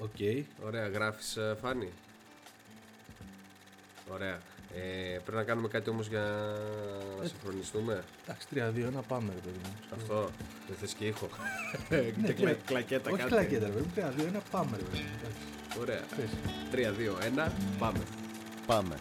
Οκ. Ωραία, γράφεις ε, Φάνη; Ωραία. Ε, πρέπει να κάνουμε κάτι όμως για να συγχρονιστούμε; Εντάξει, 3-2-1 πάμε, ρε παιδί μου. Αυτό. Δεν θες και ήχο; Ναι, Και κλα- ναι. κλακέτα Όχι κάτι. κλακέτα, ρε παιδί μου. 3-2-1 πάμε, ρε παιδί μου. Εντάξει. Ωραία. Πες. 3, 2, 1, πάμε. Πάμε.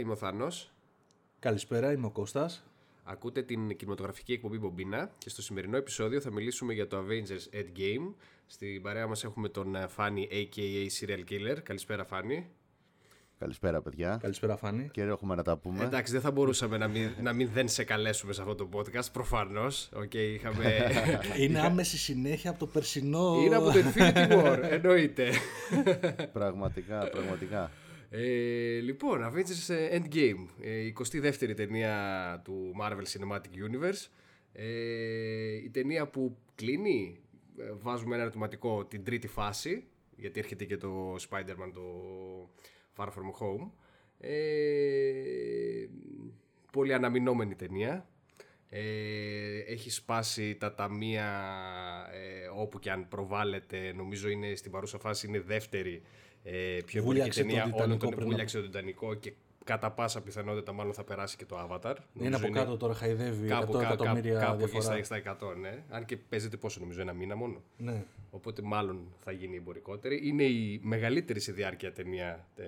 Είμαι ο Θάνος. Καλησπέρα, είμαι ο Κώστας. Ακούτε την κινηματογραφική εκπομπή Μπομπίνα και στο σημερινό επεισόδιο θα μιλήσουμε για το Avengers Endgame. Στην παρέα μας έχουμε τον ε, Φάνη a.k.a. Serial Killer. Καλησπέρα Φάνη. Καλησπέρα, παιδιά. Καλησπέρα, Φάνη. Και έχουμε να τα πούμε. Εντάξει, δεν θα μπορούσαμε να μην, να μην δεν σε καλέσουμε σε αυτό το podcast, προφανώς. Οκ, είχαμε... Είναι άμεση συνέχεια από το περσινό. Είναι από το Infinity War, εννοείται. Πραγματικά, πραγματικά. Ε, λοιπόν, Avengers Endgame, ε, η 22η ταινία του Marvel Cinematic Universe. Ε, η ταινία που κλείνει, ε, βάζουμε ένα ερωτηματικό την τρίτη φάση, γιατί έρχεται και το Spider-Man το Far From Home. Ε, πολύ αναμεινόμενη ταινία. Ε, έχει σπάσει τα ταμεία ε, όπου και αν προβάλλεται, νομίζω είναι στην παρούσα φάση είναι η δεύτερη ε, πιο εμπορική Βούλιαξε ταινία τον όλων Τιτανικό των πριν να- βούλιαξε τον Τιτανικό και κατά πάσα πιθανότητα μάλλον θα περάσει και το Avatar. Είναι Νομίζω από κάτω τώρα, χαϊδεύει 100 κάπου, κάπου, εκατομμύρια κάπου εκεί διαφορά. στα, στα 100, ναι. Αν και παίζεται πόσο νομίζω, ένα μήνα μόνο. Ναι. Οπότε μάλλον θα γίνει εμπορικότερη. Είναι η μεγαλύτερη σε διάρκεια ταινία ε,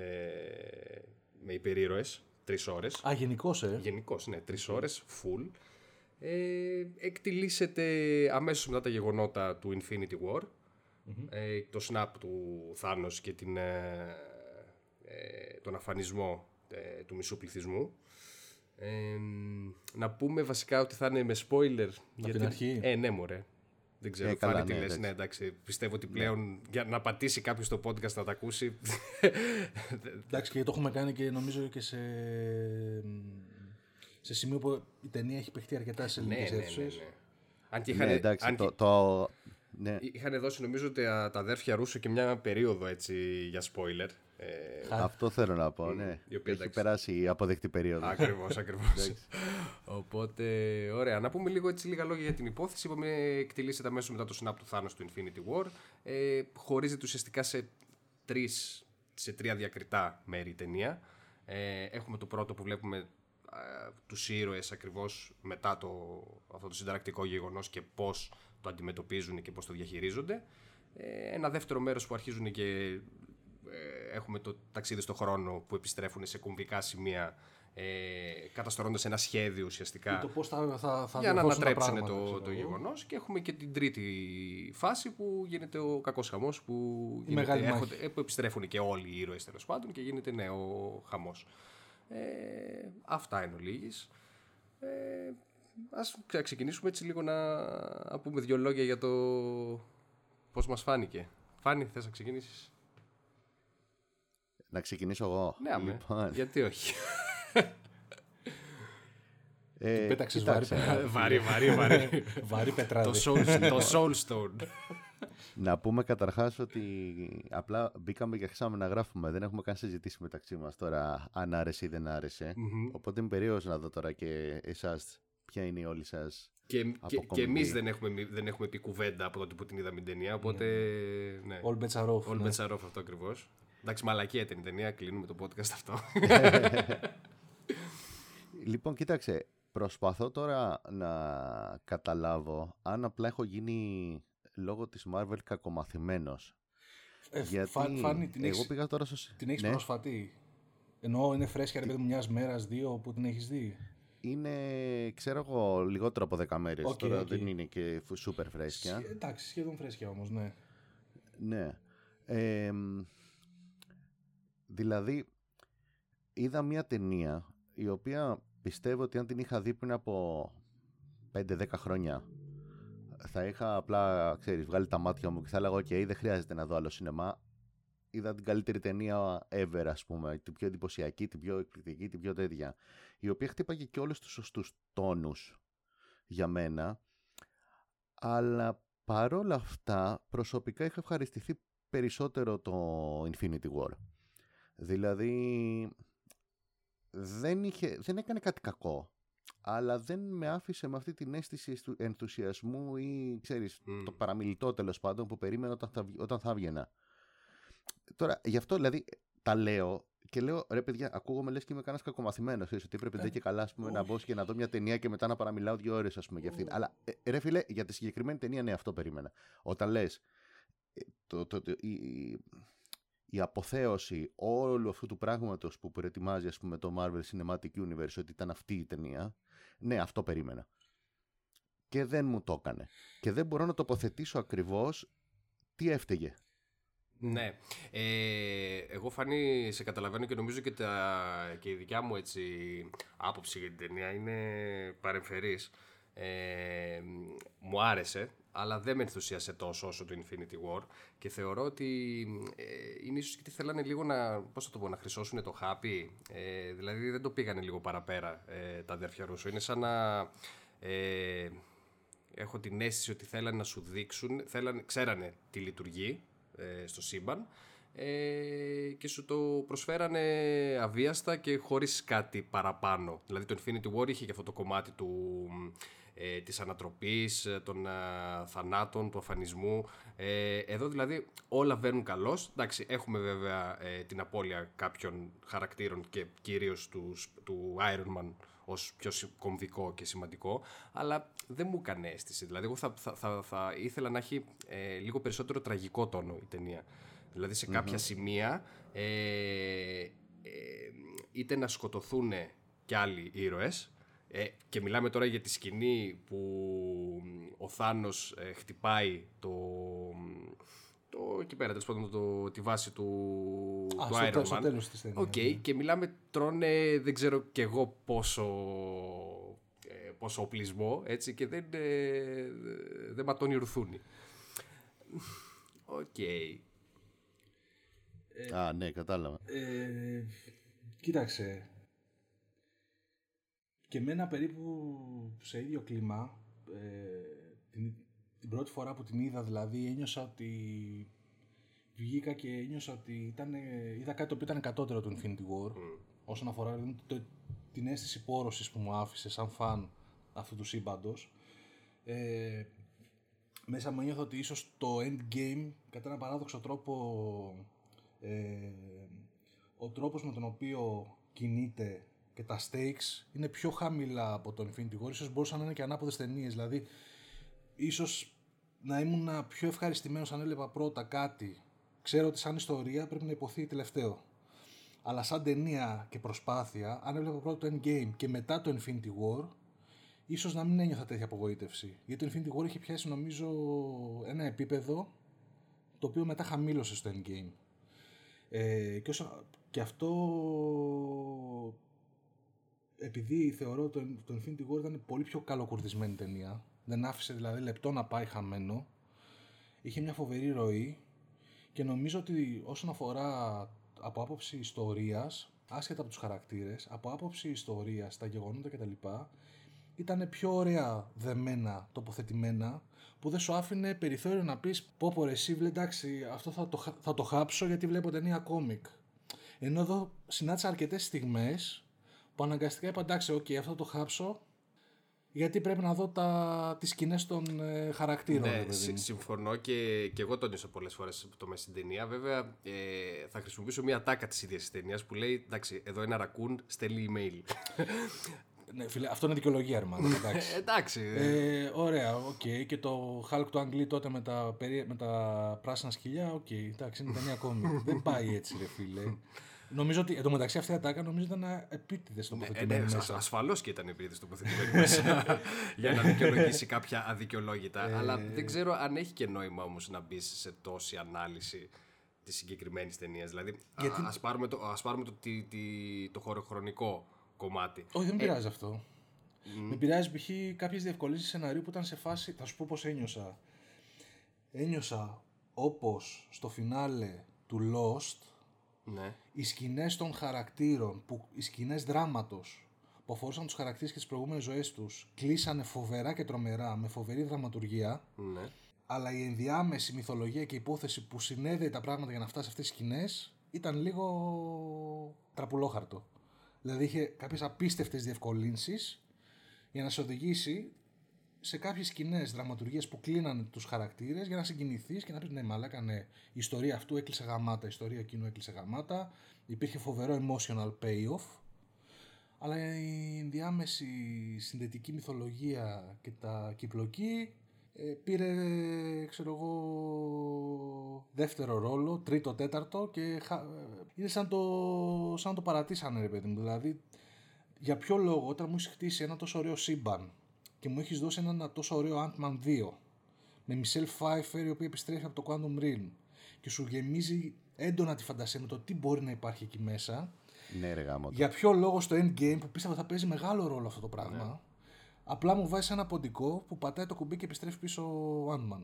με υπερήρωες, τρεις ώρες. Α, γενικώ, ε. Γενικώ, ναι, τρεις ώρες, full. Ε, εκτιλήσεται αμέσως μετά τα γεγονότα του Infinity War. Ε, το snap του Thanos και την, ε, ε, τον αφανισμό ε, του μισού πληθυσμού. Ε, να πούμε βασικά ότι θα είναι με spoiler. Από την αρχή; Ε, ναι, μωρέ. Δεν ξέρω, Ε, καλά, Φάνη, τι ναι, λες. εντάξει. Ναι, εντάξει. Πιστεύω ότι πλέον για να πατήσει κάποιος το podcast να τα ακούσει. Εντάξει, και το έχουμε κάνει και νομίζω και σε. σε σημείο που η ταινία έχει παιχτεί αρκετά σε ναι, ελληνικές ναι, ναι, αίθουσες. ναι. Αν και είχαν, ναι, εντάξει, αν και- το, το, ναι, Είχαν δώσει νομίζω τα, τα αδέρφια Ρούσο και μια περίοδο έτσι για spoiler. Ε, αυτό θέλω να πω, ναι. η οποία, Έχει εντάξει. περάσει η αποδεκτή περίοδο. ακριβώς, ακριβώς. Οπότε, ωραία. Να πούμε λίγο έτσι λίγα λόγια για την υπόθεση. Είπαμε, εκτελήσεται αμέσως μετά το snap του Thanos του Infinity War. Ε, χωρίζεται ουσιαστικά σε, τρεις, σε τρία διακριτά μέρη η ταινία. Ε, έχουμε το πρώτο που βλέπουμε ε, τους ήρωες ακριβώς μετά το, αυτό το συνταρακτικό γεγονός και πώς το αντιμετωπίζουν και πώς το διαχειρίζονται. Ε, ένα δεύτερο μέρος που αρχίζουν και ε, έχουμε το ταξίδι στο χρόνο που επιστρέφουν σε κομβικά σημεία ε, καταστρώνοντας ένα σχέδιο ουσιαστικά Το πώς θα, θα, θα για να διορθώσουν τα ανατρέψουν πράγματα, το, ξέρω το εγώ. γεγονός και έχουμε και την τρίτη φάση που γίνεται ο κακός χαμός που, γίνεται, μεγάλη μάχη. έρχονται- ε, που επιστρέφουν και όλοι οι ήρωες τέλος πάντων και γίνεται ναι, ο χαμός. Ε, αυτά εν ολίγης. Ε, ας ξε- ξεκινήσουμε έτσι λίγο να, να πούμε δύο λόγια για το πώς μας φάνηκε. Φάνη, θες να ξεκινήσεις; Να ξεκινήσω εγώ. Ναι, αμέ. Λοιπόν, γιατί όχι; ε, Πέταξες βάρη κοίταξε, πετράδε. βαρύ, βαρύ, βαρύ. Βάρη το, πετράδε. soul, το Soulstone. Να πούμε καταρχάς ότι απλά μπήκαμε και αρχίσαμε να γράφουμε. Δεν έχουμε καν συζητήσει μεταξύ μας τώρα αν άρεσε ή δεν άρεσε. Οπότε είμαι περίεργος να δω τώρα και εσάς ποια είναι η όλη σας Και, και, Από και εμείς κομμωδία. δεν έχουμε, δεν έχουμε πει κουβέντα από τότε που την είδαμε την ταινία. Οπότε. Ναι. All bets are off. All ναι. bets are off αυτό ακριβώς. Εντάξει, μαλακία ήταν η ταινία. Κλείνουμε το podcast αυτό. Λοιπόν, κοίταξε, προσπαθώ τώρα να καταλάβω αν απλά έχω γίνει λόγω της Marvel κακομαθημένος. Ε, Γιατί Φα- Φάνη, την εγώ έχεις, πήγα τώρα στο... την έχεις ναι. προσφατή. Ενώ είναι φρέσκια, ρε παιδί μου, μιας μέρας, δύο που την έχεις δει; Είναι, ξέρω εγώ, λιγότερο από 10 μέρες. Okay, Τώρα okay. δεν είναι και σούπερ φρέσκια. Εντάξει, σχεδόν φρέσκια όμως, ναι. Ναι. Ε, δηλαδή, είδα μια ταινία η οποία πιστεύω ότι αν την είχα δει πριν από 5-10 χρόνια θα είχα απλά, ξέρεις, βγάλει τα μάτια μου και θα έλεγα «ΟΚ, δεν χρειάζεται να δω άλλο σινεμά». Είδα την καλύτερη ταινία ever, ας πούμε, την πιο εντυπωσιακή, την πιο εκπληκτική, την πιο τέτοια, η οποία χτύπαγε και όλους τους σωστούς τόνους για μένα, αλλά παρόλα αυτά προσωπικά είχα ευχαριστηθεί περισσότερο το Infinity War. Δηλαδή, δεν, είχε, δεν έκανε κάτι κακό αλλά δεν με άφησε με αυτή την αίσθηση ενθουσιασμού ή ξέρεις, το παραμιλητό τέλος πάντων που περίμενα όταν θα, όταν θα έβγαινα. Τώρα, γι' αυτό δηλαδή τα λέω και λέω ρε παιδιά, ακούγομαι λες και είμαι κανένας κακομαθημένος. Ότι πρέπει ε, και καλά πούμε, να μπω και να δω μια ταινία και μετά να παραμιλάω δύο ώρες για αυτήν. Αλλά ε, ρε φίλε, για τη συγκεκριμένη ταινία, ναι, αυτό περίμενα. Όταν λες. Ε, το, το, το, η, η αποθέωση όλου αυτού του πράγματος που προετοιμάζει ας πούμε, το Marvel Cinematic Universe ότι ήταν αυτή η ταινία, ναι, αυτό περίμενα. Και δεν μου το έκανε. Και δεν μπορώ να τοποθετήσω ακριβώς τι έφταιγε. Ναι. Ε, εγώ φανεί, σε καταλαβαίνω και νομίζω και, τα, και η δικιά μου έτσι, άποψη για την ταινία είναι παρεμφερής. Ε, μου άρεσε, αλλά δεν με ενθουσίασε τόσο όσο το Infinity War και θεωρώ ότι ε, είναι ίσως γιατί θέλανε λίγο να, πώς θα το πω, να χρυσώσουν το χάπι ε, δηλαδή δεν το πήγανε λίγο παραπέρα ε, τα αδέρφια Ρούσο είναι σαν να ε, έχω την αίσθηση ότι θέλανε να σου δείξουν θέλανε, ξέρανε τι λειτουργεί ε, στο σύμπαν ε, και σου το προσφέρανε αβίαστα και χωρίς κάτι παραπάνω δηλαδή το Infinity War είχε και αυτό το κομμάτι του ε, της ανατροπής, ε, των ε, θανάτων, του αφανισμού. Ε, εδώ δηλαδή όλα βαίνουν καλώς. Εντάξει, έχουμε βέβαια ε, την απώλεια κάποιων χαρακτήρων και κυρίως τους, του Iron Man ως πιο κομβικό και σημαντικό, αλλά δεν μου έκανε αίσθηση. Δηλαδή, εγώ θα, θα, θα, θα ήθελα να έχει ε, λίγο περισσότερο τραγικό τόνο η ταινία. Δηλαδή, σε κάποια σημεία, ε, είτε να σκοτωθούν κι άλλοι ήρωες, ε, και μιλάμε τώρα για τη σκηνή που ο Θάνος ε, χτυπάει το, το, εκεί πέρα, τέλος πάντων, το, τη βάση του, Α, του στο, Iron Man. Στο τέλος της ταινίας, okay, ναι. και μιλάμε, τρώνε, δεν ξέρω κι εγώ πόσο, ε, πόσο οπλισμό, έτσι, και δεν, ε, δεν ματώνει ρουθούνι. OK. Okay. Α, ναι, κατάλαβα. Ε, κοίταξε, και μένα περίπου σε ίδιο κλίμα, ε, την, την πρώτη φορά που την είδα δηλαδή ένιωσα ότι βγήκα και ένιωσα ότι ήταν, είδα κάτι το οποίο ήταν κατώτερο του Infinity War mm. όσον αφορά δηλαδή, το, την αίσθηση πόρωσης που μου άφησε σαν φαν αυτού του σύμπαντος. Ε, μέσα μου ένιωθα ότι ίσως το Endgame κατά έναν παράδοξο τρόπο ε, ο τρόπος με τον οποίο κινείται και τα stakes είναι πιο χαμηλά από το Infinity War. Ίσως μπορούσαν να είναι και ανάποδες ταινίες. Δηλαδή, ίσως να ήμουν πιο ευχαριστημένος αν έβλεπα πρώτα κάτι. Ξέρω ότι σαν ιστορία πρέπει να υποθεί τελευταίο. Αλλά σαν ταινία και προσπάθεια, αν έβλεπα πρώτα το Endgame και μετά το Infinity War, ίσως να μην ένιωθα τέτοια απογοήτευση. Γιατί το Infinity War έχει πιάσει νομίζω ένα επίπεδο το οποίο μετά χαμήλωσε στο Endgame. Ε, και, όσο, και αυτό επειδή θεωρώ το, το Infinity War ήταν πολύ πιο καλοκουρδισμένη ταινία, δεν άφησε δηλαδή λεπτό να πάει χαμένο, είχε μια φοβερή ροή και νομίζω ότι όσον αφορά από άποψη ιστορίας, άσχετα από τους χαρακτήρες, από άποψη ιστορίας, τα γεγονότα κτλ, ήταν πιο ωραία δεμένα, τοποθετημένα, που δεν σου άφηνε περιθώριο να πεις πω πω ρε εσύ εντάξει αυτό θα το, θα το χάψω γιατί βλέπω ταινία κόμικ. Ενώ εδώ συνάντησα αρκετές στιγμές που αναγκαστικά είπα εντάξει, okay, αυτό το χάψω γιατί πρέπει να δω τα, τις σκηνές των ε, χαρακτήρων. Ναι, συμφωνώ και, και εγώ τόνισα πολλές φορές το μέσα στην ταινία. Βέβαια, ε, θα χρησιμοποιήσω μια τάκα της ίδιας της ταινίας που λέει, εντάξει, εδώ ένα ρακούν στέλνει email. ναι, φίλε, αυτό είναι δικαιολογία, Αρμάνο. Εντάξει. εντάξει. Ε, ωραία, OK. Okay. Και το Hulk του Ang Lee τότε με τα, με τα πράσινα σκυλιά, OK. Okay. Εντάξει, είναι ταινία κόμικ. Δεν πάει έτσι, ρε φίλε. Νομίζω ότι εντωμεταξύ αυτή η ατάκα νομίζω ήταν επίτηδες τοποθετημένη Ε, ναι, μέσα. ασ- ασφαλώς και ήταν επίτηδες τοποθετημένη μέσα για να δικαιολογήσει κάποια αδικαιολόγητα. Ε. Αλλά δεν ξέρω αν έχει και νόημα όμως να μπεις σε τόση ανάλυση της συγκεκριμένης ταινίας. Δηλαδή, Γιατί- α ας πάρουμε το, ας πάρουμε το, τι- τι- το χωροχρονικό κομμάτι. Όχι, δεν με πειράζει αυτό. Με πειράζει π.χ. κάποιες διευκολύνσεις σενάριου που ήταν σε φάση. Θα σου πω πώς ένιωσα. Ένιωσα όπως στο φινάλε του Lost Ναι. οι σκηνές των χαρακτήρων, που, οι σκηνές δράματος που αφορούσαν τους χαρακτήρες και τις προηγούμενες ζωές τους, κλείσανε φοβερά και τρομερά με φοβερή δραματουργία. ναι. Αλλά η ενδιάμεση μυθολογία και υπόθεση που συνέδεε τα πράγματα για να φτάσει σε αυτές τις σκηνές ήταν λίγο τραπουλόχαρτο. Δηλαδή είχε κάποιες απίστευτες διευκολύνσεις για να σε οδηγήσει σε κάποιες σκηνές δραματουργίες που κλείνανε τους χαρακτήρες για να συγκινηθείς και να πεις: Ναι, μαλάκα, ναι, η ιστορία αυτού έκλεισε γαμάτα, η ιστορία εκείνου έκλεισε γαμάτα. Υπήρχε φοβερό emotional payoff. Αλλά η ενδιάμεση συνδετική μυθολογία και τα κυκλοκή ε, πήρε, ξέρω εγώ, δεύτερο ρόλο, τρίτο, τέταρτο και χα... ε, είναι σαν το, σαν να το παρατήσανε ρε παιδί μου. Δηλαδή, για ποιο λόγο όταν μου έχεις χτίσει ένα τόσο ωραίο σύμπαν και μου έχεις δώσει ένα τόσο ωραίο Ant-Man 2 με Michelle Pfeiffer η οποία επιστρέφει από το Quantum Realm και σου γεμίζει έντονα τη φαντασία με το τι μπορεί να υπάρχει εκεί μέσα Ναι, ρε γάμο. για ποιο λόγο στο endgame που πίστευα θα παίζει μεγάλο ρόλο αυτό το πράγμα, Ναι. απλά μου βάζει ένα ποντικό που πατάει το κουμπί και επιστρέφει πίσω ο Ant-Man.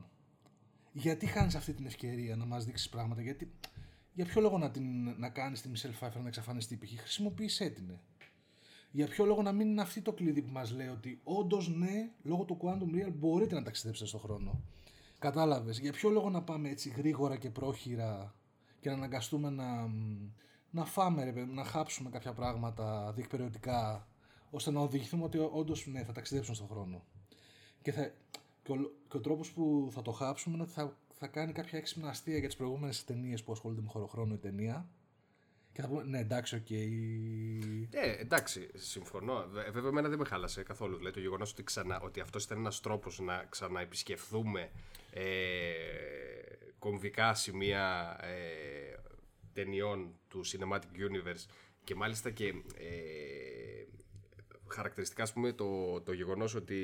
Γιατί χάνεις αυτή την ευκαιρία να μας δείξεις πράγματα, γιατί. Για ποιο λόγο να, την, να κάνεις τη Michelle Pfeiffer να εξαφανιστεί, π.χ. χρησιμοποίησέ την. Ε. Για ποιο λόγο να μην είναι αυτή το κλειδί που μας λέει ότι όντως ναι, λόγω του Quantum Real μπορείτε να ταξιδέψετε στον χρόνο. Κατάλαβες. Για ποιο λόγο να πάμε έτσι γρήγορα και πρόχειρα και να αναγκαστούμε να, να φάμε, ρε, παιδί μου, να χάψουμε κάποια πράγματα διεκπεραιωτικά, ώστε να οδηγηθούμε ότι όντως ναι, θα ταξιδέψουν στον χρόνο. Και, θα, και, ο, και ο τρόπος που θα το χάψουμε είναι ότι θα, θα κάνει κάποια έξυπνα αστεία για τις προηγούμενες ταινίες που ασχολούνται με χωροχρόνο η ταινία. Και θα πούμε, ναι, εντάξει, οκ. Ε, εντάξει, συμφωνώ. Βε- Βέβαια, εμένα δεν με χάλασε καθόλου. Δηλαδή, το γεγονός ότι, ξανα, ότι αυτός ήταν ένας τρόπος να ξαναεπισκεφθούμε ε, κομβικά σημεία ε, ταινιών του Cinematic Universe και μάλιστα και ε, χαρακτηριστικά, ας πούμε, το, το γεγονός ότι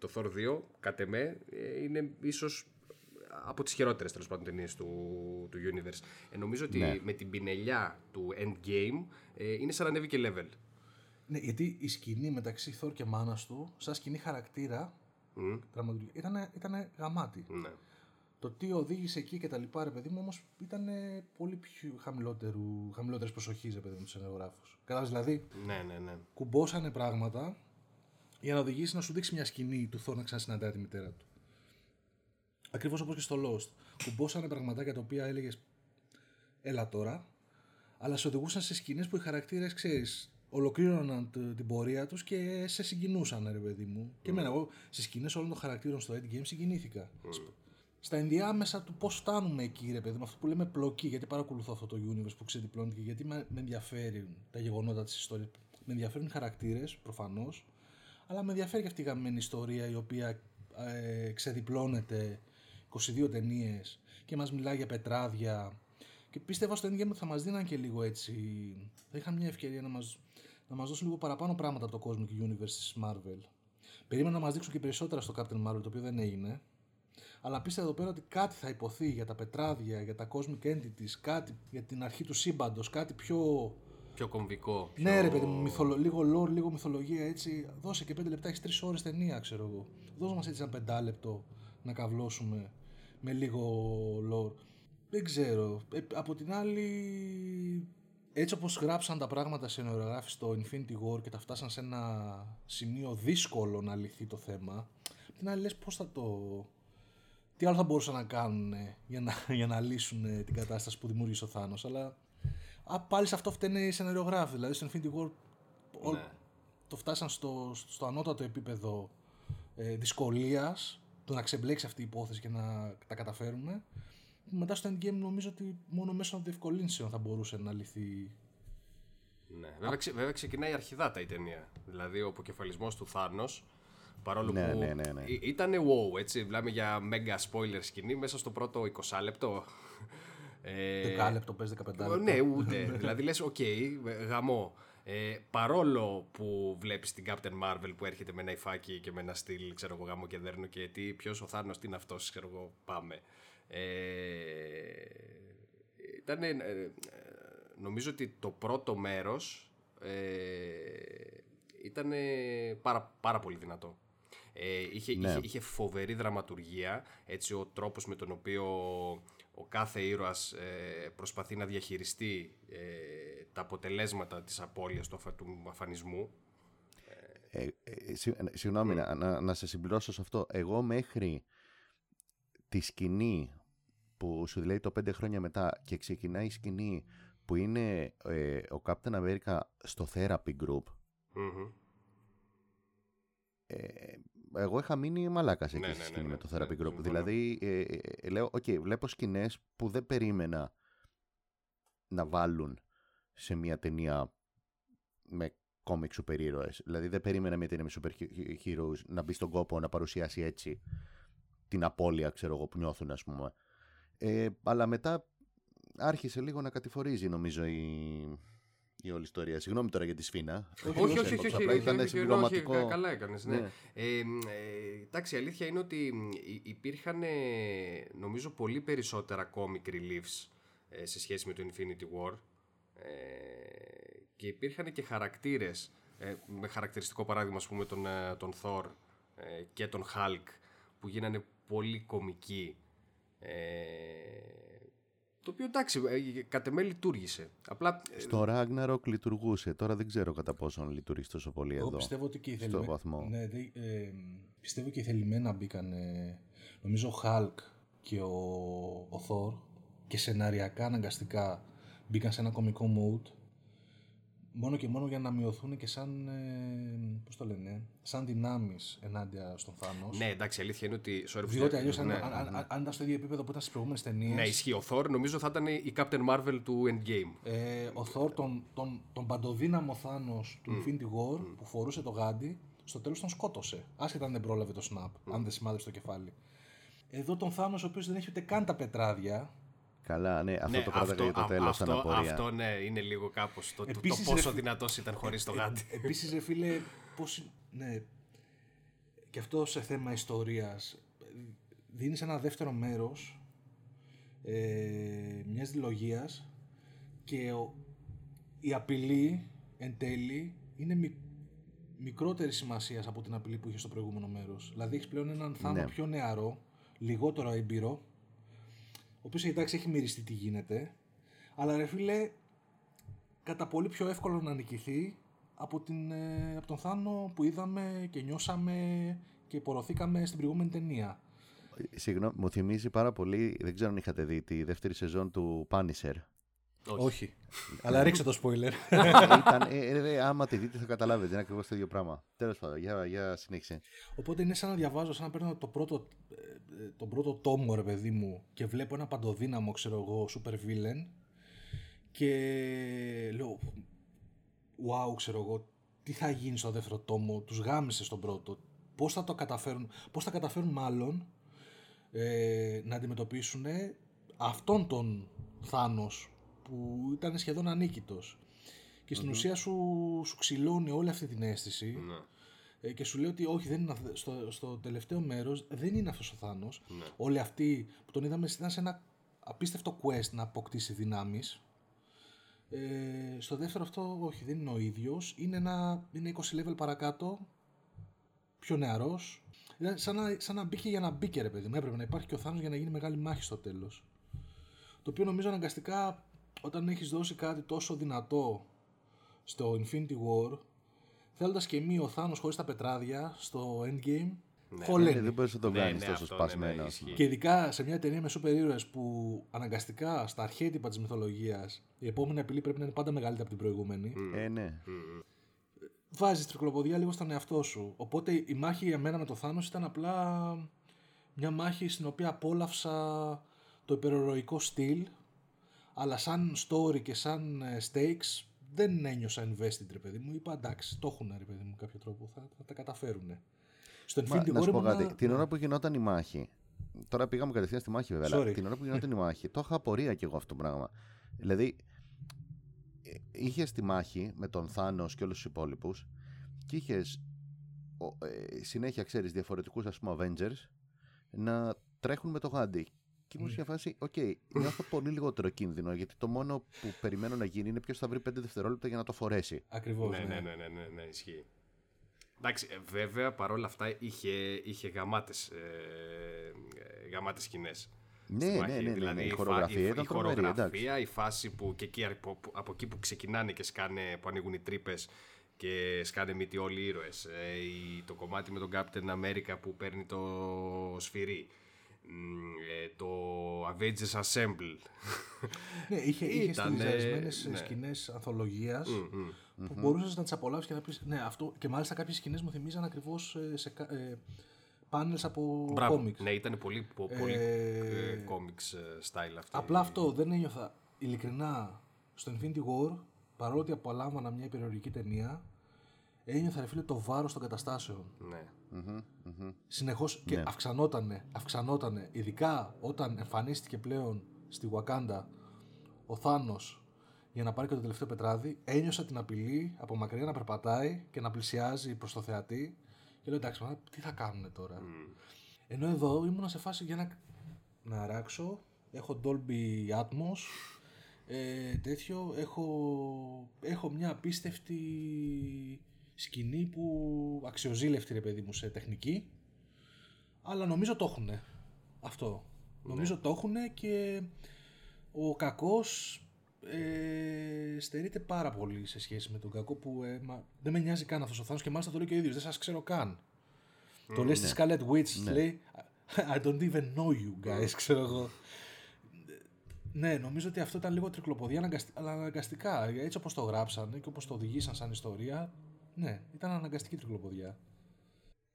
το Thor 2, κατ' εμέ, ε, είναι ίσως από τις χειρότερες τέλος πάντων ταινίες του, του Universe. Ε, νομίζω ότι Ναι. με την πινελιά του Endgame ε, είναι σαν να ανέβει και level. Ναι, γιατί η σκηνή μεταξύ Θόρ και μάνας του, σαν σκηνή χαρακτήρα, Μμ, δραματουργία, ήταν, ήταν γαμάτι. ναι. Το τι οδήγησε εκεί και τα λοιπά, ρε παιδί μου, όμως ήταν πολύ πιο χαμηλότερου, χαμηλότερης προσοχής, ρε παιδί μου, τους σενεργογράφους. Κατάλαβες, δηλαδή, ναι, ναι, ναι. κουμπώσανε πράγματα για να οδηγήσει να σου δείξει μια σκηνή του Θόρ να ξανασυναντάει τη μητέρα του. Ακριβώς όπως και στο Lost. Κουμπώσανε πραγματάκια τα οποία έλεγες έλα τώρα, αλλά σε οδηγούσαν σε σκηνές που οι χαρακτήρες, ξέρεις, ολοκλήρωναν τ- την πορεία τους και σε συγκινούσαν, ρε παιδί μου. Και εμένα, εγώ στις σκηνές όλων των χαρακτήρων στο Endgame συγκινήθηκα. Στα ενδιάμεσα του πώς φτάνουμε εκεί, ρε παιδί μου, αυτό που λέμε πλοκή, γιατί παρακολουθώ αυτό το universe που ξεδιπλώνεται και γιατί με, με ενδιαφέρουν τα γεγονότα της ιστορίας. Με ενδιαφέρουν οι χαρακτήρες, προφανώς, αλλά με ενδιαφέρει και αυτή η γαμμένη ιστορία η οποία ε, ξεδιπλώνεται 22 ταινίες και μας μιλάει για πετράδια και πίστευα στο endgame ότι θα μας δίναν και λίγο έτσι θα είχαν μια ευκαιρία να μας, να μας δώσουν λίγο παραπάνω πράγματα από το Cosmic Universe της Marvel περίμενα να μας δείξουν και περισσότερα στο Captain Marvel το οποίο δεν έγινε αλλά πίστευα εδώ πέρα ότι κάτι θα υποθεί για τα πετράδια, για τα Cosmic Entities, κάτι για την αρχή του σύμπαντος, κάτι πιο Πιο κομβικό. Πιο... ναι, ρε παιδί μου, μυθολο... λίγο lore, λίγο μυθολογία έτσι. Δώσε και πέντε λεπτά, έχεις τρεις ώρες ταινία, ξέρω εγώ. Δώσε μας έτσι ένα πεντάλεπτο να καυλώσουμε με λίγο lore. Δεν ξέρω. Ε, από την άλλη, έτσι όπως γράψαν τα πράγματα σε νεογράφη στο Infinity War και τα φτάσαν σε ένα σημείο δύσκολο να λυθεί το θέμα, απ' την άλλη λες πώς θα το... Τι άλλο θα μπορούσαν να κάνουν ε, για να, για να λύσουν ε, την κατάσταση που δημιούργησε ο Θάνος, αλλά Α, πάλι σε αυτό φταίνε οι σεναριογράφοι. Δηλαδή στο Infinity War ο- Ναι. το φτάσαν στο, στο ανώτατο επίπεδο ε, δυσκολίας το να ξεμπλέξει αυτή η υπόθεση και να τα καταφέρουμε. Μετά στο endgame νομίζω ότι μόνο μέσω διευκολύνσεων θα μπορούσε να λυθεί. Ναι. Βέβαια, ξε- βέβαια ξεκινάει αρχιδάτα η ταινία. Δηλαδή ο αποκεφαλισμός του Θάνος Παρόλο Ναι, που ναι, ναι, ναι. ήταν wow, έτσι. Μιλάμε για mega spoiler σκηνή μέσα στο πρώτο 20 λεπτό. Ε, Δεκάλεπτο, πες 15 λεπτό. Ναι, ούτε. δηλαδή λες, οκ, okay, γαμώ. Ε, παρόλο που βλέπεις την Captain Marvel που έρχεται με ένα υφάκι και με ένα στυλ, ξέρω εγώ, γαμώ και δέρνω και τι, ποιος ο Θάνος, τι είναι αυτός, ξέρω εγώ, πάμε. Ε, ήταν, ε, νομίζω ότι το πρώτο μέρος ε, ήταν πάρα, πάρα πολύ δυνατό. Ε, είχε, ναι. είχε, είχε, φοβερή δραματουργία, έτσι ο τρόπος με τον οποίο ο κάθε ήρωας ε, προσπαθεί να διαχειριστεί ε, τα αποτελέσματα της απώλειας του, του αφανισμού. Ε, ε, συγγνώμη, να, να, να σε συμπληρώσω σε αυτό. Εγώ μέχρι τη σκηνή που σου λέει το πέντε χρόνια μετά και ξεκινάει η σκηνή που είναι ο Captain America στο Therapy Group εγώ είχα μείνει μαλάκας εκεί ναι, στη ναι, σκηνή ναι, με το Therapy Group. Δηλαδή, ε, ε, ε, λέω, OK, βλέπω σκηνές που δεν περίμενα να βάλουν σε μια ταινία με κόμικ σούπερ ήρωες. Δηλαδή δεν περίμενα μια ταινία με σούπερ heroes να μπει στον κόπο να παρουσιάσει έτσι την απώλεια, ξέρω εγώ, που νιώθουν, ας πούμε. Ε, αλλά μετά άρχισε λίγο να κατηφορίζει, νομίζω, η, η όλη ιστορία. Συγγνώμη τώρα για τη σφίνα. Όχι, όχι, όχι. όχι, όχι ήταν συμπληρωματικό. Καλά έκανες. Ναι. ναι. Ε, εντάξει, η αλήθεια είναι ότι υπήρχαν νομίζω πολύ περισσότερα comic reliefs ε, σε σχέση με το Infinity War ε, και υπήρχαν και χαρακτήρες ε, με χαρακτηριστικό παράδειγμα ας πούμε τον, τον Thor και τον Hulk που γίνανε πολύ κομικοί το οποίο εντάξει, ε, κατ' εμέ λειτουργήσε. Απλά... Ε, στο Ragnarok λειτουργούσε. Τώρα δεν ξέρω κατά πόσον λειτουργεί τόσο πολύ Εγώ εδώ. Πιστεύω ότι και οι θελημένα. Ναι, ε, πιστεύω και οι θελημένα μπήκαν. νομίζω ο Hulk και ο, ο Thor και σεναριακά αναγκαστικά μπήκαν σε ένα κομικό mood μόνο και μόνο για να μειωθούν και σαν, ε, πώς το λένε, σαν δυνάμεις ενάντια στον Θάνος. Ναι, εντάξει, η αλήθεια είναι ότι... Sorry, Διότι αλλιώς ναι, αν, αν, αν, αν, ήταν στο ίδιο επίπεδο που ήταν στις προηγούμενες ταινίες... Ναι, ισχύει. Ο Thor νομίζω θα ήταν η Captain Marvel του Endgame. Ε, ο Thor, τον, τον, τον παντοδύναμο Θάνος του mm. Infinity War mm. που φορούσε το γάντι, στο τέλος τον σκότωσε. Άσχετα αν δεν πρόλαβε το snap, mm. αν δεν σημάδεψε το κεφάλι. Εδώ τον Θάνος ο οποίος δεν έχει ούτε καν τα πετράδια, Καλά, ναι, αυτό ναι, το κράταγα για το τέλος. Αυτό, αυτό, ναι, είναι λίγο κάπως το, το, το, πόσο ρε... δυνατός ήταν χωρίς το γάντι. Ε, Επίσης, ρε φίλε, πώς, ναι, και αυτό σε θέμα ιστορίας. Δίνεις ένα δεύτερο μέρος ε, μιας δηλογίας και ο, η απειλή εν τέλει είναι μη, μικρότερη σημασίας από την απειλή που είχες στο προηγούμενο μέρος. Δηλαδή, έχεις πλέον έναν θάνατο ναι. πιο νεαρό, λιγότερο έμπειρο ο οποίος εντάξει έχει μυριστεί τι γίνεται, αλλά ρε φίλε, κατά πολύ πιο εύκολο να νικηθεί από, την, ε, από τον Θάνο που είδαμε και νιώσαμε και υπορωθήκαμε στην προηγούμενη ταινία. Συγγνώμη, μου θυμίζει πάρα πολύ, δεν ξέρω αν είχατε δει τη δεύτερη σεζόν του Punisher. Όχι. Αλλά ρίξε το spoiler. Ήταν, ε, ε, άμα τη δείτε θα καταλάβετε, είναι ακριβώς το ίδιο πράγμα. Τέλος πάντων, για, για συνέχισε. Οπότε είναι σαν να διαβάζω, σαν να παίρνω το πρώτο, ε, τον πρώτο τόμο, ρε παιδί μου, και βλέπω ένα παντοδύναμο, ξέρω εγώ, super villain. Και λέω, wow, ξέρω εγώ, τι θα γίνει στο δεύτερο τόμο, τους γάμισες στον πρώτο. Πώς θα το καταφέρουν, πώς θα καταφέρουν μάλλον ε, να αντιμετωπίσουν αυτόν τον Θάνος που ήταν σχεδόν ανίκητος. Και στην ουσία σου, σου ξυλώνει όλη αυτή την αίσθηση ναι. ε, και σου λέει ότι όχι δεν είναι, στο, στο τελευταίο μέρος δεν είναι αυτός ο Θάνος. Ναι. όλοι αυτοί που τον είδαμε ήταν σε ένα απίστευτο quest να αποκτήσει δυνάμεις. Ε, στο δεύτερο αυτό όχι δεν είναι ο ίδιος. Είναι, ένα, είναι 20 level παρακάτω πιο νεαρός. Σαν να, σαν να μπήκε για να μπήκε ρε παιδί μου. Έπρεπε να υπάρχει και ο Θάνος για να γίνει μεγάλη μάχη στο τέλος. Το οποίο νομίζω αναγκαστικά όταν έχεις δώσει κάτι τόσο δυνατό στο Infinity War, θέλοντας και μη ο Θάνος χωρίς τα πετράδια στο Endgame, ναι, ναι, δεν μπορείς να το ναι, κάνεις ναι, τόσο σπασμένο. Ναι, και ειδικά σε μια ταινία με σούπερ ήρωες που αναγκαστικά στα αρχέτυπα της μυθολογίας η επόμενη απειλή πρέπει να είναι πάντα μεγαλύτερη από την προηγούμενη. Mm. Ε, ναι. Mm. Βάζεις τρικλοποδιά λίγο στον εαυτό σου. Οπότε η μάχη για μένα με το Θάνος ήταν απλά μια μάχη στην οποία απόλαυσα το υπερορροϊκό στυλ αλλά σαν story και σαν ε, stakes δεν ένιωσα invested ρε παιδί μου. Είπα εντάξει, το έχουν ρε παιδί μου κάποιο τρόπο, θα, θα τα καταφέρουν. Στο Infinity War. Να σου πω κάτι. Την ώρα που γινόταν η μάχη, τώρα πήγαμε κατευθείαν στη μάχη βέβαια. Αλλά την ώρα που γινόταν η μάχη, το είχα απορία κι εγώ αυτό το πράγμα. Δηλαδή, ε, είχες τη μάχη με τον Θάνος και όλους τους υπόλοιπους και είχες ε, συνέχεια, ξέρεις, διαφορετικούς ας πούμε Avengers να τρέχουν με το γάντι. Και ήμουν σε μια φάση, οκ, okay, νιώθω πολύ λιγότερο κίνδυνο γιατί το μόνο που περιμένω να γίνει είναι ποιος θα βρει 5 δευτερόλεπτα για να το φορέσει. Ακριβώς. Ναι, ναι, ναι, ναι, ναι, ναι, ισχύει. Εντάξει, ε, βέβαια παρόλα αυτά είχε, είχε γαμάτες, ε, γαμάτες σκηνές. Ναι, ναι, ναι, ναι, δηλαδή, ναι, η χορογραφία ήταν η, χορογραφία, η φάση που και εκεί, από, από εκεί που ξεκινάνε και σκάνε, που ανοίγουν οι τρύπες και σκάνε μύτη όλοι οι ήρωες. Ε, το κομμάτι με τον Captain America που παίρνει το σφυρί. Ε, το Avengers Assemble. Ναι, είχε, είχε στυλιζαρισμένες ναι. σκηνές ανθολογίας που μπορούσες να τις απολαύσεις και να πεις. Ναι, αυτό. Και μάλιστα κάποιες σκηνές μου θυμίζαν ακριβώς ε, σε ε, πάνελς από κόμιξ. Ναι, ήταν πολύ, πολύ ε, comics ε, style αυτό. Απλά αυτό δεν ένιωθα ειλικρινά στο Infinity War, παρόλο ότι απολάμβανα μια υπερηρωτική ταινία, ένιωθα ρε φίλε το βάρος των καταστάσεων. Ναι. Συνεχώς και ναι. αυξανότανε, αυξανότανε, ειδικά όταν εμφανίστηκε πλέον στη Wakanda ο Θάνος για να πάρει και το τελευταίο πετράδι, ένιωσα την απειλή από μακριά να περπατάει και να πλησιάζει προς το θεατή. Και λέω εντάξει, μα, τι θα κάνουν τώρα. Ενώ εδώ ήμουν σε φάση για να, να αράξω. Έχω Dolby Atmos. Ε, τέτοιο. Έχω, έχω μια απίστευτη σκηνή που αξιοζήλευτη ρε παιδί μου σε τεχνική. Αλλά νομίζω το έχουν. Αυτό. Ναι. Νομίζω το έχουν και ο κακός ε, στερείται πάρα πολύ σε σχέση με τον κακό που ε, μα, δεν με νοιάζει καν αυτός ο Θάνος και μάλιστα το λέει και ο ίδιος. Δεν σας ξέρω καν. Mm, το λέει στη Scarlet Witch, ναι. λέει I don't even know you guys, ξέρω εγώ. Ναι, νομίζω ότι αυτό ήταν λίγο τρικλοποδία, αλλά αναγκαστικά. Έτσι όπως το γράψανε και όπως το οδηγήσαν σαν ιστορία, ναι, ήταν αναγκαστική τρικλοποδιά.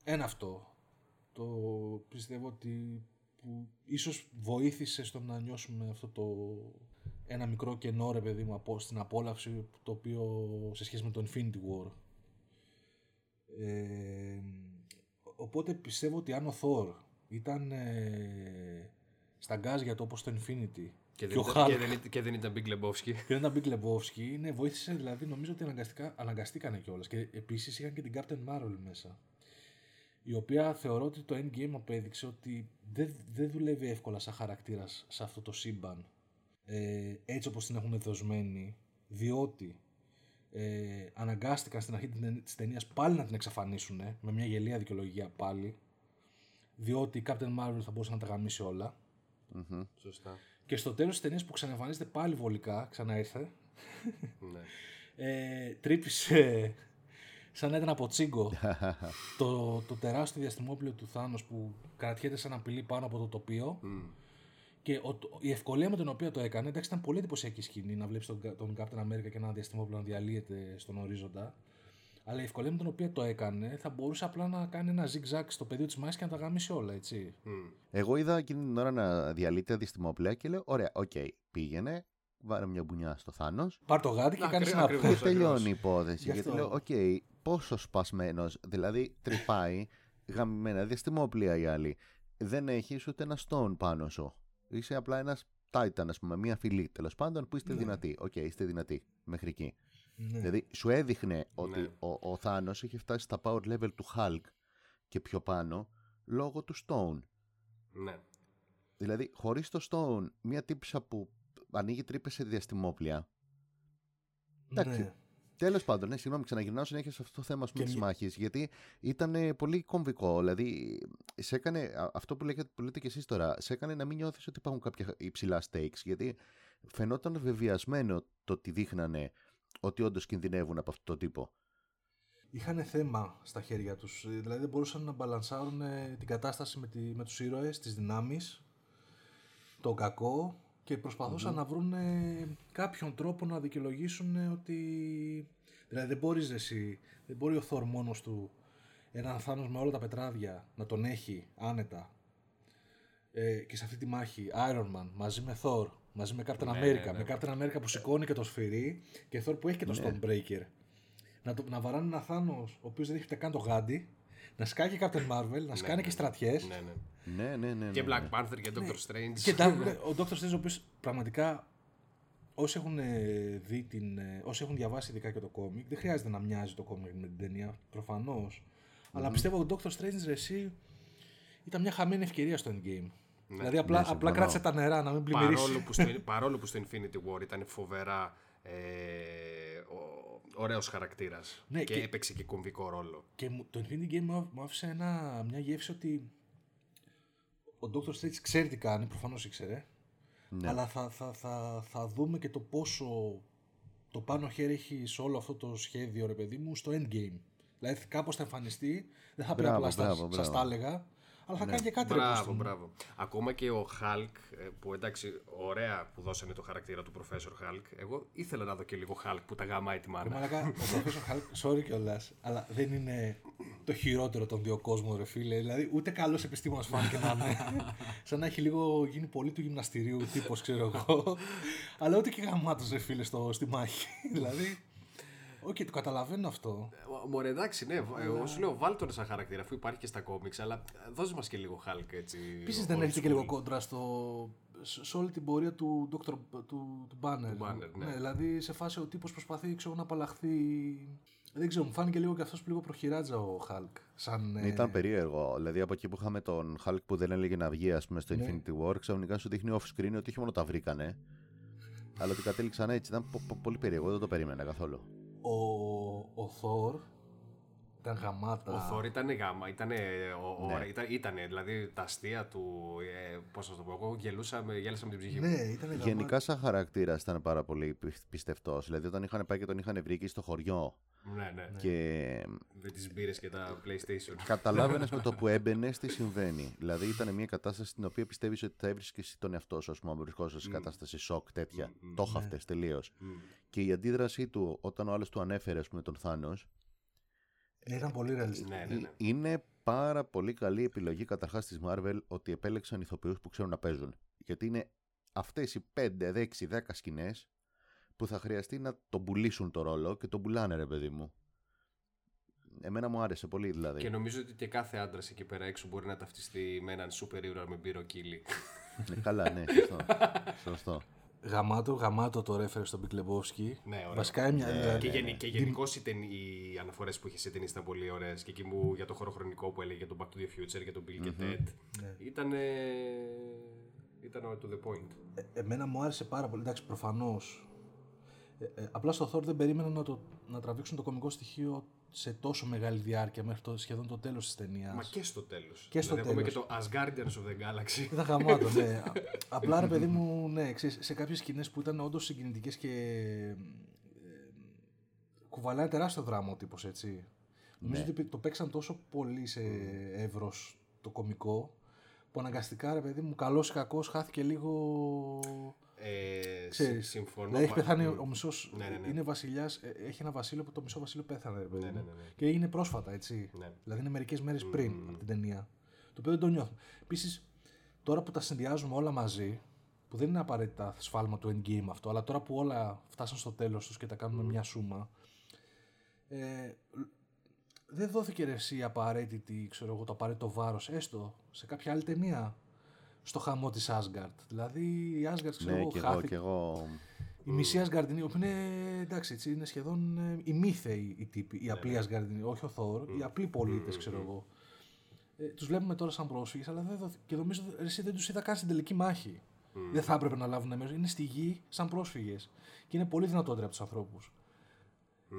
Ένα αυτό. Το πιστεύω ότι που ίσως βοήθησε στο να νιώσουμε αυτό το ένα μικρό κενό ρε παιδί μου στην απόλαυση το οποίο σε σχέση με το Infinity War. Ε, οπότε πιστεύω ότι αν ο Thor ήταν ε, στα γκάζια του όπως το Infinity και, δεν, ήταν, και, δεν, και δεν ήταν Big Lebowski. Και δεν ήταν Big Lebowski. Ναι, βοήθησε δηλαδή, νομίζω ότι αναγκαστικά, αναγκαστήκανε κιόλας. Και επίσης είχαν και την Captain Marvel μέσα. Η οποία θεωρώ ότι το Endgame απέδειξε ότι δεν, δεν δουλεύει εύκολα σαν χαρακτήρας σε αυτό το σύμπαν ε, έτσι όπως την έχουν δοσμένη διότι ε, αναγκάστηκαν στην αρχή της ταινίας πάλι να την εξαφανίσουν με μια γελία δικαιολογία πάλι διότι η Captain Marvel θα μπορούσε να τα γαμίσει όλα mm-hmm. Σωστά. Και στο τέλος της ταινίας που ξαναεμφανίζεται πάλι βολικά ξανά ήρθε ναι. ε, τρύπησε σαν να ήταν από τσίγκο το, το τεράστιο διαστημόπλαιο του Θάνος που κρατιέται σαν απειλή πάνω από το τοπίο και ο, η ευκολία με την οποία το έκανε, εντάξει, ήταν πολύ εντυπωσιακή σκηνή να βλέπεις τον, τον Captain America και ένα διαστημόπλαιο να διαλύεται στον ορίζοντα. Αλλά η ευκολία με την οποία το έκανε θα μπορούσε απλά να κάνει ένα zigzag στο πεδίο της μάχη και να τα γάμισει όλα, έτσι. Εγώ είδα εκείνη την ώρα να διαλύεται διαστημόπλοια και λέω: Ωραία, οκ, okay, πήγαινε, βάλε μια μπουνιά στο Θάνος. Πάρ το γάντι και κάνεις ένα Και τελειώνει η υπόθεση; γιατί λέω: Οκ, okay, πόσο σπασμένος, δηλαδή τρυπάει γαμημένα διαστημόπλοια οι άλλοι. Δεν έχεις ούτε ένα stone πάνω σου. Είσαι απλά ένας Titan, ας πούμε, μία φυλή τέλος πάντων που είστε ναι. δυνατοί. Οκ, okay, είστε δυνατοί μέχρι εκεί. Ναι. Δηλαδή σου έδειχνε ότι ναι. ο, ο Θάνος είχε φτάσει στα power level του Hulk και πιο πάνω λόγω του Stone. Ναι. Δηλαδή, χωρίς το Stone, μία τύψα που ανοίγει τρύπες σε διαστημόπλια. Εντάξει, ναι. Τέλος πάντων, ναι, συγγνώμη, ξαναγυρνάω συνέχεια σε αυτό το θέμα της μάχης, γιατί ήταν πολύ κομβικό. Δηλαδή, σε έκανε, αυτό που λέτε, που λέτε και εσείς τώρα, σε έκανε να μην νιώθεις ότι υπάρχουν κάποια υψηλά stakes, γιατί φαινόταν βεβαιασμένο το ότι δείχνανε ότι όντως κινδυνεύουν από αυτό το τύπο. Είχαν θέμα στα χέρια τους. Δηλαδή δεν μπορούσαν να μπαλανσάρουν την κατάσταση με, τη, με τους ήρωες, τις δυνάμεις, το κακό και προσπαθουσαν να βρουν κάποιον τρόπο να δικαιολογήσουν ότι. Δηλαδή δεν μπορείς εσύ, δεν μπορεί ο Θόρ μόνος του έναν Θάνος με όλα τα πετράδια να τον έχει άνετα ε, και σε αυτή τη μάχη Iron Man μαζί με Thor, μαζί με Captain ναι, America, ναι, ναι, με Captain America που σηκώνει και το σφυρί και Thor που έχει και το ναι. Stormbreaker. Να, το, να βαράνε ένα Θάνο ο οποίος δεν έχει ούτε καν το γάντι, να σκάει και Captain Marvel, να σκάνε ναι, και στρατιές. Ναι, ναι. Ναι, ναι, ναι. Και ναι, Black ναι. Panther και Doctor Strange. Και τα, ο Dr. Strange, ο οποίος πραγματικά όσοι έχουν ε, δει την. ε, Όσοι έχουν διαβάσει ειδικά και το κόμικ, δεν χρειάζεται να μοιάζει το κόμικ με την ταινία, προφανώς. Αλλά πιστεύω ότι ο Dr. Strange ρε, εσύ ήταν μια χαμένη ευκαιρία στο endgame. Δηλαδή απλά, ναι, απλά συμφωνώ. κράτησε τα νερά να μην πλημμυρίσει. παρόλο, που στο, παρόλο που στο Infinity War ήταν φοβερά ε, ο, ωραίος χαρακτήρας Ναι, και, και- έπαιξε και κομβικό ρόλο. Και μου- το Infinity Game μου άφ- μου άφησε ένα, μια γεύση ότι ο Dr. Strange ξέρει τι κάνει, προφανώς ήξερε, Ναι. αλλά θα, θα, θα, θα δούμε και το πόσο το πάνω χέρι έχει σε όλο αυτό το σχέδιο, ρε παιδί μου, στο endgame. Δηλαδή κάπως θα εμφανιστεί, δεν θα πει Μπράβο, απλά στα, μπράβο, σας μπράβο. τα έλεγα, αλλά θα κάνει και κάτι ρε Μπράβο, πούστη μου. μπράβο. Ακόμα και ο Hulk, ε, που εντάξει, ωραία που δώσανε το χαρακτήρα του Professor Hulk. Εγώ ήθελα να δω και λίγο Hulk που τα γαμάει τη Ρε μάνα. μαλάκα, ο Professor Hulk, sorry κιόλας, αλλά δεν είναι το χειρότερο των δύο κόσμων, ρε φίλε. Δηλαδή, ούτε καλός επιστήμονας φάνηκε να είναι. Σαν να έχει λίγο γίνει πολύ του γυμναστηρίου τύπος, ξέρω εγώ. αλλά ούτε και γαμάτος, ρε φίλε, στο, στη μάχη. δηλαδή. Οκ, το καταλαβαίνω αυτό. Ε, Μωρέ, εντάξει, ναι. Εγώ σου λέω, βάλ τον σαν χαρακτήρα αφού υπάρχει και στα κόμιξ, αλλά ε, δώσ' μας και λίγο Hulk έτσι. Επίσης old δεν έρχεται και school. λίγο κόντρα στο, σε σε όλη την πορεία του Dr. του, του Banner. Banner, ναι. δηλαδή σε φάση ο τύπος προσπαθεί ξέρω, να απαλλαχθεί. Δεν ξέρω, μου φάνηκε λίγο και αυτός που λίγο προχειράτζα ο Hulk. Σαν, ε, Ήταν περίεργο. Δηλαδή από εκεί που είχαμε τον Hulk που δεν έλεγε να βγει ας πούμε, στο Ναι. Infinity War, ξαφνικά σου δείχνει off screen ότι όχι μόνο τα βρήκανε, αλλά ότι κατέληξαν έτσι. Ήταν πο- πο- πολύ περίεργο, δεν το περίμενα καθόλου. Ο, ο Thor ήταν γαμάτα. Ο Θόρ ήταν γάμα, ήταν, ο, Ναι. ωραία, ήταν, ήτανε, δηλαδή τα αστεία του, ε, πώς να το πω, εγώ γελούσα, με- γέλασα με την ψυχή μου. Ναι, ήταν γαμάτα. Γενικά, σαν χαρακτήρας ήταν πάρα πολύ πιστευτός. Δηλαδή, όταν είχαν πάει και τον είχαν βρει εκεί στο χωριό Ναι, ναι. και Με τις μπύρες και τα PlayStation. καταλάβαινες με το που έμπαινε τι συμβαίνει. Δηλαδή, ήταν μια κατάσταση στην οποία πιστεύεις ότι θα έβρισκες εσύ τον εαυτό σου, ας πούμε, αν βρισκόσαι σε κατάσταση σοκ τέτοια. Το είχαυτε τελείως. Και η αντίδρασή του όταν ο άλλος του ανέφερε, ας πούμε, τον Θάνος, Ναι, ήταν πολύ ρεαλιστικό. ναι, ναι, ναι. είναι πάρα πολύ καλή επιλογή καταρχάς της Marvel ότι επέλεξαν ηθοποιούς που ξέρουν να παίζουν. Γιατί είναι αυτές οι 5, 6, 10 σκηνές που θα χρειαστεί να τον πουλήσουν το ρόλο και τον πουλάνε, ρε παιδί μου. Εμένα μου άρεσε πολύ δηλαδή. Και νομίζω ότι και κάθε άντρας εκεί πέρα έξω μπορεί να ταυτιστεί με έναν σούπερ ήρωα με μπυροκύλι. Ναι, καλά, ναι, σωστό. σωστό. Γαμάτο, γαμάτο το ρέφερε στον Πικλεμπόφσκι. Ναι, ωραίο. Βασικά μια. δηλαδή, Και, γενι, και γενικώς οι, ταινί- οι αναφορές που είχε σε ταινίες ήταν πολύ ωραίες. Και εκεί μου για το χώρο χρονικό που έλεγε για τον Back to the Future, για τον Bill και Ted. Ναι. Ήταν. Ήταν to the point. Ε, εμένα μου άρεσε πάρα πολύ. Εντάξει, προφανώς. Ε, ε, απλά στο Thor δεν περίμενα να, το, να τραβήξουν το κομικό στοιχείο σε τόσο μεγάλη διάρκεια μέχρι το, σχεδόν το τέλος της ταινίας. Μα και στο τέλος. Και στο δηλαδή, ακόμα και τέλος. το Asgardians of the Galaxy. Ήταν γαμάτο, ναι. Α- Απλά ρε παιδί μου, ναι, ξέρεις, σε κάποιες σκηνές που ήταν όντως συγκινητικές και. Ε, κουβαλάει τεράστιο δράμα ο τύπος, έτσι. Νομίζω ότι το παίξαν τόσο πολύ σε εύρος το κωμικό που αναγκαστικά ρε παιδί μου, καλός ή κακός, χάθηκε λίγο. Ε, Ξέρεις, συ- συμφωνώ. Δηλαδή έχει πα- πεθάνει μ, ο μισός. Ναι, ναι, ναι. Είναι βασιλιάς, έχει ένα βασίλειο που το μισό βασίλειο πέθανε, ρε παιδί Ναι, μου. ναι, ναι, ναι. Και έγινε πρόσφατα, έτσι. Ναι. Δηλαδή είναι μερικές μέρες πριν από την ταινία. Το οποίο δεν το νιώθω. Επίσης, τώρα που τα συνδυάζουμε όλα μαζί, που δεν είναι απαραίτητα σφάλμα του endgame αυτό, αλλά τώρα που όλα φτάσαν στο τέλος τους και τα κάνουμε μια σούμα. Ε, δεν δόθηκε ρε εσύ απαραίτητη, ξέρω εγώ, το απαραίτητο βάρος, έστω σε κάποια άλλη ταινία, στο χαμό της Asgard. Δηλαδή η Asgard, ξέρω ναι, εγώ, και εγώ, χάθηκε. και εγώ. Η μισή Ασγκαρδινή, που είναι εντάξει, έτσι, είναι σχεδόν ε, οι μύθεοι οι τύποι, οι απλοί Ασγκαρδινοί, όχι ο Θόρ, οι απλοί πολίτες, ξέρω εγώ. Ε, τους βλέπουμε τώρα σαν πρόσφυγες, αλλά δεν δοθ- και νομίζω ότι εσύ δεν τους είδα καν στην τελική μάχη. Δεν θα έπρεπε να λάβουν μέρος. Είναι στη γη σαν πρόσφυγες. Και είναι πολύ δυνατότεροι από τους ανθρώπους.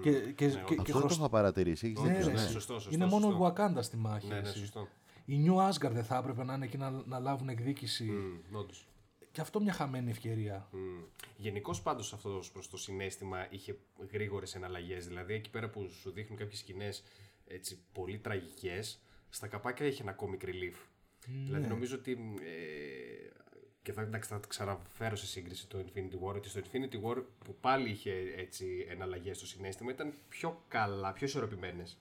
Και, και, και, και Αυτό το χρωσ- είχα παρατηρήσει. Έχεις Ναι, δίκιο, ρε, ναι. εσύ. Σωστό, σωστό, είναι μόνο σωστό. η Wakanda στη μάχη. Ναι, ναι, εσύ. σωστό. Η New Asgard δεν θα έπρεπε να είναι εκεί να, να λάβουν εκδίκηση. Μμ, όντως. Και αυτό μια χαμένη ευκαιρία. Γενικώς πάντως αυτό προς το συνέστημα είχε γρήγορες εναλλαγές. Δηλαδή εκεί πέρα που σου δείχνουν κάποιες σκηνές πολύ τραγικές, στα καπάκια έχει ένα comic relief. Δηλαδή νομίζω ότι. Ε, και θα, εντάξει, θα το ξαναφέρω σε σύγκριση το Infinity War, ότι στο Infinity War που πάλι είχε έτσι εναλλαγές στο συνέστημα ήταν πιο καλά, πιο ισορροπημένες.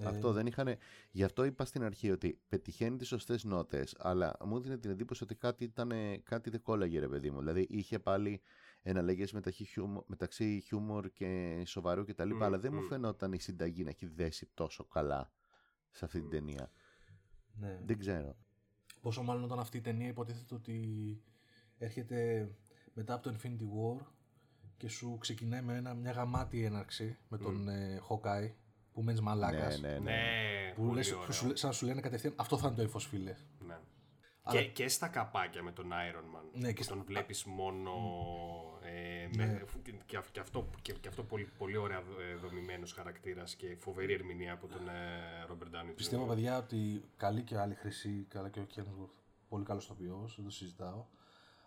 Μμμ. Αυτό δεν είχαν. Γι' αυτό είπα στην αρχή ότι πετυχαίνει τις σωστές νότες, αλλά μου έδινε την εντύπωση ότι κάτι, ήταν, κάτι δεν κόλλαγε, ρε παιδί μου. Δηλαδή είχε πάλι εναλλαγές μεταξύ, χιούμορ, μεταξύ χιούμορ και σοβαρού κτλ. Mm, αλλά δεν μου φαινόταν η συνταγή να έχει δέσει τόσο καλά σε αυτή την ταινία. Ναι. Δεν ξέρω. Πόσο μάλλον όταν αυτή η ταινία υποτίθεται ότι έρχεται μετά από το Infinity War και σου ξεκινάει με ένα, μια γαμάτη έναρξη με τον ε, Hawkeye που μένεις μαλάκας. Ναι, ναι, ναι. Ναι, Που, πολύ λες, ωραίο. που σου, λέ- σαν να σου λένε κατευθείαν αυτό θα είναι το ύφος, φίλε. Ναι. Αλλά- Και, και στα καπάκια με τον Iron Man. Ναι, και που στα- τον βλέπεις μόνο. Ε, με, και, και, αυ- και αυτό, και, και αυτό πολύ, πολύ ωραία ε, δομημένος χαρακτήρας και φοβερή ερμηνεία από τον ε, Robert Downey Jr. Πιστεύω, παιδιά, ότι καλή και άλλη χρυσή, καλά και ο Kensworth, πολύ καλός τοπιό, δεν το συζητάω.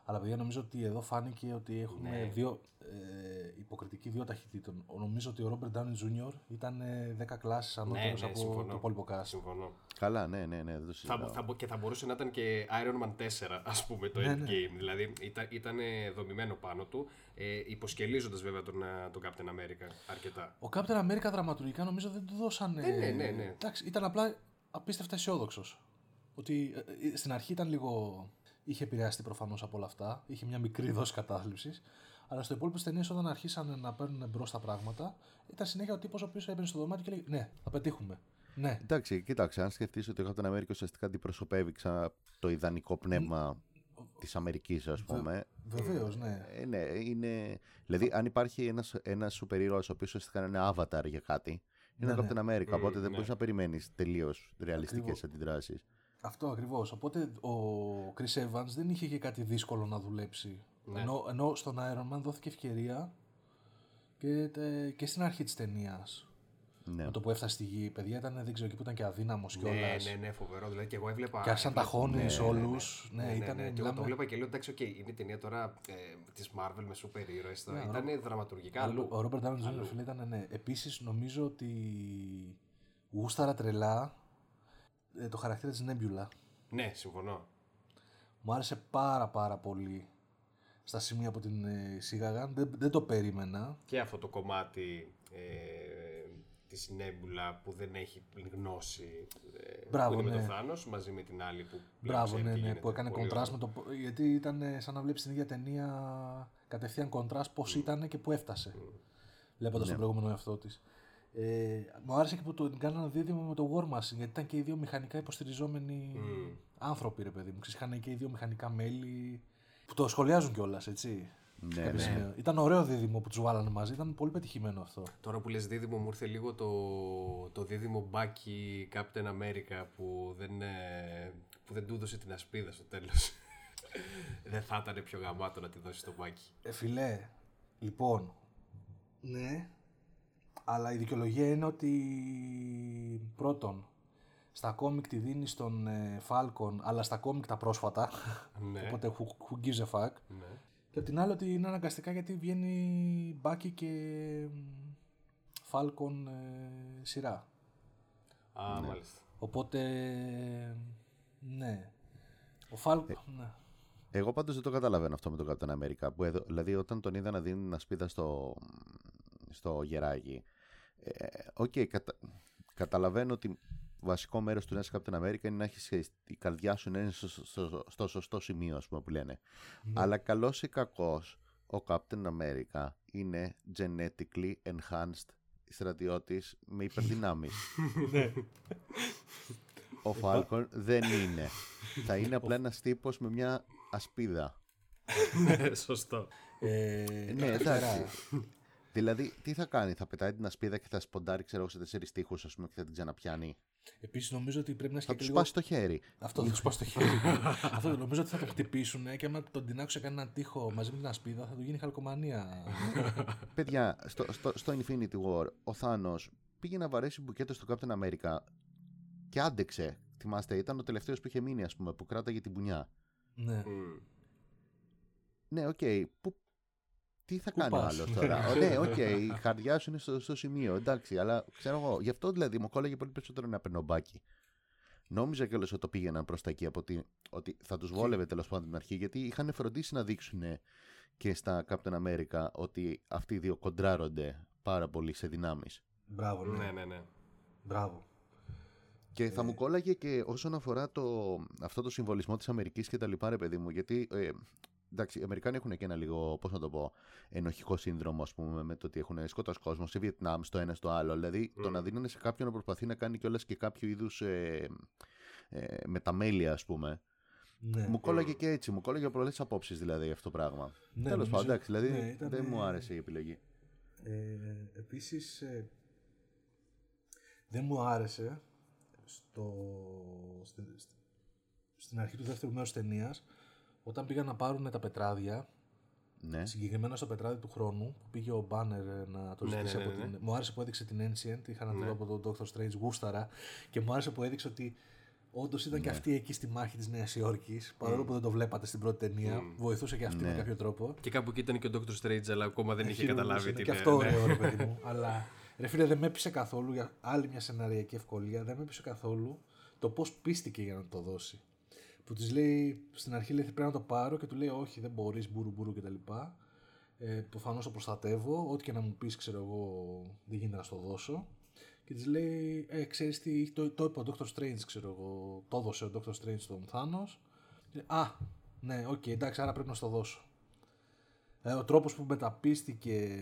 Αλλά παιδιά, νομίζω ότι εδώ φάνηκε ότι έχουμε Ναι. δύο ε, υποκριτική δύο ταχυτήτων. Ο- Νομίζω ότι ο Robert Downey Jr. ήταν ε, 10 κλάσεις ανώτερος ναι, από συμφωνώ. το υπόλοιπο cast. Συμφωνώ. Καλά, ναι, ναι, ναι, δεν το Θα, συζητάω. θα, μπο- και θα μπορούσε να ήταν και Iron Man 4, ας πούμε, το Ναι, Endgame. ναι. Δηλαδή ήταν, ήταν δομημένο πάνω του, ε, υποσκελίζοντας βέβαια τον, ε, τον Captain America αρκετά. Ο Captain America δραματουργικά νομίζω δεν του δώσανε. Ε, ναι, ναι, ναι. Εντάξει, ήταν απλά απίστευτα αισιόδοξος. Ότι ε, ε, στην αρχή ήταν λίγο. Είχε επηρεαστεί προφανώς από όλα αυτά. Είχε μια μικρή δόση κατάθλιψης. Αλλά στο υπόλοιπο ταινίε, όταν αρχίσαν να παίρνουν μπρος τα πράγματα, ήταν συνέχεια ο τύπος ο οποίος έμπαινε στο δωμάτιο και λέει Ναι, θα πετύχουμε. Ναι. Εντάξει, κοίταξε, αν σκεφτείς ότι ο Captain America ουσιαστικά αντιπροσωπεύει ξανά το ιδανικό πνεύμα της Αμερικής, ας πούμε. Βεβαίως, ναι. Ε, ναι, είναι. Δηλαδή, αν υπάρχει ένας ένας σούπερ ήρωας ο οποίος ουσιαστικά είναι ένα avatar για κάτι, είναι Ναι, ο ναι. Captain America. Μμμ, οπότε δεν ναι. μπορείς να περιμένεις τελείως ρεαλιστικές Ακριβώς. αντιδράσεις. Αυτό ακριβώς. Οπότε ο Chris Evans δεν είχε και κάτι δύσκολο να δουλέψει. Ναι. Ενώ, ενώ στον Iron Man δόθηκε ευκαιρία και, τε- και στην αρχή της ταινίας. Ναι. Με το που έφτασε στη γη, παιδιά ήταν, δεν ξέρω, εκεί που ήταν και αδύναμος Ναι, κιόλας. ναι, ναι, φοβερό. Δηλαδή και εγώ έβλεπα. Και άρχισαν τα έβλεπα- χώνει ναι, όλους. ναι, Ναι, ναι, ναι, ήταν. ναι, Και εγώ μιλάμε- το βλέπα και λέω εντάξει, οκ, είναι η ταινία τώρα ε, της Marvel με σούπερ ήρωες. Ναι, Ήταν δραματουργικά Ο- αλλού. Ο Robert Downey Jr. Αλλού. φίλε ήταν, ναι. Επίσης νομίζω ότι γούσταρα τρελά ε, το χαρακτήρα της Nebula. Ναι, συμφωνώ. Μου άρεσε πάρα πάρα πολύ στα σημεία που την ε, εισήγαγαν. Δεν, δεν το περίμενα. Και αυτό το κομμάτι ε, της Νέμπουλα που δεν έχει γνώση ε, Μπράβο, που είναι με ναι. τον Θάνος μαζί με την άλλη που πλέον Μπράβο, ξέρει ναι, τι ναι, γίνεται. που έκανε Πολύ κοντράστ με ωραίο. το. Γιατί ήταν ε, σαν να βλέπεις την ίδια ταινία κατευθείαν κοντράστ πώς ήταν και που έφτασε. Βλέποντας τον προηγούμενο εαυτό της. Ε, μου άρεσε και που το κάνανε δίδυμο με το War Machine, γιατί ήταν και οι δύο μηχανικά υποστηριζόμενοι άνθρωποι, ρε παιδί μου. Ξέρεις, είχαν και οι δύο μηχανικά μέλη που το σχολιάζουν κιόλας, έτσι. Ναι, Κάποια ναι. σημεία. Ήταν ωραίο δίδυμο που τους βάλανε μαζί, ήταν πολύ πετυχημένο αυτό. Τώρα που λες δίδυμο μου ήρθε λίγο το, το δίδυμο μπάκι Captain America που δεν, ε, που δεν του έδωσε την ασπίδα στο τέλος. δεν θα ήταν πιο γαμάτο να τη δώσει το μπάκι. Ε, φιλέ, λοιπόν, ναι, αλλά η δικαιολογία είναι ότι πρώτον, στα κόμικ τη δίνεις στον ε, Falcon, αλλά στα κόμικ τα πρόσφατα, Ναι. οπότε who, who gives a fuck. ναι. Και απ' την άλλη ότι είναι αναγκαστικά γιατί βγαίνει Bucky και μ, Falcon ε, σειρά. Α, μάλιστα. Οπότε, ναι. Ο Falcon, ναι. Εγώ πάντως δεν το καταλαβαίνω αυτό με τον Captain America. Που εδώ, δηλαδή, όταν τον είδα να δίνει ένα σπίδα στο, στο γεράκι. Ε, Οκ, κατα, καταλαβαίνω ότι βασικό μέρος του να είσαι Captain America είναι να έχεις η καρδιά σου να είναι στο, στο- στο σωστό σημείο, ας πούμε, που λένε. Αλλά καλός ή κακός, ο Captain America είναι genetically enhanced στρατιώτης με υπερδυνάμεις. Ο Falcon δεν είναι. Θα είναι απλά ένας τύπος με μια ασπίδα. ναι, σωστό. Ε, Ναι, αριστερά. εντάξει. Δηλαδή, τι θα κάνει, θα πετάει την ασπίδα και θα σποντάρει, ξέρω εγώ, σε τέσσερις τείχου, ας πούμε, και θα την ξαναπιάνει. Επίσης νομίζω ότι πρέπει να Θα έχει του και λίγο... σπάσει το χέρι. Αυτό θα τους πάει στο χέρι. Αυτό νομίζω ότι θα το χτυπήσουν και άμα τον τεινάξουν σε κανένα τείχο μαζί με την ασπίδα θα του γίνει χαλκομανία. Παιδιά, στο, στο, στο Infinity War, ο Θάνος πήγε να βαρέσει μπουκέτο στο Captain America και άντεξε. Θυμάστε, ήταν ο τελευταίος που είχε μείνει, ας πούμε, που κράταγε την πουνιά. ναι. Μμ. Ναι, οκ. Πού... Τι θα Πού κάνει ο πας; άλλο τώρα; Ω, ναι, οκ, η καρδιά σου είναι στο, στο σημείο. Εντάξει, αλλά ξέρω εγώ. Γι' αυτό δηλαδή μου κόλλαγε πολύ περισσότερο ένα με τον Bucky. Νόμιζα κιόλας ότι το πήγαιναν προς τα εκεί από ότι, ότι θα τους βόλευε τέλος πάντων την αρχή γιατί είχαν φροντίσει να δείξουν και στα Captain America ότι αυτοί οι δύο κοντράρονται πάρα πολύ σε δυνάμεις. Μπράβο, ναι. Ναι, ναι, ναι. Μπράβο. Και θα μου κόλλαγε και όσον αφορά το, αυτό το συμβολισμό της Αμερικής και τα λοιπά ρε παιδί μου γιατί ε, εντάξει, οι Αμερικάνοι έχουν και ένα λίγο, πώς να το πω, ενοχικό σύνδρομο, ας πούμε, με το ότι έχουν σκοτώσει κόσμο σε Βιετνάμ, στο ένα στο άλλο. Δηλαδή, το να δίνουν σε κάποιον να προσπαθεί να κάνει κιόλας και κάποιο είδους ε, ε, μεταμέλεια, ας πούμε. Ναι. Μου κόλλαγε και έτσι, μου κόλλαγε πολλές απόψεις δηλαδή αυτό το πράγμα. Ναι, Τέλος πάντων, εντάξει, δηλαδή ναι, ήταν, δεν μου άρεσε η επιλογή. Ε, Επίσης, ε, δεν μου άρεσε στο, στην, στην αρχή του δεύτερου μέρους ταινίας όταν πήγαν να πάρουν τα πετράδια. Ναι. Συγκεκριμένα στο πετράδι του χρόνου που πήγε ο Μπάνερ να το ναι, ζητήσει ναι, από την. Μου άρεσε που έδειξε την Ancient, είχα να δω από τον Doctor Strange, γούσταρα και μου άρεσε που έδειξε ότι Όντως ήταν και αυτή εκεί στη μάχη της Νέας Υόρκης. Παρόλο που δεν το βλέπατε στην πρώτη ταινία, βοηθούσε και αυτή με κάποιο τρόπο. Και κάπου εκεί ήταν και ο Doctor Strange, αλλά ακόμα δεν είχε καταλάβει τι Και αυτό ωραίο, ρε παιδί μου. αλλά ρε φίλε, δεν με έπεισε καθόλου για άλλη μια σεναριακή ευκολία. Δεν με έπεισε καθόλου το πώς πίστηκε για να το δώσει που της λέει στην αρχή λέει πρέπει να το πάρω και του λέει όχι δεν μπορείς μπουρου μπουρου κτλ. Ε, Προφανώς το προστατεύω, ό,τι και να μου πεις, ξέρω εγώ, δεν γίνεται να στο δώσω. Και της λέει, ε, ξέρεις τι, το, το είπε ο Dr. Strange, ξέρω εγώ, το έδωσε ο Dr. Strange στον Θάνο. Α, ναι, οκ, okay, εντάξει, άρα πρέπει να στο δώσω. Ε, ο τρόπος που μεταπείστηκε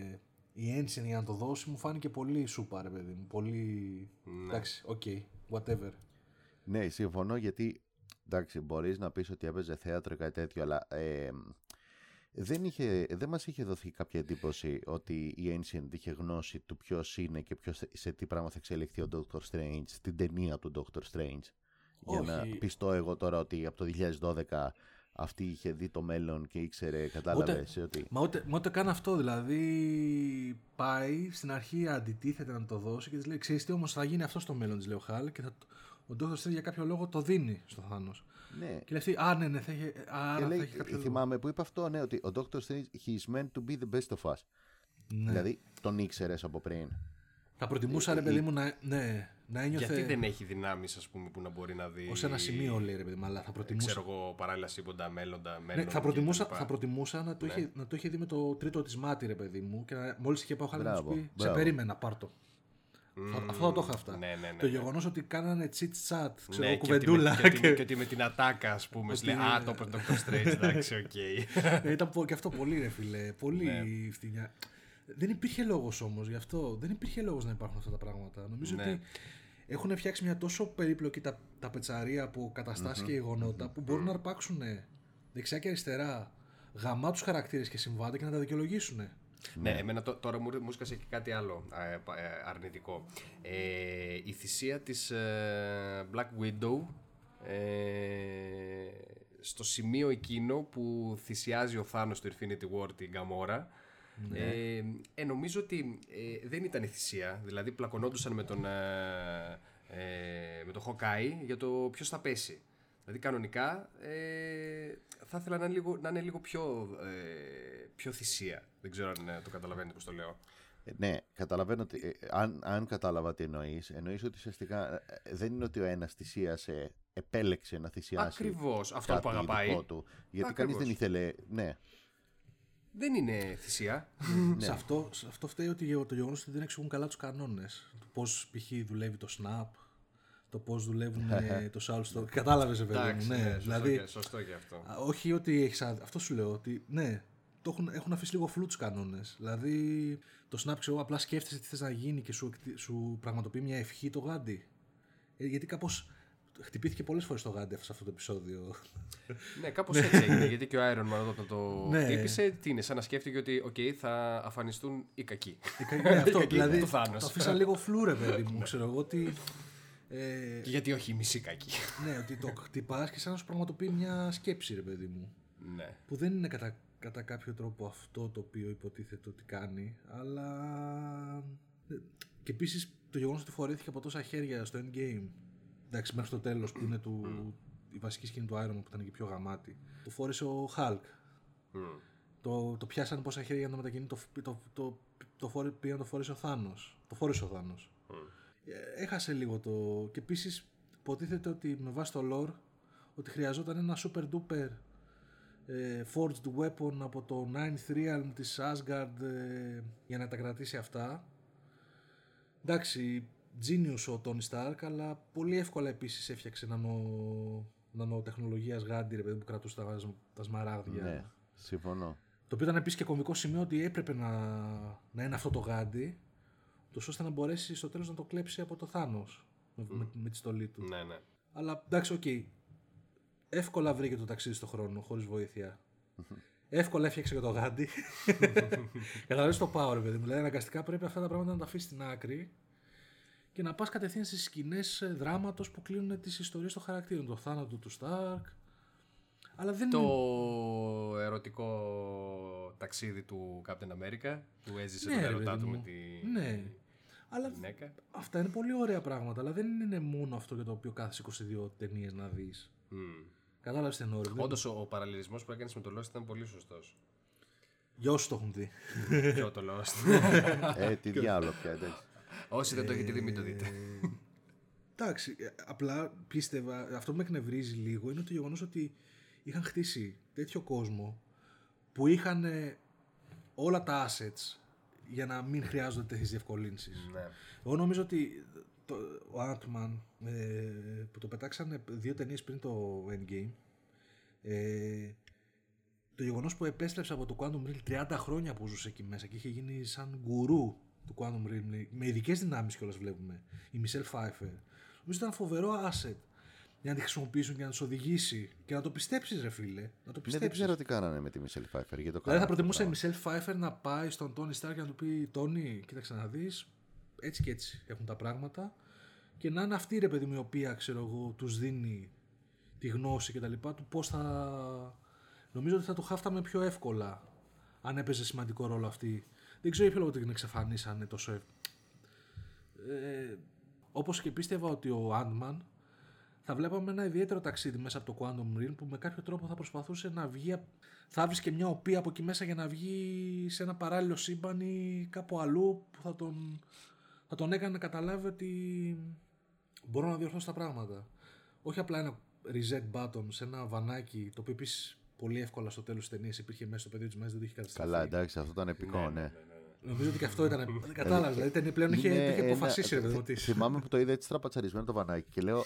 η Ancient για να το δώσει μου φάνηκε πολύ σούπα, ρε παιδί μου. Πολύ. Ναι. Εντάξει, οκ, okay, whatever. Ναι, συμφωνώ γιατί εντάξει, μπορείς να πεις ότι έπαιζε θέατρο ή κάτι τέτοιο, αλλά ε, δεν, είχε, δεν μας είχε δοθεί κάποια εντύπωση ότι η Ancient είχε γνώση του ποιος είναι και ποιος, σε τι πράγμα θα εξελιχθεί ο Doctor Strange στην ταινία του Doctor Strange. Για να πιστώ εγώ τώρα ότι από το 2012 αυτή είχε δει το μέλλον και ήξερε, κατάλαβες ότι. Μα ούτε, μα ούτε καν αυτό. Δηλαδή πάει στην αρχή αντιτίθεται να το δώσει και της λέει: Ξέρεις τι όμως θα γίνει αυτό στο μέλλον, της λέει ο Χάλ, και θα, ο Doctor Strange για κάποιο λόγο το δίνει στο Θάνος. Ναι. Και λέει Α, ναι, ναι, θα έχει, άρα και λέει, θα έχει κάποιο Θυμάμαι λόγο. που είπε αυτό, ναι, ότι ο Doctor Strange he's meant to be the best of us. Ναι. Δηλαδή τον ήξερες από πριν. Θα προτιμούσα, ε, ρε παιδί μου, να, ναι, να ένιωθε. Γιατί δεν έχει δυνάμεις, ας πούμε, που να μπορεί να δει. Ως ένα σημείο, λέει ρε παιδί μου, αλλά θα προτιμούσα. Ξέρω εγώ, παράλληλα σύμπαντα, μέλλοντα, μέλλοντα. Ναι, θα προτιμούσα, θα προτιμούσα να, το ναι. είχε, να το είχε δει με το τρίτο της μάτι, ρε παιδί μου. Και μόλις είχε πάω, χάρη να του πει: Σε περίμενα, πάρτο. Mm, αυτό θα το είχα αυτά. Ναι, ναι, ναι, το ναι. γεγονός ότι κάνανε chit chat, ξέρω, ναι, κουβεντούλα. Και, και, και, ότι με την ατάκα, ας πούμε, λέει Α, το είπε Dr. Strange, εντάξει, οκ. Ε, ήταν και αυτό πολύ, ρε φίλε. Πολύ ναι. φτηνιά. Δεν υπήρχε λόγος όμως γι' αυτό. Δεν υπήρχε λόγος να υπάρχουν αυτά τα πράγματα. Νομίζω ναι. ότι έχουν φτιάξει μια τόσο περίπλοκη τα, τα πετσαρία από καταστάσεις και γεγονότα που μπορούν να αρπάξουν δεξιά και αριστερά γαμά τους χαρακτήρες και συμβάντα και να τα δικαιολογήσουν. Ναι, ναι εμένα τώρα μου, μου σκάσε και κάτι άλλο ε, ε, αρνητικό. Ε, η θυσία της ε, Black Widow στο σημείο εκείνο που θυσιάζει ο Θάνος του Infinity War την Gamora ναι. ε, νομίζω ότι δεν ήταν η θυσία, δηλαδή πλακωνόντουσαν με τον, με τον Hawkeye για το ποιος θα πέσει. Δηλαδή κανονικά ε, θα ήθελα να είναι λίγο, να είναι λίγο πιο, ε, πιο θυσία. Δεν ξέρω αν ε, το καταλαβαίνετε πώς το λέω. Ε, ναι, καταλαβαίνω ότι. Ε, αν, αν κατάλαβα τι εννοείς, εννοείς ότι ουσιαστικά δεν είναι ότι ο ένας θυσίασε, επέλεξε να θυσιάσει. Ακριβώς αυτό που αγαπάει. Του, γιατί κανείς δεν ήθελε. Ναι. Δεν είναι θυσία. ναι. σε, αυτό, σε αυτό φταίει ότι το γεγονός ότι δεν εξηγούν καλά τους κανόνες. Πώς π.χ. δουλεύει το Snap, το πώς δουλεύουν το Soulstone. Κατάλαβες, βέβαια. Ναι, ναι, δηλαδή, σωστό και αυτό. Όχι ότι έχεις. Αυτό σου λέω. Ότι ναι, το έχουν, έχουν αφήσει λίγο φλού τους κανόνες. Δηλαδή, το Snap ξέρω, απλά σκέφτεσαι τι θες να γίνει και σου, σου πραγματοποιεί μια ευχή το γάντι. Ε, γιατί κάπως χτυπήθηκε πολλές φορές το γάντι σε αυτό το επεισόδιο. ναι, κάπως έτσι έγινε. Γιατί και ο Iron Man όταν το ναι. χτύπησε, τι είναι, σαν να σκέφτηκε ότι okay, θα αφανιστούν οι κακοί. Οι κακοί, ναι, αυτό, δηλαδή, το, το αφήσαν λίγο φλούρε, παιδί μου. ξέρω εγώ ότι ε, και γιατί όχι η μισή κακή. ναι, ότι το χτυπάς και σαν να σου πραγματοποιεί μια σκέψη, ρε παιδί μου. Ναι. Που δεν είναι κατά, κατά κάποιο τρόπο αυτό το οποίο υποτίθεται ότι κάνει, αλλά. Ε, και επίσης το γεγονός ότι φορέθηκε από τόσα χέρια στο endgame. Εντάξει, μέχρι το τέλος που είναι του, η βασική σκηνή του Iron Man που ήταν και πιο γαμάτι. Το φόρεσε ο Hulk. Mm. Το, το πιάσανε πόσα χέρια για να μετακινεί. Το, το, το, το, το, το, πήγαν το φόρεσε ο Θάνο. Το φόρεσε ο Θάνο. Mm. Ε, έχασε λίγο το. Και επίσης υποτίθεται ότι με βάση το lore ότι χρειαζόταν ένα super duper ε, forged weapon από το 9th realm της Asgard ε, για να τα κρατήσει αυτά. Εντάξει, genius ο Tony Stark, αλλά πολύ εύκολα επίσης έφτιαξε νανο, νανοτεχνολογίας γάντι, ρε παιδί που κρατούσε τα, τα σμαράγδια. Ναι. Συμφωνώ. Το οποίο ήταν επίσης και κομβικό σημείο ότι έπρεπε να, να είναι αυτό το γάντι, τόσο ώστε να μπορέσει στο τέλος να το κλέψει από το Θάνο με, με, με, τη στολή του. Ναι, ναι. Αλλά εντάξει, οκ. Okay. Εύκολα βρήκε το ταξίδι στον χρόνο, χωρίς βοήθεια. Εύκολα έφτιαξε και το γάντι. Καταλαβαίνεις το power, παιδί μου. Δηλαδή, αναγκαστικά πρέπει αυτά τα πράγματα να τα αφήσεις στην άκρη και να πας κατευθείαν στις σκηνές δράματος που κλείνουν τις ιστορίες των χαρακτήρων. Το θάνατο του Σταρκ. Αλλά δεν Το είναι... ερωτικό ταξίδι του Captain America που έζησε Ναι, τον ρε, ερωτά παιδί του μου. με τη Ναι. Αλλά γυναίκα. αυτά είναι πολύ ωραία πράγματα. Αλλά δεν είναι μόνο αυτό για το οποίο κάθε 22 ταινίες να δεις. Mm. Κατάλαβες τι εννοώ. ρε, δεν- Όντως ο, ο παραλληλισμός που έκανες με το Lost ήταν πολύ σωστός. Για όσους το έχουν δει. Ποιο το Lost. ε, τι διάλογο πια, εντάξει. Όσοι δεν το έχετε δει, μην το δείτε. Ε, Εντάξει, ε, απλά πίστευα, αυτό που με εκνευρίζει λίγο είναι το γεγονός ότι είχαν χτίσει τέτοιο κόσμο που είχαν ε, όλα τα assets για να μην χρειάζονται τέτοιες διευκολύνσεις. ναι. Εγώ νομίζω ότι το, ο Ant-Man ε, που το πετάξανε δύο ταινίες πριν το Endgame ε, το γεγονός που επέστρεψε από το Quantum Realm 30 χρόνια που ζούσε εκεί μέσα και είχε γίνει σαν γκουρού του Quantum Realm με ειδικές δυνάμεις κιόλας βλέπουμε. Η Michelle Pfeiffer. Νομίζω ήταν φοβερό asset για να τη χρησιμοποιήσουν και να τους οδηγήσει και να το πιστέψεις, ρε φίλε. Να το Ναι, δεν πιστέψεις. ξέρω τι κάνανε με τη Μισελ Φάιφερ. Γιατί το Δηλαδή θα κάνανε προτιμούσε η αυτό Michelle Pfeiffer να πάει στον Tony Stark και να του πει Τόνι, κοίταξε να δεις, έτσι και έτσι έχουν τα πράγματα. Και να είναι αυτή ρε παιδί μου η οποία ξέρω εγώ τους δίνει τη γνώση και τα λοιπά του πώς θα... Νομίζω ότι θα το χάφταμε πιο εύκολα αν έπαιζε σημαντικό ρόλο αυτή. Δεν ξέρω για ποιο λόγο την εξαφανίσανε τόσο εύκολα. Ε, όπως και πίστευα ότι ο Ant-Man θα βλέπαμε ένα ιδιαίτερο ταξίδι μέσα από το Quantum Realm που με κάποιο τρόπο θα προσπαθούσε να βγει. απ- Θα βρει και μια οπία από εκεί μέσα για να βγει σε ένα παράλληλο σύμπαν ή κάπου αλλού που θα τον, θα τον έκανε να καταλάβει ότι μπορώ να διορθώσω τα πράγματα. Όχι απλά ένα reset button σε ένα βανάκι το οποίο επίσης πολύ εύκολα στο τέλος της ταινίας υπήρχε μέσα στο πεδίο της μέσα, δεν το είχε καταστραφεί. Καλά, εντάξει, αυτό ήταν επικό, ναι. Νομίζω ότι και αυτό ήταν. Κατάλαβες. Δηλαδή η ταινία πλέον είχε, Είναι είχε ένα- αποφασίσει ρε παιδί μου τι. Θυμάμαι που το είδα έτσι τραπατσαρισμένο το βανάκι και λέω.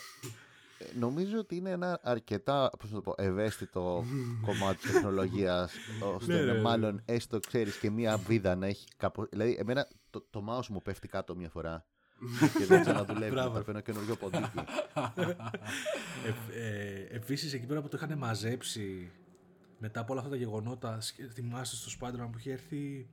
«Ε, Νομίζω ότι είναι ένα αρκετά πώς να το πω, ευαίσθητο κομμάτι της τεχνολογίας ώστε Ναι, να ναι, ναι. μάλλον έστω ξέρεις και μία βίδα να έχει κάπου... Δηλαδή εμένα το, το mouse μου πέφτει κάτω μία φορά και δεν ξαναδουλεύει Μπράβο. μετά παίρνω καινούριο ποντίκι. Ε, ε, Επίσης, εκεί πέρα που το είχαν μαζέψει μετά από όλα αυτά τα γεγονότα, σκ- θυμάστε στο Spider-Man που είχε έρθει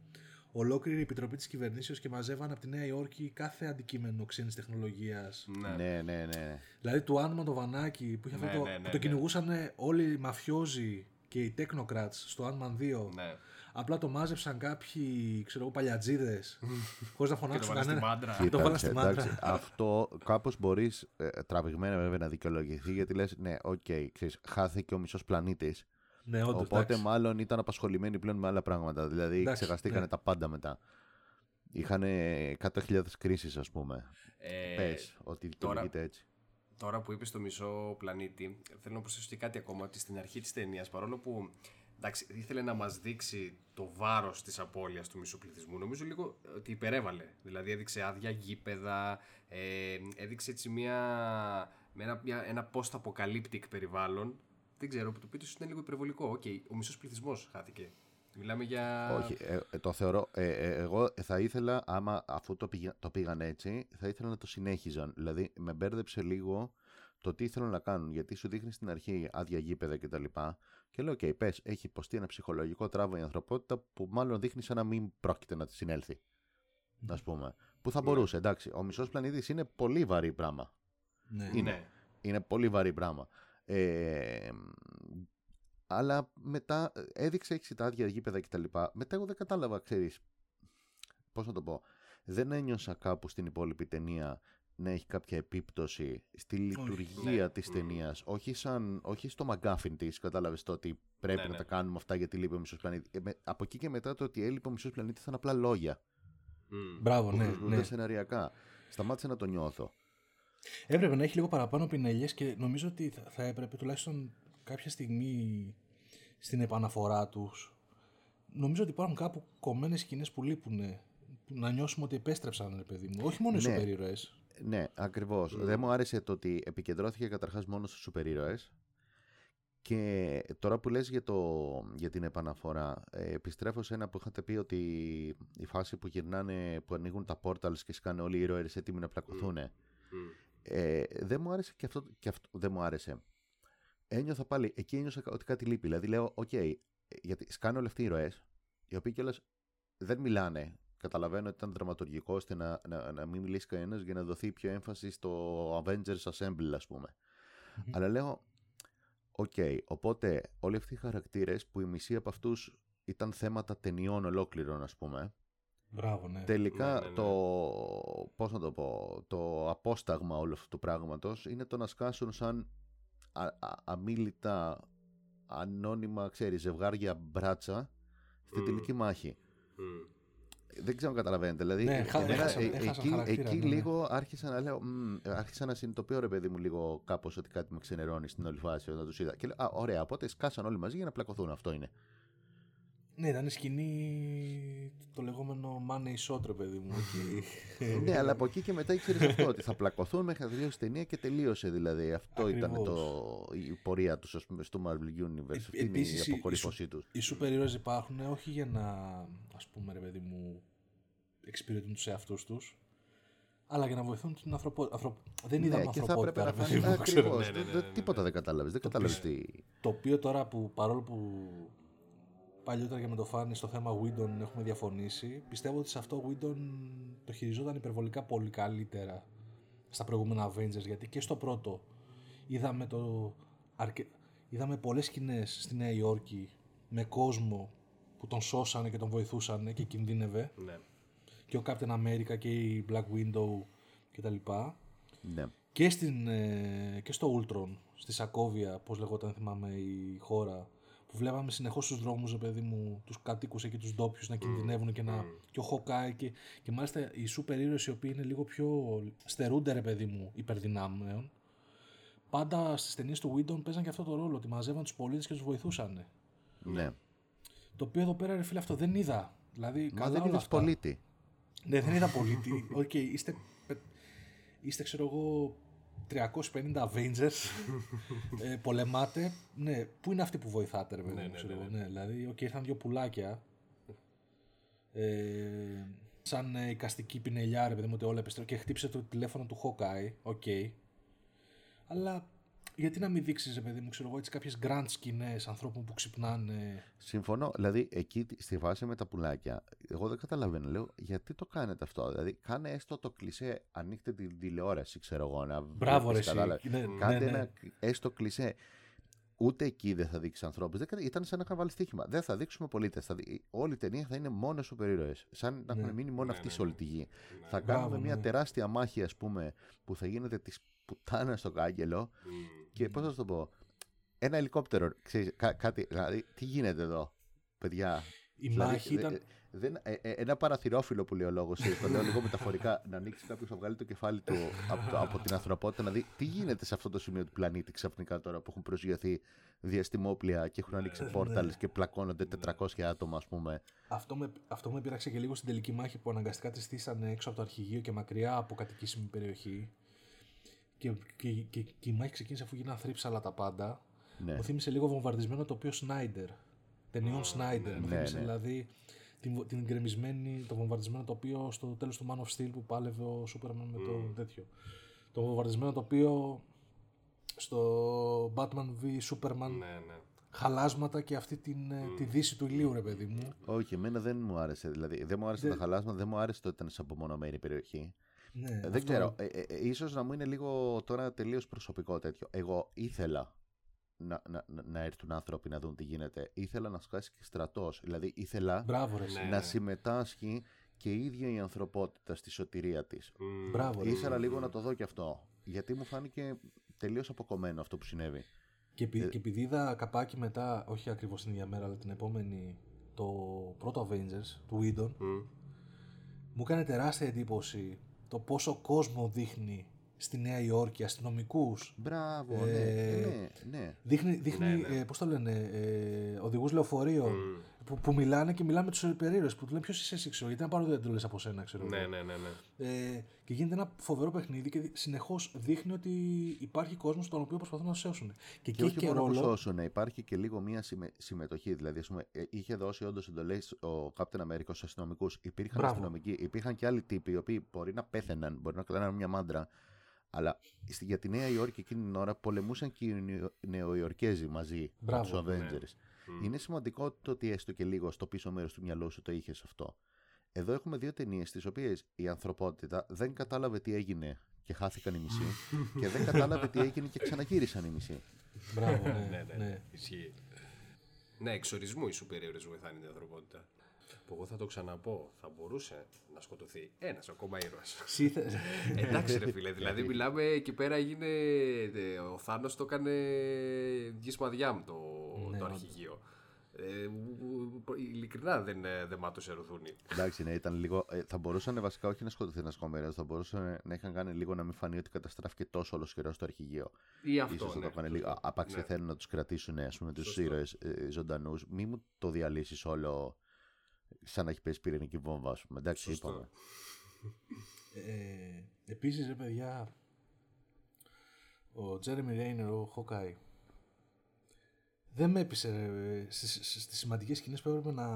ολόκληρη η επιτροπή της κυβερνήσεως και μαζεύαν από τη Νέα Υόρκη κάθε αντικείμενο ξένης τεχνολογίας. Ναι. ναι, ναι, ναι. Δηλαδή του Άνμα το βανάκι που, είχε Ναι, αυτό το, ναι, ναι, που το ναι. κυνηγούσαν όλοι οι μαφιόζοι και οι Technocrats στο Ant-Man 2. ναι. Απλά το μάζεψαν κάποιοι, ξέρω εγώ, παλιατζίδες. χωρίς να Και το φωνάξουν βάλα στην κανένα. πάντρα. Το βάλα Κοίταξε, στη μάντρα. εντάξει, αυτό κάπως μπορείς τραβηγμένα βέβαια να δικαιολογηθεί γιατί λες, ναι, οκ, ξέρεις, χάθηκε ο μισός πλανήτης. Ναι, όντως, Οπότε εντάξει. μάλλον ήταν απασχολημένοι πλέον με άλλα πράγματα. Δηλαδή Εντάξει, ξεχαστήκανε ναι. τα πάντα μετά. Είχαν 100.000 κρίσεις, ας πούμε. Ε, Πες ότι δικαιολογείται έτσι. Τώρα που είπες το μισό πλανήτη, θέλω να προσθέσω και κάτι ακόμα. Ότι στην αρχή της ταινίας, παρόλο που εντάξει, ήθελε να μας δείξει το βάρος της απώλειας του μισού πληθυσμού, νομίζω λίγο ότι υπερέβαλε. Δηλαδή έδειξε άδεια γήπεδα, ε, έδειξε έτσι μια, με ένα, μια, ένα post-apocalyptic περιβάλλον. Δεν ξέρω, το οποίο ίσως είναι λίγο υπερβολικό. Οκ, ο μισός πληθυσμός χάθηκε. Μιλάμε για. Όχι, ε, ε, το θεωρώ. ε, ε, εγώ θα ήθελα, άμα αφού το, πήγα, το πήγαν έτσι, θα ήθελα να το συνέχιζαν. Δηλαδή, με μπέρδεψε λίγο το τι θέλουν να κάνουν. Γιατί σου δείχνει στην αρχή άδεια γήπεδα κτλ. Και λέω, OK, πες, έχει υποστεί ένα ψυχολογικό τραύμα η ανθρωπότητα που μάλλον δείχνει σαν να μην πρόκειται να της συνέλθει. Α πούμε. Που θα μπορούσε, εντάξει. Ο μισός πλανήτης είναι πολύ βαρύ πράγμα. Ναι. είναι. Ναι. Είναι πολύ βαρύ πράγμα. Ε, αλλά μετά ε, έδειξε έξι τα άδεια γήπεδα κτλ. Μετά εγώ δεν κατάλαβα, ξέρεις, πώς να το πω. Δεν ένιωσα κάπου στην υπόλοιπη ταινία να έχει κάποια επίπτωση στη λειτουργία Ναι. της Μμ. ταινίας. Όχι, σαν, όχι στο μαγκάφιν της, κατάλαβες το ότι πρέπει Ναι, να ναι. τα κάνουμε αυτά γιατί λείπει ο μισός πλανήτη. Ε, με- από εκεί και μετά το ότι έλειπε ο μισός πλανήτη ήταν απλά λόγια. Μμ. Μπράβο, που ναι. χρησιμοποιούνται ναι. σεναριακά. Σταμάτησε να το νιώθω. Έπρεπε να έχει λίγο παραπάνω πινελιές και νομίζω ότι θα, θα έπρεπε τουλάχιστον κάποια στιγμή στην επαναφορά τους. Νομίζω ότι υπάρχουν κάπου κομμένες σκηνές που λείπουν να νιώσουμε ότι επέστρεψαν ρε παιδί μου. Όχι μόνο οι Ναι. σούπερ ήρωες Ναι, ακριβώς. Δεν μου άρεσε το ότι επικεντρώθηκε καταρχάς μόνο στους σούπερ ήρωες Και τώρα που λες για, το, για την επαναφορά, ε, επιστρέφω σε ένα που είχατε πει ότι η φάση που γυρνάνε, που ανοίγουν τα portals και σκάνε όλοι οι ήρωες έτοιμοι να πλακωθούν. Ε, δεν μου άρεσε και αυτό, και αυτό δεν μου άρεσε. Ένιωθα πάλι, εκεί ένιωσα ότι κάτι λείπει. Δηλαδή λέω, ok, okay, γιατί σκάνε όλοι αυτοί οι ήρωες, οι οποίοι κιόλας δεν μιλάνε. Καταλαβαίνω ότι ήταν δραματουργικό ώστε να, να, να μην μιλήσει κανένας για να δοθεί πιο έμφαση στο Avengers Assemble, ας πούμε. Αλλά λέω, ok, okay, οπότε όλοι αυτοί οι χαρακτήρες που η μισή από αυτούς ήταν θέματα ταινιών ολόκληρων, ας πούμε, Μπράβο, ναι. Τελικά Ναι, ναι, ναι. το, πώς να το πω, το απόσταγμα όλου αυτού του πράγματος είναι το να σκάσουν σαν α, α- αμίλητα, ανώνυμα, ξέρεις, ζευγάρια μπράτσα στην Μμμ. τελική μάχη. Μμ. Δεν ξέρω αν καταλαβαίνετε. Δηλαδή, Ναι, χα- εμένα, έχασαν- ε, έχασαν εκεί, χαρακτήρα, εκεί ναι, ναι. λίγο άρχισα να λέω, μ, άρχισα να συνειδητοποιώ ρε παιδί μου λίγο κάπως ότι κάτι με ξενερώνει στην όλη φάση όταν τους είδα. Και λέω, α, ωραία, οπότε σκάσαν όλοι μαζί για να πλακωθούν. Αυτό είναι. Ναι, ήταν σκηνή το λεγόμενο money shot, ρε παιδί μου. εκεί. ναι, αλλά από εκεί και μετά ήξερε αυτό, ότι θα πλακωθούν μέχρι να τελειώσει η ταινία και τελείωσε δηλαδή. Αυτό ήταν το, Ακριβώς. η πορεία τους στο Marvel Universe. Ε, Αυτή είναι η επίσης, η- αποκορύφωσή τους. Οι σούπερ ήρωες υπάρχουν όχι για να, ας πούμε, ρε παιδί μου, εξυπηρετούν τους εαυτούς τους, αλλά για να βοηθούν την ανθρωπότητα. Δεν είδαμε Ναι, και θα ανθρωπότητα, έπρεπε να ρε παιδί φανεί. μου, ξέρω. Ακριβώς. Ναι, ναι, ναι, ναι, ναι. Τίποτα δεν κατάλαβες. Δεν κατάλαβες τι. Το οποίο τώρα που παρόλο που παλιότερα και με το Φάνη στο θέμα Whedon έχουμε διαφωνήσει, πιστεύω ότι σε αυτό ο Whedon το χειριζόταν υπερβολικά πολύ καλύτερα στα προηγούμενα Avengers, γιατί και στο πρώτο είδαμε, το, αρκε... είδαμε πολλές σκηνές στη Νέα Υόρκη με κόσμο που τον σώσανε και τον βοηθούσαν και κινδύνευε Ναι. και ο Captain America και η Black Widow κτλ. Ναι. Και, στην, ε, και στο Ultron, στη Σακόβια, πώς λεγόταν θυμάμαι η χώρα, που βλέπαμε συνεχώς στους δρόμους, ρε παιδί μου, τους κατοίκους εκεί, τους ντόπιους να κινδυνεύουν και, να, και ο Χοκάι και, και μάλιστα οι σούπερ ήρωες οι οποίοι είναι λίγο πιο στερούνται, ρε παιδί μου, υπερδυνάμεων, πάντα στις ταινίες του Whedon παίζαν και αυτό το ρόλο, ότι μαζεύαν τους πολίτες και τους βοηθούσαν. ναι. Το οποίο εδώ πέρα, ρε φίλε, αυτό δεν είδα. Δηλαδή, Μα καλά δεν όλα είδες αυτά. πολίτη. Ναι, δεν είδα πολίτη. Οκ, είστε, πε- είστε, ξέρω εγώ, 350 Avengers. ε, πολεμάτε. Ναι, πού είναι αυτοί που βοηθάτε, ρε παιδί μου, ναι, ξέρω ναι, εγώ. Ναι, δηλαδή, οκ, ήρθαν δύο πουλάκια. Ε, σαν ε, εικαστική πινελιά, ρε παιδί μου, ότι όλα επιστρέφουν και χτύπησε το τηλέφωνο του Hawkeye. Ok. Αλλά γιατί να μην δείξεις, ρε παιδί μου, ξέρω εγώ, έτσι κάποιες grand σκηνές ανθρώπων που ξυπνάνε; Συμφωνώ. Δηλαδή, εκεί στη φάση με τα πουλάκια, εγώ δεν καταλαβαίνω. Λέω, γιατί το κάνετε αυτό; Δηλαδή, κάνε έστω το κλισέ, ανοίχτε την τηλεόραση, ξέρω εγώ. Να Μπράβο, ρε, βλέπεις, εσύ. κατάλαβες. Ναι, ναι, Κάντε ναι. ένα έστω κλισέ. Ούτε εκεί δεν θα δείξεις ανθρώπους. Ήταν σαν να είχαν βάλει στοίχημα. Δεν θα δείξουμε πολίτες. Όλη η ταινία θα είναι μόνος σούπερ ήρωες. Σαν να έχουν μείνει μόνο αυτοί σε όλη τη γη. Θα κάνουμε Μπράβο, μια ναι. τεράστια μάχη, ας πούμε, που θα γίνεται της πουτάνας στο κάγκελο. Και πώς θα σου το πω. Ένα ελικόπτερο. Ξέρεις, κά- κάτι, δηλαδή, τι γίνεται εδώ, παιδιά; Η Δηλαδή, μάχη δε- ήταν. ε, δεν, ε, ε, ένα παραθυρόφυλλο που λέει ο λόγος, το λέω λίγο μεταφορικά, να ανοίξει κάποιος να βγάλει το κεφάλι του από, το- από την ανθρωπότητα, να δει τι γίνεται σε αυτό το σημείο του πλανήτη ξαφνικά τώρα που έχουν προσγειωθεί διαστημόπλια και έχουν ανοίξει πόρταλ και πλακώνονται 400 άτομα, ας πούμε; Αυτό με, αυτό με πείραξε και λίγο στην τελική μάχη που αναγκαστικά τη στήσανε έξω από το αρχηγείο και μακριά από κατοικήσιμη περιοχή. Και, και, και, και η μάχη ξεκίνησε αφού γίνανε θρύψαλα τα πάντα. Ναι. Μου θύμισε λίγο βομβαρδισμένο τοπίο Σνάιντερ. Ταινιών Σνάιντερ. Μου ναι, θύμισε ναι. δηλαδή την, την γκρεμισμένη, το βομβαρδισμένο τοπίο στο τέλος του Man of Steel που πάλευε ο Σούπερμαν με το τέτοιο. Το βομβαρδισμένο τοπίο στο Batman v Superman. Ναι, ναι. Χαλάσματα και αυτή την, ε, τη δύση του ηλίου, ρε παιδί μου. Όχι, εμένα δεν μου άρεσε. Δηλαδή, δεν μου άρεσε τα χαλάσματα, δεν μου άρεσε το ότι ήταν σε απομονωμένη περιοχή. Ναι, Ε, αυτό- Δεν ξέρω. Ε, ε, ε, ίσως να μου είναι λίγο τώρα τελείως προσωπικό τέτοιο. Εγώ ήθελα να, να, να- να έρθουν άνθρωποι να δουν τι γίνεται. Ήθελα να σκάσει και στρατός. Δηλαδή ήθελα Μπράβο, ρε. εσύ. Ναι. να συμμετάσχει και η ίδια η ανθρωπότητα στη σωτηρία της. Μμ. Μπράβο, ρε. Ήθελα λίγο να το δω και αυτό. Γιατί μου φάνηκε τελείως αποκομμένο αυτό που συνέβη. Και, Ε, επει- και επειδή είδα καπάκι μετά, όχι ακριβώς την ίδια μέρα, αλλά την επόμενη, το πρώτο Avengers του Whedon, Μμ. μου έκανε τεράστια εντύπωση το πόσο κόσμο δείχνει στη Νέα Υόρκη, αστυνομικούς. Μπράβο, Ε, ναι, ναι, ναι. Δείχνει, δείχνει Ναι, ναι. Ε, πώς το λένε, ε, οδηγούς λεωφορείων, που, που μιλάνε και μιλάνε με τους περίεργου που του λένε ποιος είσαι εσύ, ξέρω, γιατί να πάρω δεν το λες από σένα, ξέρω. Ναι, ναι, ναι. ναι. Ε, και γίνεται ένα φοβερό παιχνίδι και συνεχώς δείχνει ότι υπάρχει κόσμος τον οποίο προσπαθούν να σώσουν. Και, και, όχι και μόνο ρόλο... σώσουν, υπάρχει και λίγο μία συμμετοχή. Δηλαδή, ας πούμε, ε, είχε δώσει όντως εντολές ο Captain America στους αστυνομικούς. Υπήρχαν Μπράβο. αστυνομικοί, υπήρχαν και άλλοι τύποι οι οποίοι μπορεί να πέθαιναν, μπορεί να κλαίναν μια μάντρα. Αλλά για τη Νέα Υόρκη εκείνη την ώρα πολεμούσαν και οι Νεοϊορκέζοι μαζί Μπράβο, με τους Avengers. Ναι. Είναι σημαντικό το ότι έστω και λίγο στο πίσω μέρος του μυαλού σου το είχες αυτό. Εδώ έχουμε δύο ταινίες τις οποίες η ανθρωπότητα δεν κατάλαβε τι έγινε και χάθηκαν οι μισοί και δεν κατάλαβε τι έγινε και ξαναγύρισαν οι μισοί. Μπράβο, ναι, ναι, ναι. ναι. Ισχύει. Ναι, εξορισμού οι σούπερ βοηθάνε την ανθρωπότητα. Που εγώ θα το ξαναπώ, θα μπορούσε να σκοτωθεί ένας ακόμα ήρωας. Εντάξει, ρε φίλε, δηλαδή μιλάμε εκεί πέρα έγινε. Ο Θάνος το έκανε γκίσμα μου το, ναι, το αρχηγείο. Ε, ειλικρινά δεν, ε, δεν μάτωσε ρουθούνη. Εντάξει, ναι, ήταν λίγο. Ε, θα μπορούσαν βασικά όχι να σκοτωθεί ένας κομμάτι, θα μπορούσαν να είχαν κάνει λίγο να μην φανεί ότι καταστράφηκε τόσο ολοσχερό στο αρχηγείο. Ή αυτό. Ίσως ναι. το λίγο. Άπαξ ναι. θέλουν να τους κρατήσουν, ας πούμε, τους ήρωες ε, ζωντανούς. Μη μου το διαλύσεις όλο σαν να έχει πέσει πυρηνική βόμβα, ας πούμε. Εντάξει, Σωστό. είπαμε. Ε, Επίσης, ρε παιδιά, ο Τζέρεμι Ρέινερ, ο Χοκάι, δεν με έπεισε ρε, στις, στις σημαντικές σκηνές που έπρεπε να,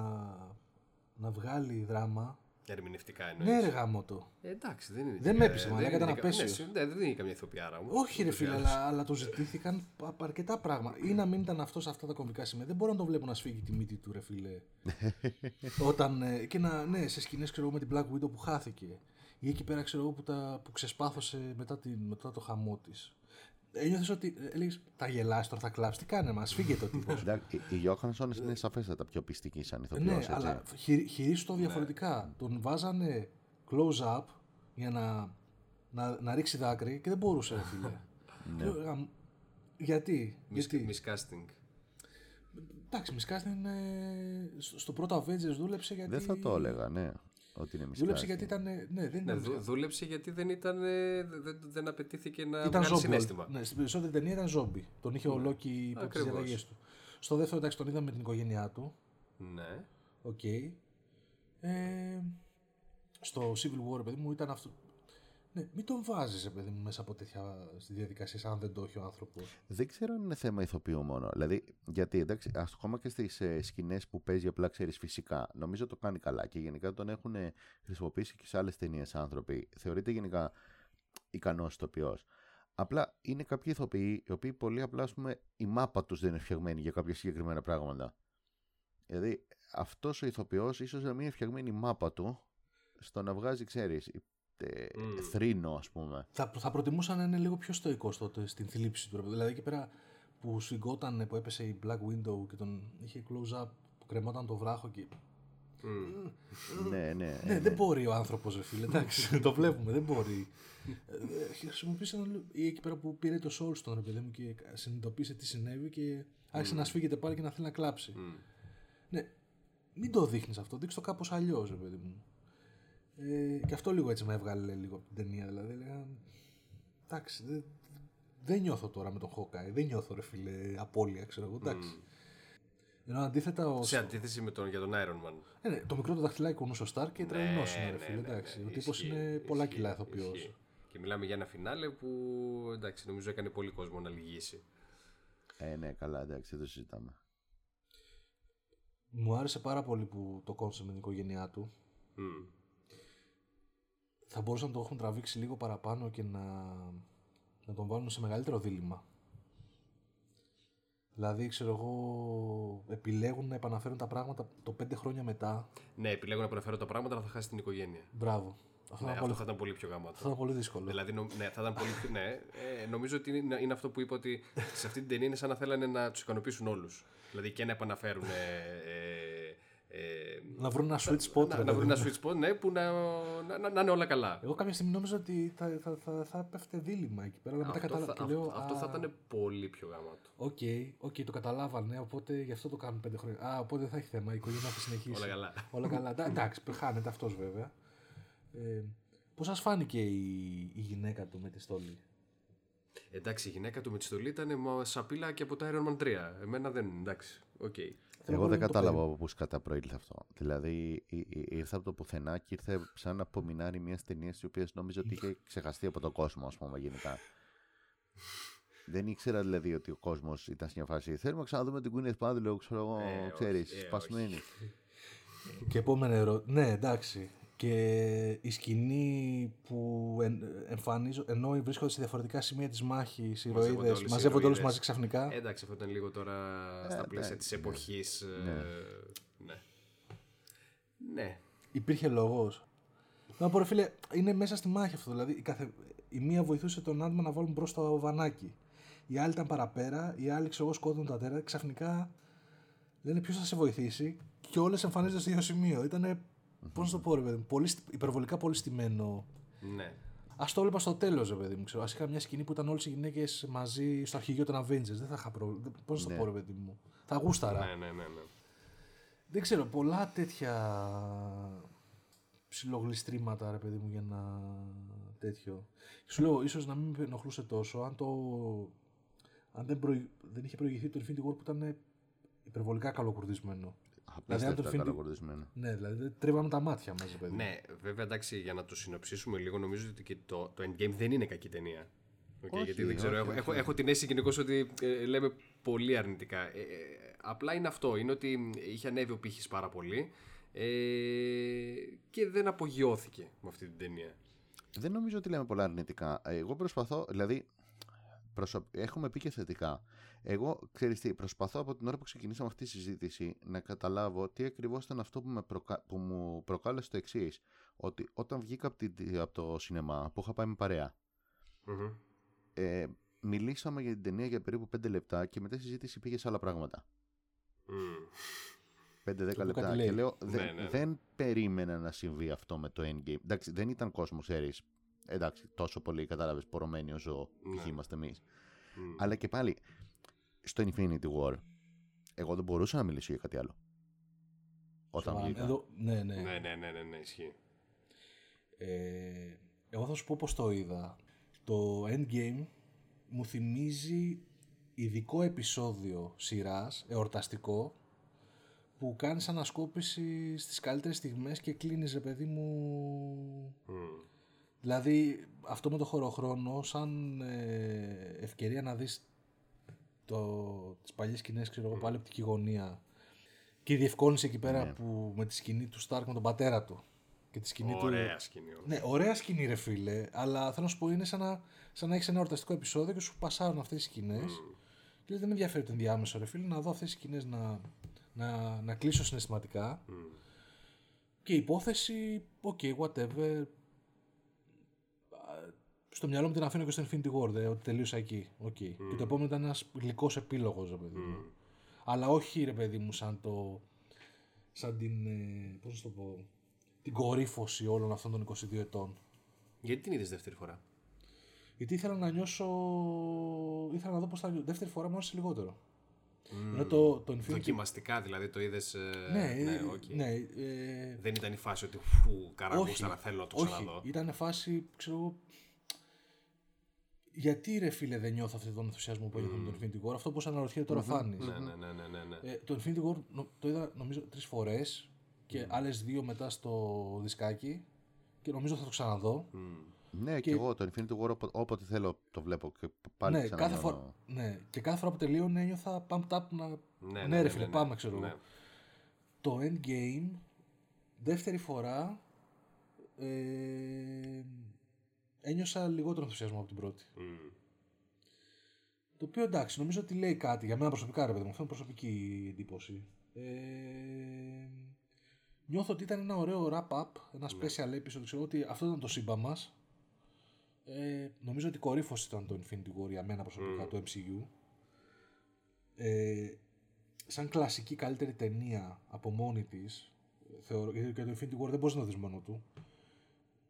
να βγάλει δράμα. Ερμηνευτικά εννοείς. Ναι, ρε γάμο το. Ε, εντάξει, δεν είναι. Δεν με έπεισε, μάλλον ήταν απέσιο. Ναι, δεν είναι καμία ηθοποιάρα μου. Όχι, ρε φίλε, αλλά, αλλά του ζητήθηκαν αρκετά πράγματα. Ή να μην ήταν αυτός σε αυτά τα κομβικά σημεία. Δεν μπορώ να τον βλέπω να σφίγγει τη μύτη του, ρε φίλε. Όταν. Ε, και να, ναι, σε σκηνές ξέρω με την Black Widow που χάθηκε. Ή εκεί πέρα ξέρω που, τα, που ξεσπάθωσε μετά, την, μετά το χαμό της ένιωθες ότι ε, έλεγες Τα γελάσει τώρα, θα κλάψεις. Τι κάνει, μας φύγεται ο τύπος. η Γιώχανσον είναι σαφέστατα πιο πιστική σαν ηθοποιός. Ναι, αλλά χειρίσου το διαφορετικά. Τον βάζανε close up για να, να, να ρίξει δάκρυ και δεν μπορούσε, ρε φίλε. ναι. Γιατί. Miscasting. Εντάξει, miscasting στο πρώτο Avengers δούλεψε γιατί. Δεν θα το έλεγα, ναι. Ότι είναι δούλεψε γιατί ήταν. Ναι, δεν ήταν ναι, δούλεψε γιατί δεν, ήταν, δεν, δεν απαιτήθηκε να ήταν βγάλει συνέστημα. Ναι, στην περισσότερη ταινία ήταν ζόμπι. Τον είχε ο ναι. Λόκι υπό τις διαταγέ του. Στο δεύτερο εντάξει τον είδαμε με την οικογένειά του. Ναι. Ok. Okay. Ε, στο Civil War, παιδί μου, ήταν αυτό. Ναι, μην τον βάζεις, παιδί μου, μέσα από τέτοια στη διαδικασία, αν δεν το έχει ο άνθρωπος. Δεν ξέρω αν είναι θέμα ηθοποιού μόνο. Δηλαδή, γιατί εντάξει, ακόμα και στις ε, σκηνές που παίζει απλά ξέρεις φυσικά, νομίζω το κάνει καλά και γενικά τον έχουν χρησιμοποιήσει και σε άλλες ταινίες άνθρωποι. Θεωρείται γενικά ικανός ηθοποιός. Απλά είναι κάποιοι ηθοποιοί οι οποίοι πολύ απλά, ας πούμε, η μάπα τους δεν είναι φτιαγμένη για κάποια συγκεκριμένα πράγματα. Δηλαδή, αυτός ο ηθοποιός ίσως να μην είναι φτιαγμένη η μάπα του στο να βγάζει, ξέρεις, mm. θρήνο, ας πούμε. Θα, θα προτιμούσα να είναι λίγο πιο στοικό τότε στην θλίψη του. Δηλαδή εκεί πέρα που σφιγγόταν, που έπεσε η Black Window και τον είχε close up, που κρεμόταν το βράχο και. Mm. ναι, ναι, ναι, δεν μπορεί ο άνθρωπος, ρε φίλε. Εντάξει, το βλέπουμε, δεν μπορεί. Ε, χρησιμοποίησε ένα. ή εκεί πέρα που πήρε το Soulstone, ρε παιδί μου, και συνειδητοποίησε τι συνέβη και άρχισε να σφίγγεται πάλι και να θέλει να κλάψει. Ναι, μην το δείχνεις αυτό, δείξτε το κάπως αλλιώς, ρε παιδί μου. Ε, και αυτό λίγο έτσι με έβγαλε λίγο από την ταινία. Δηλαδή έλεγα. Εντάξει, δεν, δεν νιώθω τώρα με τον Χόκαη. Δεν νιώθω ρε φίλε απώλεια, ξέρω εγώ. Εντάξει. Mm. Ενώ αντίθετα. Ο... Σε αντίθεση με τον, για τον Iron Man. Ε, ναι, το μικρό το δαχτυλάκι ο Σταρ και τρελό ναι, είναι, ρε ναι, φίλε. Ναι, εντάξει. Ναι, ο τύπος είναι πολλά κιλά ηθοποιός. Και μιλάμε για ένα φινάλε που εντάξει, νομίζω έκανε πολύ κόσμο να λυγίσει. Ε, ναι, καλά, εντάξει, δεν το συζητάμε. Μου άρεσε πάρα πολύ που το κόνσε με την οικογένειά του. Mm θα μπορούσαν να το έχουν τραβήξει λίγο παραπάνω και να, να τον βάλουν σε μεγαλύτερο δίλημα. Δηλαδή, ξέρω εγώ, επιλέγουν να επαναφέρουν τα πράγματα το πέντε χρόνια μετά. Ναι, επιλέγουν να επαναφέρουν τα πράγματα, αλλά θα χάσει την οικογένεια. Μπράβο. Αυτό, ναι, αυτό πολύ... θα ήταν πολύ πιο γαμάτο. Θα ήταν πολύ δύσκολο. Δηλαδή, νο... ναι, θα ήταν πολύ... ναι, ε, νομίζω ότι είναι, είναι, αυτό που είπα ότι σε αυτή την ταινία είναι σαν να θέλανε να τους ικανοποιήσουν όλους. Δηλαδή και να επαναφέρουν ε, ε, να βρουν ένα sweet spot. Να, να βρουν ένα sweet spot, ναι, που να, να, να, είναι όλα καλά. Εγώ κάποια στιγμή νόμιζα ότι θα, θα, θα, θα έπεφτε δίλημμα εκεί πέρα. Αλλά μετά κατάλαβα. Αυτό, λέω, αυτό θα ήταν πολύ πιο γαμάτο. Ok, okay, okay, το καταλάβανε, οπότε γι' αυτό το κάνουν πέντε χρόνια. Α, οπότε δεν θα έχει θέμα. Η οικογένεια θα συνεχίσει. όλα καλά. όλα καλά. Εντάξει, χάνεται αυτός βέβαια. Ε, Πώς σας φάνηκε η, η γυναίκα του με τη στολή. Εντάξει, η γυναίκα του με τη στολή ήταν σαπίλα και από το Iron Man 3. Εμένα δεν. Εντάξει, ok. Okay. Εγώ δεν κατάλαβα από πού σκατά προήλθε αυτό. Δηλαδή ήρθε από το πουθενά και ήρθε σαν να απομεινάρι μιας ταινίας τη οποία νόμιζα ότι είχε ξεχαστεί από τον κόσμο, ας πούμε, γενικά. Δεν ήξερα δηλαδή ότι ο κόσμος ήταν σε μια φάση. Θέλουμε να ξαναδούμε την Gwyneth Paltrow, ξέρω εγώ, ε, ξέρεις, ε, σπασμένη. και επόμενο ερώτημα. Ναι, εντάξει. Και η σκηνή που εμφανίζω, ενώ βρίσκονται σε διαφορετικά σημεία της μάχης, οι ηρωίδες μαζεύονται όλους μαζί ξαφνικά. Εντάξει, αυτό ήταν λίγο τώρα ε, στα πλαίσια της εποχής. Ναι. ναι. ναι. Υπήρχε λόγος. Να πω, ρε φίλε, είναι μέσα στη μάχη αυτό. Δηλαδή, η, καθε... η μία βοηθούσε τον άτομο να βάλουν μπρος στο βανάκι. Η άλλη ήταν παραπέρα, η άλλη ξέρω εγώ σκότωνε τα τέρα. Ξαφνικά λένε ποιος θα σε βοηθήσει και όλες εμφανίζονται στο ίδιο σημείο. Ήταν Πώς να το πω, ρε παιδί μου, πολύ, υπερβολικά πολύ στημένο. Ναι. Α το έβλεπα στο τέλος, ρε παιδί μου. Ξέρω. Α είχα μια σκηνή που ήταν όλες οι γυναίκες μαζί στο αρχηγείο των Avengers. Δεν θα είχα πρόβλημα. Πώς να το ναι. πω, ρε παιδί μου. Θα γούσταρα. Ναι, ναι, ναι, ναι. Δεν ξέρω, πολλά τέτοια ψιλογλιστρήματα, ρε παιδί μου, για να τέτοιο. Σου λέω, ίσως να μην με ενοχλούσε τόσο αν το. Αν δεν, δεν είχε προηγηθεί το Infinity War που ήταν υπερβολικά καλοκουρδισμένο. Απίστευτα δηλαδή, καλοκουρδισμένο. Ναι, δηλαδή τρίβαμε τα μάτια μας, παιδί. Ναι, βέβαια εντάξει, για να το συνοψίσουμε λίγο, νομίζω ότι και το, το Endgame δεν είναι κακή ταινία. Okay, όχι, γιατί δεν ξέρω, όχι, έχω, έχω, την αίσθηση γενικώς ότι ε, λέμε πολύ αρνητικά. Ε, ε, απλά είναι αυτό, είναι ότι είχε ανέβει ο πύχης πάρα πολύ ε, και δεν απογειώθηκε με αυτή την ταινία. Δεν νομίζω ότι λέμε πολλά αρνητικά. Εγώ προσπαθώ, δηλαδή, έχουμε πει και θετικά. Εγώ, ξέρεις τι, προσπαθώ από την ώρα που ξεκινήσαμε αυτή τη συζήτηση να καταλάβω τι ακριβώς ήταν αυτό που, με που μου προκάλεσε το εξής. Ότι όταν βγήκα από, από το σινεμά, που είχα πάει με παρεα ε, μιλήσαμε για την ταινία για περίπου 5 λεπτά και μετά η συζήτηση πήγε σε άλλα πράγματα. Mm. 5-10 λεπτά. Και λέω, ναι, δεν, ναι, ναι. δεν περίμενα να συμβεί αυτό με το Endgame. Εντάξει, δεν ήταν κόσμος, ξέρεις. Εντάξει, τόσο πολύ κατάλαβες πορωμένοι όσο ναι. είμαστε εμείς. Mm. Αλλά και πάλι, στο Infinity War, εγώ δεν μπορούσα να μιλήσω για κάτι άλλο. Όταν βγήκα. Εδώ, ναι, ναι. Ναι, ναι, ναι, ναι, ναι ισχύει. Ε, εγώ θα σου πω πώς το είδα. Το Endgame μου θυμίζει ειδικό επεισόδιο σειράς, εορταστικό, που κάνεις ανασκόπηση στις καλύτερες στιγμές και κλείνεις, ρε παιδί μου... Δηλαδή, αυτό με το χωροχρόνο, σαν ε, ευκαιρία να δεις το, τις παλιές σκηνές, ξέρω εγώ, πάλι από την γωνία. Και η διευκόλυνση εκεί πέρα ναι. που με τη σκηνή του Στάρκ με τον πατέρα του. Και τη σκηνή ωραία του... σκηνή. Ωραία. Ναι, ωραία σκηνή ρε φίλε, αλλά θέλω να σου πω είναι σαν να, σαν να έχεις ένα ορταστικό επεισόδιο και σου πασάρουν αυτές τις σκηνές. Mm. Και δεν με ενδιαφέρει το ενδιάμεσο ρε φίλε, να δω αυτές τις σκηνές να, να, να κλείσω συναισθηματικά. Mm. Και η υπόθεση, ok, whatever, στο μυαλό μου την αφήνω και στο Infinity War, δε, ότι τελείωσα εκεί. Okay. Και το επόμενο ήταν ένας γλυκός επίλογος, ρε παιδί μου. Αλλά όχι, ρε παιδί μου, σαν το. σαν την. Ε, πώς το πω. την κορύφωση όλων αυτών των 22 ετών. Γιατί την είδες δεύτερη φορά; Γιατί ήθελα να νιώσω. ήθελα να δω πώς θα νιώσω. Δεύτερη φορά μου άρεσε λιγότερο. Mm. το, το Infinity... Δοκιμαστικά δηλαδή το είδες. Ε, ναι, ναι, okay. ναι ε... Δεν ήταν η φάση ότι φου, καραγκούσα να θέλω να το ξαναδώ. Όχι, ήταν φάση, ξέρω γιατί ρε φίλε δεν νιώθω αυτόν τον ενθουσιασμό που ένιωθα mm. με τον Infinity War, αυτό που αναρωτιέται τώρα mm-hmm. Φάνη. Ναι, ναι, ναι, ναι, ναι, ναι. Ε, το Infinity War το είδα νομίζω τρεις φορές και mm. άλλες δύο μετά στο δισκάκι και νομίζω θα το ξαναδώ. Mm. Ναι, και... και εγώ το Infinity War όποτε θέλω το βλέπω και πάλι ναι, κάθε φορά, ναι, και κάθε φορά που τελείωνε ένιωθα pumped up να... Ναι, ναι, ναι, ρε ναι, φίλε, ναι, πάμε ξέρω ναι. Το Endgame, δεύτερη φορά, ε, ένιωσα λιγότερο ενθουσιασμό από την πρώτη. Mm. Το οποίο εντάξει, νομίζω ότι λέει κάτι για μένα προσωπικά, ρε παιδί μου. Αυτό είναι προσωπική εντύπωση. Ε, νιώθω ότι ήταν ένα ωραίο wrap-up, ένα ναι. special episode. Ξέρω ότι αυτό ήταν το σύμπαν μας. Ε, νομίζω ότι κορύφωση ήταν το Infinity War για μένα προσωπικά, mm. το MCU. Ε, σαν κλασική καλύτερη ταινία από μόνη της, θεωρώ, γιατί το Infinity War δεν μπορείς να δεις μόνο του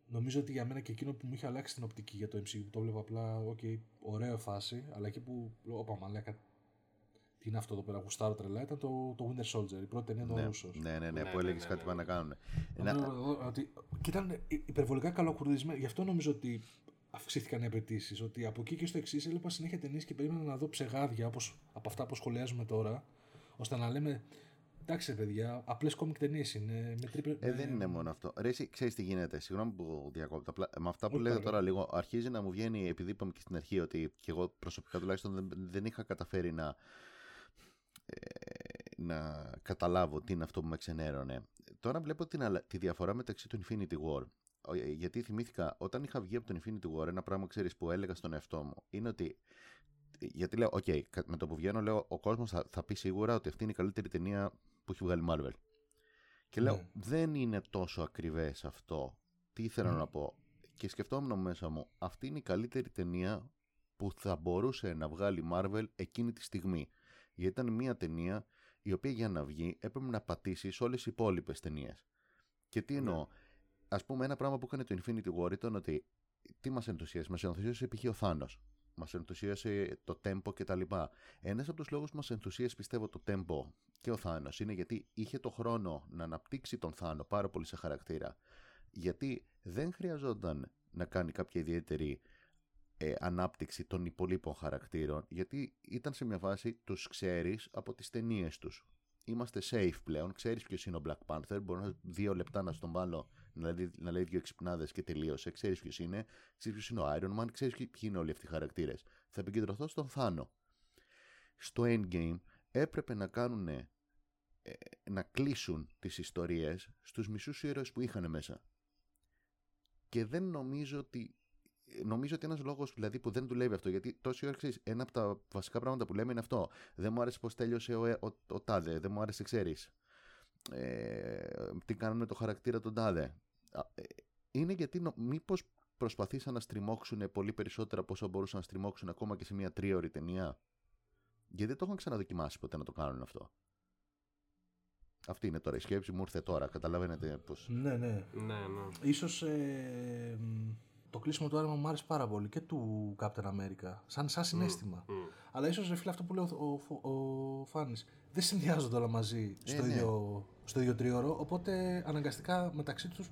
νομίζω ότι για μένα και εκείνο που μου είχε αλλάξει την οπτική για το MCU, που το βλέπω απλά, ok, okay, ωραία φάση, αλλά εκεί που λέω, όπα μαλάκα, τι είναι αυτό το πέρα, γουστάρω τρελά, ήταν το, το Winter Soldier, η πρώτη ταινία των ναι, Russos. Ναι, ναι, ναι, ναι, που ναι, έλεγες ναι, κάτι ναι. πάνε να κάνουν. Ότι, και ήταν υπερβολικά καλοκουρδισμένο, γι' αυτό νομίζω ότι αυξήθηκαν οι απαιτήσεις. Ότι από εκεί και στο εξής έβλεπα συνέχεια ταινίες και περίμενα να δω ψεγάδια όπως, από αυτά που σχολιάζουμε τώρα, ώστε να λέμε Εντάξει, παιδιά, απλές κόμικ ταινίες είναι. Με τρίπλε... Ε, δεν είναι μόνο αυτό. Ρε, εσύ ξέρεις τι γίνεται. Συγγνώμη που διακόπτω. Απλά, με αυτά που Όχι, λέτε παρακαλώ. τώρα λίγο, αρχίζει να μου βγαίνει, επειδή είπαμε και στην αρχή ότι και εγώ προσωπικά τουλάχιστον δεν, δεν είχα καταφέρει να, ε, να καταλάβω τι είναι αυτό που με ξενέρωνε. Τώρα βλέπω την, αλα- τη διαφορά μεταξύ του Infinity War. Ο- ε, Γιατί θυμήθηκα, όταν είχα βγει από τον Infinity War, ένα πράγμα ξέρεις που έλεγα στον εαυτό μου είναι ότι. Γιατί λέω, οκ, κα- με το που βγαίνω, λέω, ο κόσμος θα, θα πει σίγουρα ότι αυτή είναι η καλύτερη ταινία που έχει βγάλει Marvel. Και λέω, Ναι. δεν είναι τόσο ακριβές αυτό. Τι ήθελα Μμ. να πω. Και σκεφτόμουν μέσα μου, αυτή είναι η καλύτερη ταινία που θα μπορούσε να βγάλει Marvel εκείνη τη στιγμή. Γιατί ήταν μια ταινία η οποία για να βγει έπρεπε να πατήσεις σε όλες οι υπόλοιπες ταινίες. Και τι εννοώ. Ας πούμε ένα πράγμα που έκανε το Infinity War ήταν ότι τι μας ενθουσίασε. Μας ενθουσίασε π.χ. ο Θάνος. Μας ενθουσίασε το tempo κτλ. Ένας από τους λόγους που μας ενθουσίασε πιστεύω το tempo και ο Θάνος είναι γιατί είχε το χρόνο να αναπτύξει τον Θάνο πάρα πολύ σε χαρακτήρα. Γιατί δεν χρειαζόταν να κάνει κάποια ιδιαίτερη ε, ανάπτυξη των υπολείπων χαρακτήρων, γιατί ήταν σε μια φάση τους ξέρεις από τις ταινίες τους. Είμαστε safe πλέον, ξέρεις ποιος είναι ο Black Panther, μπορεί να δύο λεπτά να στον βάλω να λέει, να λέει δύο εξυπνάδες και τελείωσε, ξέρεις ποιος είναι, ξέρεις ποιος είναι ο Iron Man, ξέρεις ποιοι ποιοι είναι όλοι αυτοί οι χαρακτήρες. Θα επικεντρωθώ στον Θάνο. Στο Endgame έπρεπε να κάνουν ε, να κλείσουν τις ιστορίες στους μισούς ήρωες που είχαν μέσα. Και δεν νομίζω ότι νομίζω ότι ένας λόγος δηλαδή, που δεν δουλεύει αυτό, γιατί τόση ώρα ξέρεις, ένα από τα βασικά πράγματα που λέμε είναι αυτό. Δεν μου άρεσε πώς τέλειωσε ο, ο, ο, Τάδε, δεν μου άρεσε, ξέρεις. Ε, τι κάνουμε με το χαρακτήρα τον Τάδε. Α, ε, Είναι γιατί νο, μήπως προσπαθήσαν να στριμώξουν πολύ περισσότερα από όσα μπορούσαν να στριμώξουν ακόμα και σε μια τρίωρη ταινία; Γιατί δεν το έχουν ξαναδοκιμάσει ποτέ να το κάνουν αυτό. Αυτή είναι τώρα η σκέψη μου, ήρθε τώρα. Καταλαβαίνετε πως... Ναι, ναι. Ναι, ναι. Ίσως ε, μ, το κλείσιμο του άρεμα μου άρεσε πάρα πολύ και του Captain America. Σαν, σαν συνέστημα. Μμ. Αλλά ίσως ρε φίλε αυτό που λέει ο, ο, ο Φάνης. Δεν συνδυάζονται όλα μαζί στο, Ε, ναι. ίδιο, στο ίδιο τρίωρο. Οπότε αναγκαστικά μεταξύ τους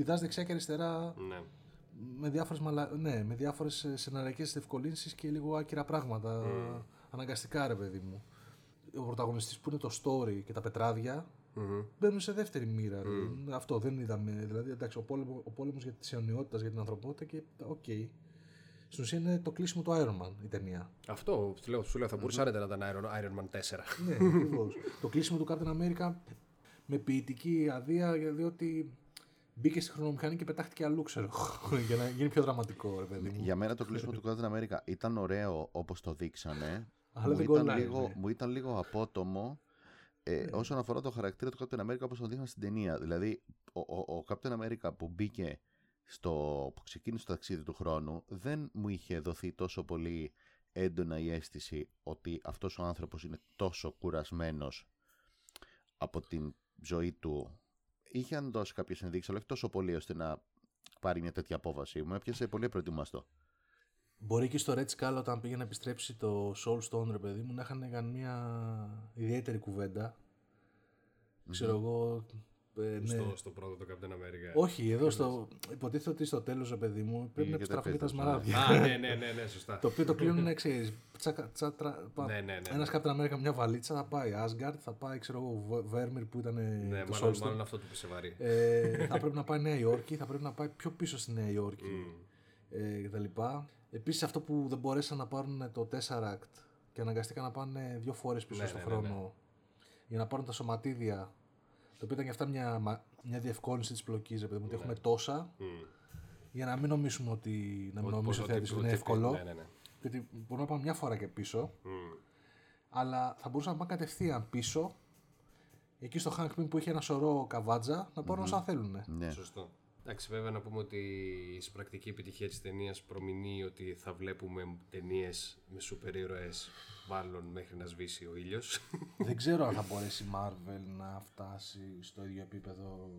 πηδάς δεξιά και αριστερά Ναι. με διάφορες, μαλα... ναι, με διάφορες ε, σεναριακές διευκολύνσεις και λίγο άκυρα πράγματα. Mm. Αναγκαστικά ρε παιδί μου. Ο πρωταγωνιστής που είναι το story και τα πετράδια Μμμ. μπαίνουν σε δεύτερη μοίρα. ρε. Αυτό δεν είδαμε. Δηλαδή, εντάξει, ο, πόλεμο, ο πόλεμος για τη αιωνιότητα, για την ανθρωπότητα και οκ. Στην ουσία είναι το κλείσιμο του Iron Man η ταινία. Αυτό σου λέω, σου λέω θα μπορούσε άνετα να ήταν Iron, Iron Man 4. ναι, ακριβώς. το κλείσιμο του Captain America με ποιητική αδεία, διότι μπήκε στη χρονομηχανή και πετάχτηκε αλλού, ξέρω εγώ, για να γίνει πιο δραματικό, ρε παιδί μου. Για μένα το κλείσιμο του Captain America ήταν ωραίο όπως το δείξανε. Αλλά μου, δεν ήταν κολλάει, λίγο, ναι. μου ήταν λίγο απότομο ε, όσον αφορά το χαρακτήρα του Captain America όπως τον δείχναν στην ταινία. Δηλαδή, ο, ο, ο Captain America που μπήκε στο, που ξεκίνησε το ταξίδι του χρόνου δεν μου είχε δοθεί τόσο πολύ έντονα η αίσθηση ότι αυτός ο άνθρωπος είναι τόσο κουρασμένος από την ζωή του. Είχε αν δώσει κάποιες ενδείξεις, αλλά όχι τόσο πολύ ώστε να πάρει μια τέτοια απόφαση. Μου έπιασε πολύ προετοιμαστό. Μπορεί και στο Red Skull όταν πήγε να επιστρέψει το Soul Stone, ρε παιδί μου, να είχαν κάνει μια ιδιαίτερη κουβέντα. Ξέρω εγώ. Ε, ναι. στο, στο πρώτο το Captain America. Όχι, εδώ στο. Υποτίθεται ότι στο τέλος, ρε παιδί μου, πρέπει Πήγε να και επιστραφούν και τα τα σμαράδια. Α, ναι, ναι, ναι, ναι, σωστά. το οποίο το κλείνουν εξή. Ναι, ναι, ναι, Ένας Captain America με μια βαλίτσα θα πάει Asgard, θα πάει ξέρω εγώ Βέρμιρ που ήταν ναι, το μάλλον, Soul Stone. μάλλον αυτό του πήσε βαρύ. Ε, θα πρέπει να πάει Νέα Υόρκη, θα πρέπει να πάει πιο πίσω στη Νέα Υόρκη Μμ. ε, κτλ. Επίσης αυτό που δεν μπορέσαν να πάρουν το Tesseract και αναγκαστήκαν να πάνε δύο φορές πίσω Ναι, στον ναι, ναι, χρόνο για να πάρουν τα σωματίδια. Το οποίο ήταν και αυτά μια, μα- μια διευκόλυνση της πλοκής, ρε παιδί μου, ότι έχουμε τόσα Μμ. για να μην νομίσουμε ότι, να μην Ότι- νομίζεις ο ότι- θεατής ότι ότι- είναι εύκολο. Ναι, ναι, ναι. Γιατί μπορούμε να πάμε μια φορά και πίσω, Μμ. αλλά θα μπορούσαν να πάνε κατευθείαν πίσω, εκεί στο Hank Pym που είχε ένα σωρό καβάτζα, να πάρουν όσα θέλουν. Ναι. Σωστό. Εντάξει, βέβαια να πούμε ότι η συμπρακτική επιτυχία της ταινίας προμηνύει ότι θα βλέπουμε ταινίες με σούπερ ήρωες μάλλον μέχρι να σβήσει ο ήλιος. Δεν ξέρω αν θα μπορέσει η Marvel να φτάσει στο ίδιο επίπεδο.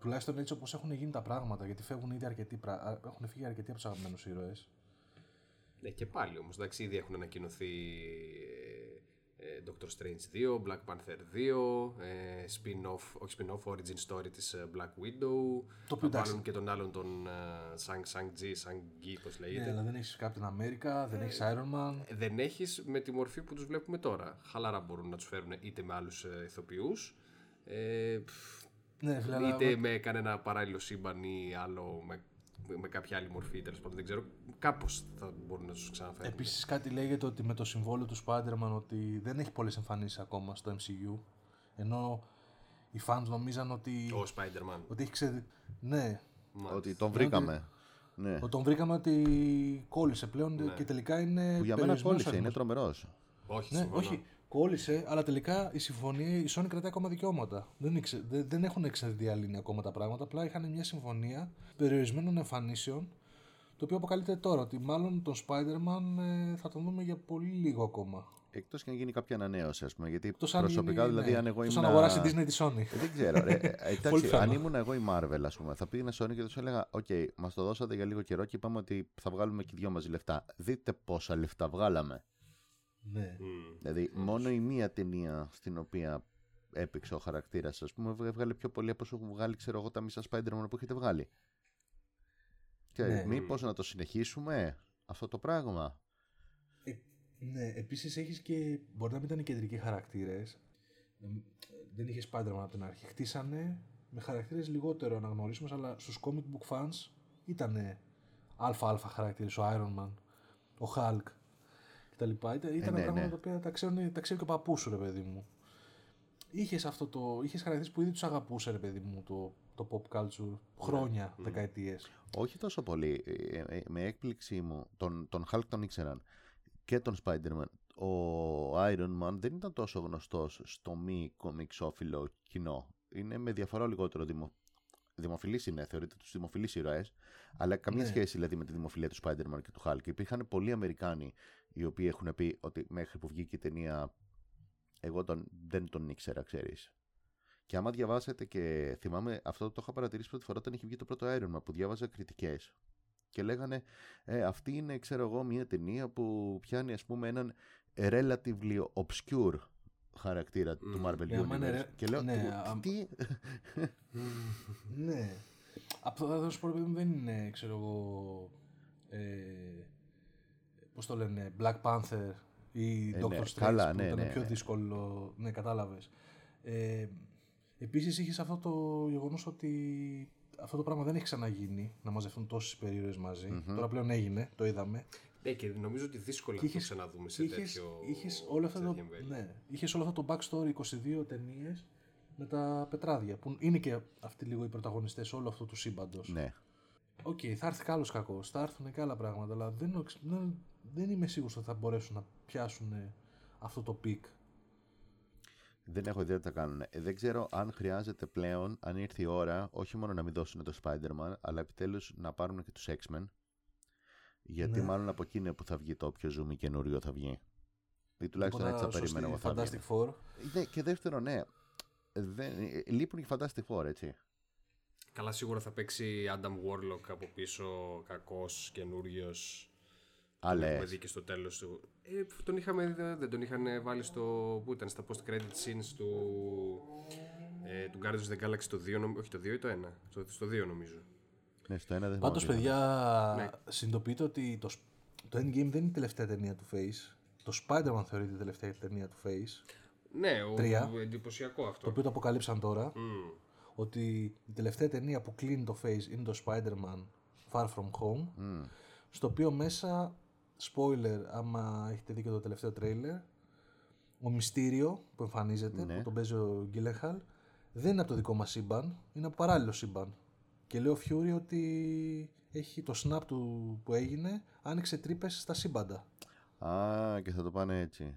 Τουλάχιστον έτσι όπως έχουν γίνει τα πράγματα, γιατί φεύγουν ήδη αρκετοί, πρα- α, έχουν φύγει αρκετοί από τους αγαπημένους ήρωες. ναι, και πάλι όμως, εντάξει, ήδη έχουν ανακοινωθεί ε, ε, Doctor Strange 2, Black Panther 2, ε, spin-off, όχι spin-off, origin story της ε, Black Widow. Το οποίο θα βάλουν και τον άλλον τον Sang Sang G, Sang G, πώς Ναι, λέγεται. αλλά δεν έχεις Captain America, δεν έχεις Iron Man. Δεν έχεις με τη μορφή που τους βλέπουμε τώρα. Χαλάρα μπορούν να τους φέρουν είτε με άλλους ε, ηθοποιούς, ε, πφ, Ναι, φίλε, αλλά είτε με κανένα παράλληλο σύμπαν ή άλλο με, με κάποια άλλη μορφή, τέλος πάντων δεν ξέρω. Κάπως θα μπορούν να τους ξαναφέρουν. Επίσης κάτι λέγεται ότι με το συμβόλαιο του Spider-Man ότι δεν έχει πολλές εμφανίσεις ακόμα στο MCU. Ενώ οι fans νομίζαν ότι, Ο Spider-Man. ότι έχει ξεδι... Ναι, Ότι τον βρήκαμε. Ναι. ότι τον βρήκαμε ότι κόλλησε πλέον και τελικά είναι. Που για μένα περιορισμένος κόλλησε, αριθμός. είναι τρομερός. Όχι, Ναι, συμφωνώ. όχι. Κόλλησε, αλλά τελικά η συμφωνία, η Sony κρατάει ακόμα δικαιώματα. Δεν, ήξε- δεν, δεν έχουν εξαδιαλύνει ακόμα τα πράγματα. Απλά είχαν μια συμφωνία περιορισμένων εμφανίσεων. Το οποίο αποκαλύπτεται τώρα ότι μάλλον τον Spider-Man ε, θα τον δούμε για πολύ λίγο ακόμα. Εκτός και αν γίνει κάποια ανανέωση, ας πούμε. Γιατί Εκτός αν προσωπικά, γίνει, δηλαδή, ναι. αν εγώ Εκτός ήμουν. αν αγοράσει η Disney τη Sony. Ε, Δεν ξέρω. Ρε. Ε, Πολύ Εντάξει, πιθανό. αν ήμουν εγώ η Marvel, ας πούμε, θα πήγαινα Sony και τους έλεγα: Οκ, μας το δώσατε για λίγο καιρό και είπαμε ότι θα βγάλουμε και δυο μαζί λεφτά. Δείτε πόσα λεφτά βγάλαμε. Ναι. Μμμ. Δηλαδή, μόνο η μία ταινία στην οποία έπαιξε ο χαρακτήρας, ας πούμε, έβγαλε πιο πολύ από όσο έχουν βγάλει, ξέρω εγώ, τα μισά Spider-Man που έχετε βγάλει. Και Ναι. μήπως να το συνεχίσουμε αυτό το πράγμα; Ε, ναι, επίσης έχεις και. Μπορεί να μην ήταν οι κεντρικοί χαρακτήρες. Δεν είχε Spider-Man από την αρχή. Χτίσανε με χαρακτήρες λιγότερο αναγνωρίσιμους, αλλά στους comic book fans ήταν αλφα-αλφα χαρακτήρες. Ο Iron Man, ο Hulk κτλ. Ήταν, ήταν ναι, πράγματα ναι. τα οποία τα, ξέρουν, τα ξέρει και ο παππούς σου, ρε παιδί μου. Είχες αυτό το. Είχες χαρακτήρε που ήδη τους αγαπούσε, ρε παιδί μου, το, το pop culture χρόνια, δεκαετίες. Όχι τόσο πολύ. Ε, ε, με έκπληξή μου, τον, τον Hulk τον ήξεραν και τον Spider-Man. Ο Iron Man δεν ήταν τόσο γνωστός στο μη κομιξόφιλο κοινό. Είναι με διαφορά λιγότερο δημο... δημοφιλής είναι, θεωρείται τους δημοφιλείς ήρωες, αλλά καμία Ναι. σχέση δηλαδή με τη δημοφιλία του Spider-Man και του Hulk. Υπήρχαν πολλοί Αμερικάνοι οι οποίοι έχουν πει ότι μέχρι που βγήκε η ταινία εγώ τον, δεν τον ήξερα, ξέρεις. Και άμα διαβάσετε και θυμάμαι, αυτό το είχα παρατηρήσει πρώτη φορά όταν είχε βγει το πρώτο Iron Man που διάβαζα κριτικές και λέγανε ε, αυτή είναι ξέρω εγώ μια ταινία που πιάνει ας πούμε έναν relatively obscure χαρακτήρα του Marvel Ναι, άμα Universe είναι ρε- και λέω ναι, «Τι- α- τι Ναι. Αυτό θα σου πω, ρε παιδί μου, δεν είναι, ξέρω εγώ, ε, πώς το λένε, Black Panther ή Ε, Doctor ναι, Strange καλά, που ναι, ήταν ναι, πιο ναι. δύσκολο, ναι, κατάλαβες. Ε, επίσης είχες αυτό το γεγονός ότι αυτό το πράγμα δεν έχει ξαναγίνει, να μαζευτούν τόσες περίοδες μαζί. Τώρα πλέον έγινε, το είδαμε. Ναι, και νομίζω ότι δύσκολα Και θα το είχες- ξαναδούμε σε είχες, τέτοιο. είχες όλο αυτό σε το, τέτοια εμβέλεια. ναι, είχες όλο αυτό το backstory 22 ταινίες με τα πετράδια που είναι και αυτοί λίγο οι πρωταγωνιστές όλου αυτού του σύμπαντος. ναι Οκ, θα έρθει κι άλλος κακός, θα έρθουν και άλλα πράγματα, αλλά δεν, εξ- δεν, δεν είμαι σίγουρος ότι θα μπορέσουν να πιάσουν ε, αυτό το peak. δεν έχω ιδέα τι θα κάνουν Ε, δεν ξέρω αν χρειάζεται πλέον αν ήρθε η ώρα όχι μόνο να μην δώσουν το Spider-Man αλλά επιτέλους να πάρουν και τους X-Men γιατί Ναι. μάλλον από εκεί είναι που θα βγει το όποιο ζουμί καινούριο θα βγει ή τουλάχιστον Οπότε, έτσι θα σωστή περιμένω εγώ θα βγει. Fantastic Four. Ναι, και δεύτερο, ναι. Δεν, ε, λείπουν και Fantastic Four, έτσι. Καλά, σίγουρα θα παίξει Adam Warlock από πίσω, κακός, καινούριος. Α, Τον έχουμε λες. δει και στο τέλος του. Ε, τον είχαμε, δει, δεν τον είχαν βάλει στο. Πού ήταν, στα post credit scenes του. Ε, του Guardians of the Galaxy το 2, νομ- όχι το 2 ή το 1. Στο, στο 2 νομίζω. Ναι, στο ένα δεν Πάντως, θυμάμαι. παιδιά, Ναι. συνειδητοποιείτε ότι το, το Endgame δεν είναι η τελευταία ταινία του Face. Το Spider-Man θεωρείται η τελευταία ταινία του Face. Ναι, ο, Τρία. εντυπωσιακό αυτό. Το οποίο το αποκαλύψαν τώρα. Μμμ. Ότι η τελευταία ταινία που κλείνει το Face είναι το Spider-Man Far From Home. Μμ. Στο οποίο μέσα, spoiler, άμα έχετε δει και το τελευταίο τρέιλερ, ο Μυστήριο που εμφανίζεται, Ναι. που τον παίζει ο Γκίλεχαλ, δεν είναι από το δικό μας σύμπαν, είναι από παράλληλο σύμπαν. Και λέει ο Fury ότι έχει το snap του που έγινε, άνοιξε τρύπες στα σύμπαντα. Α, και θα το πάνε έτσι.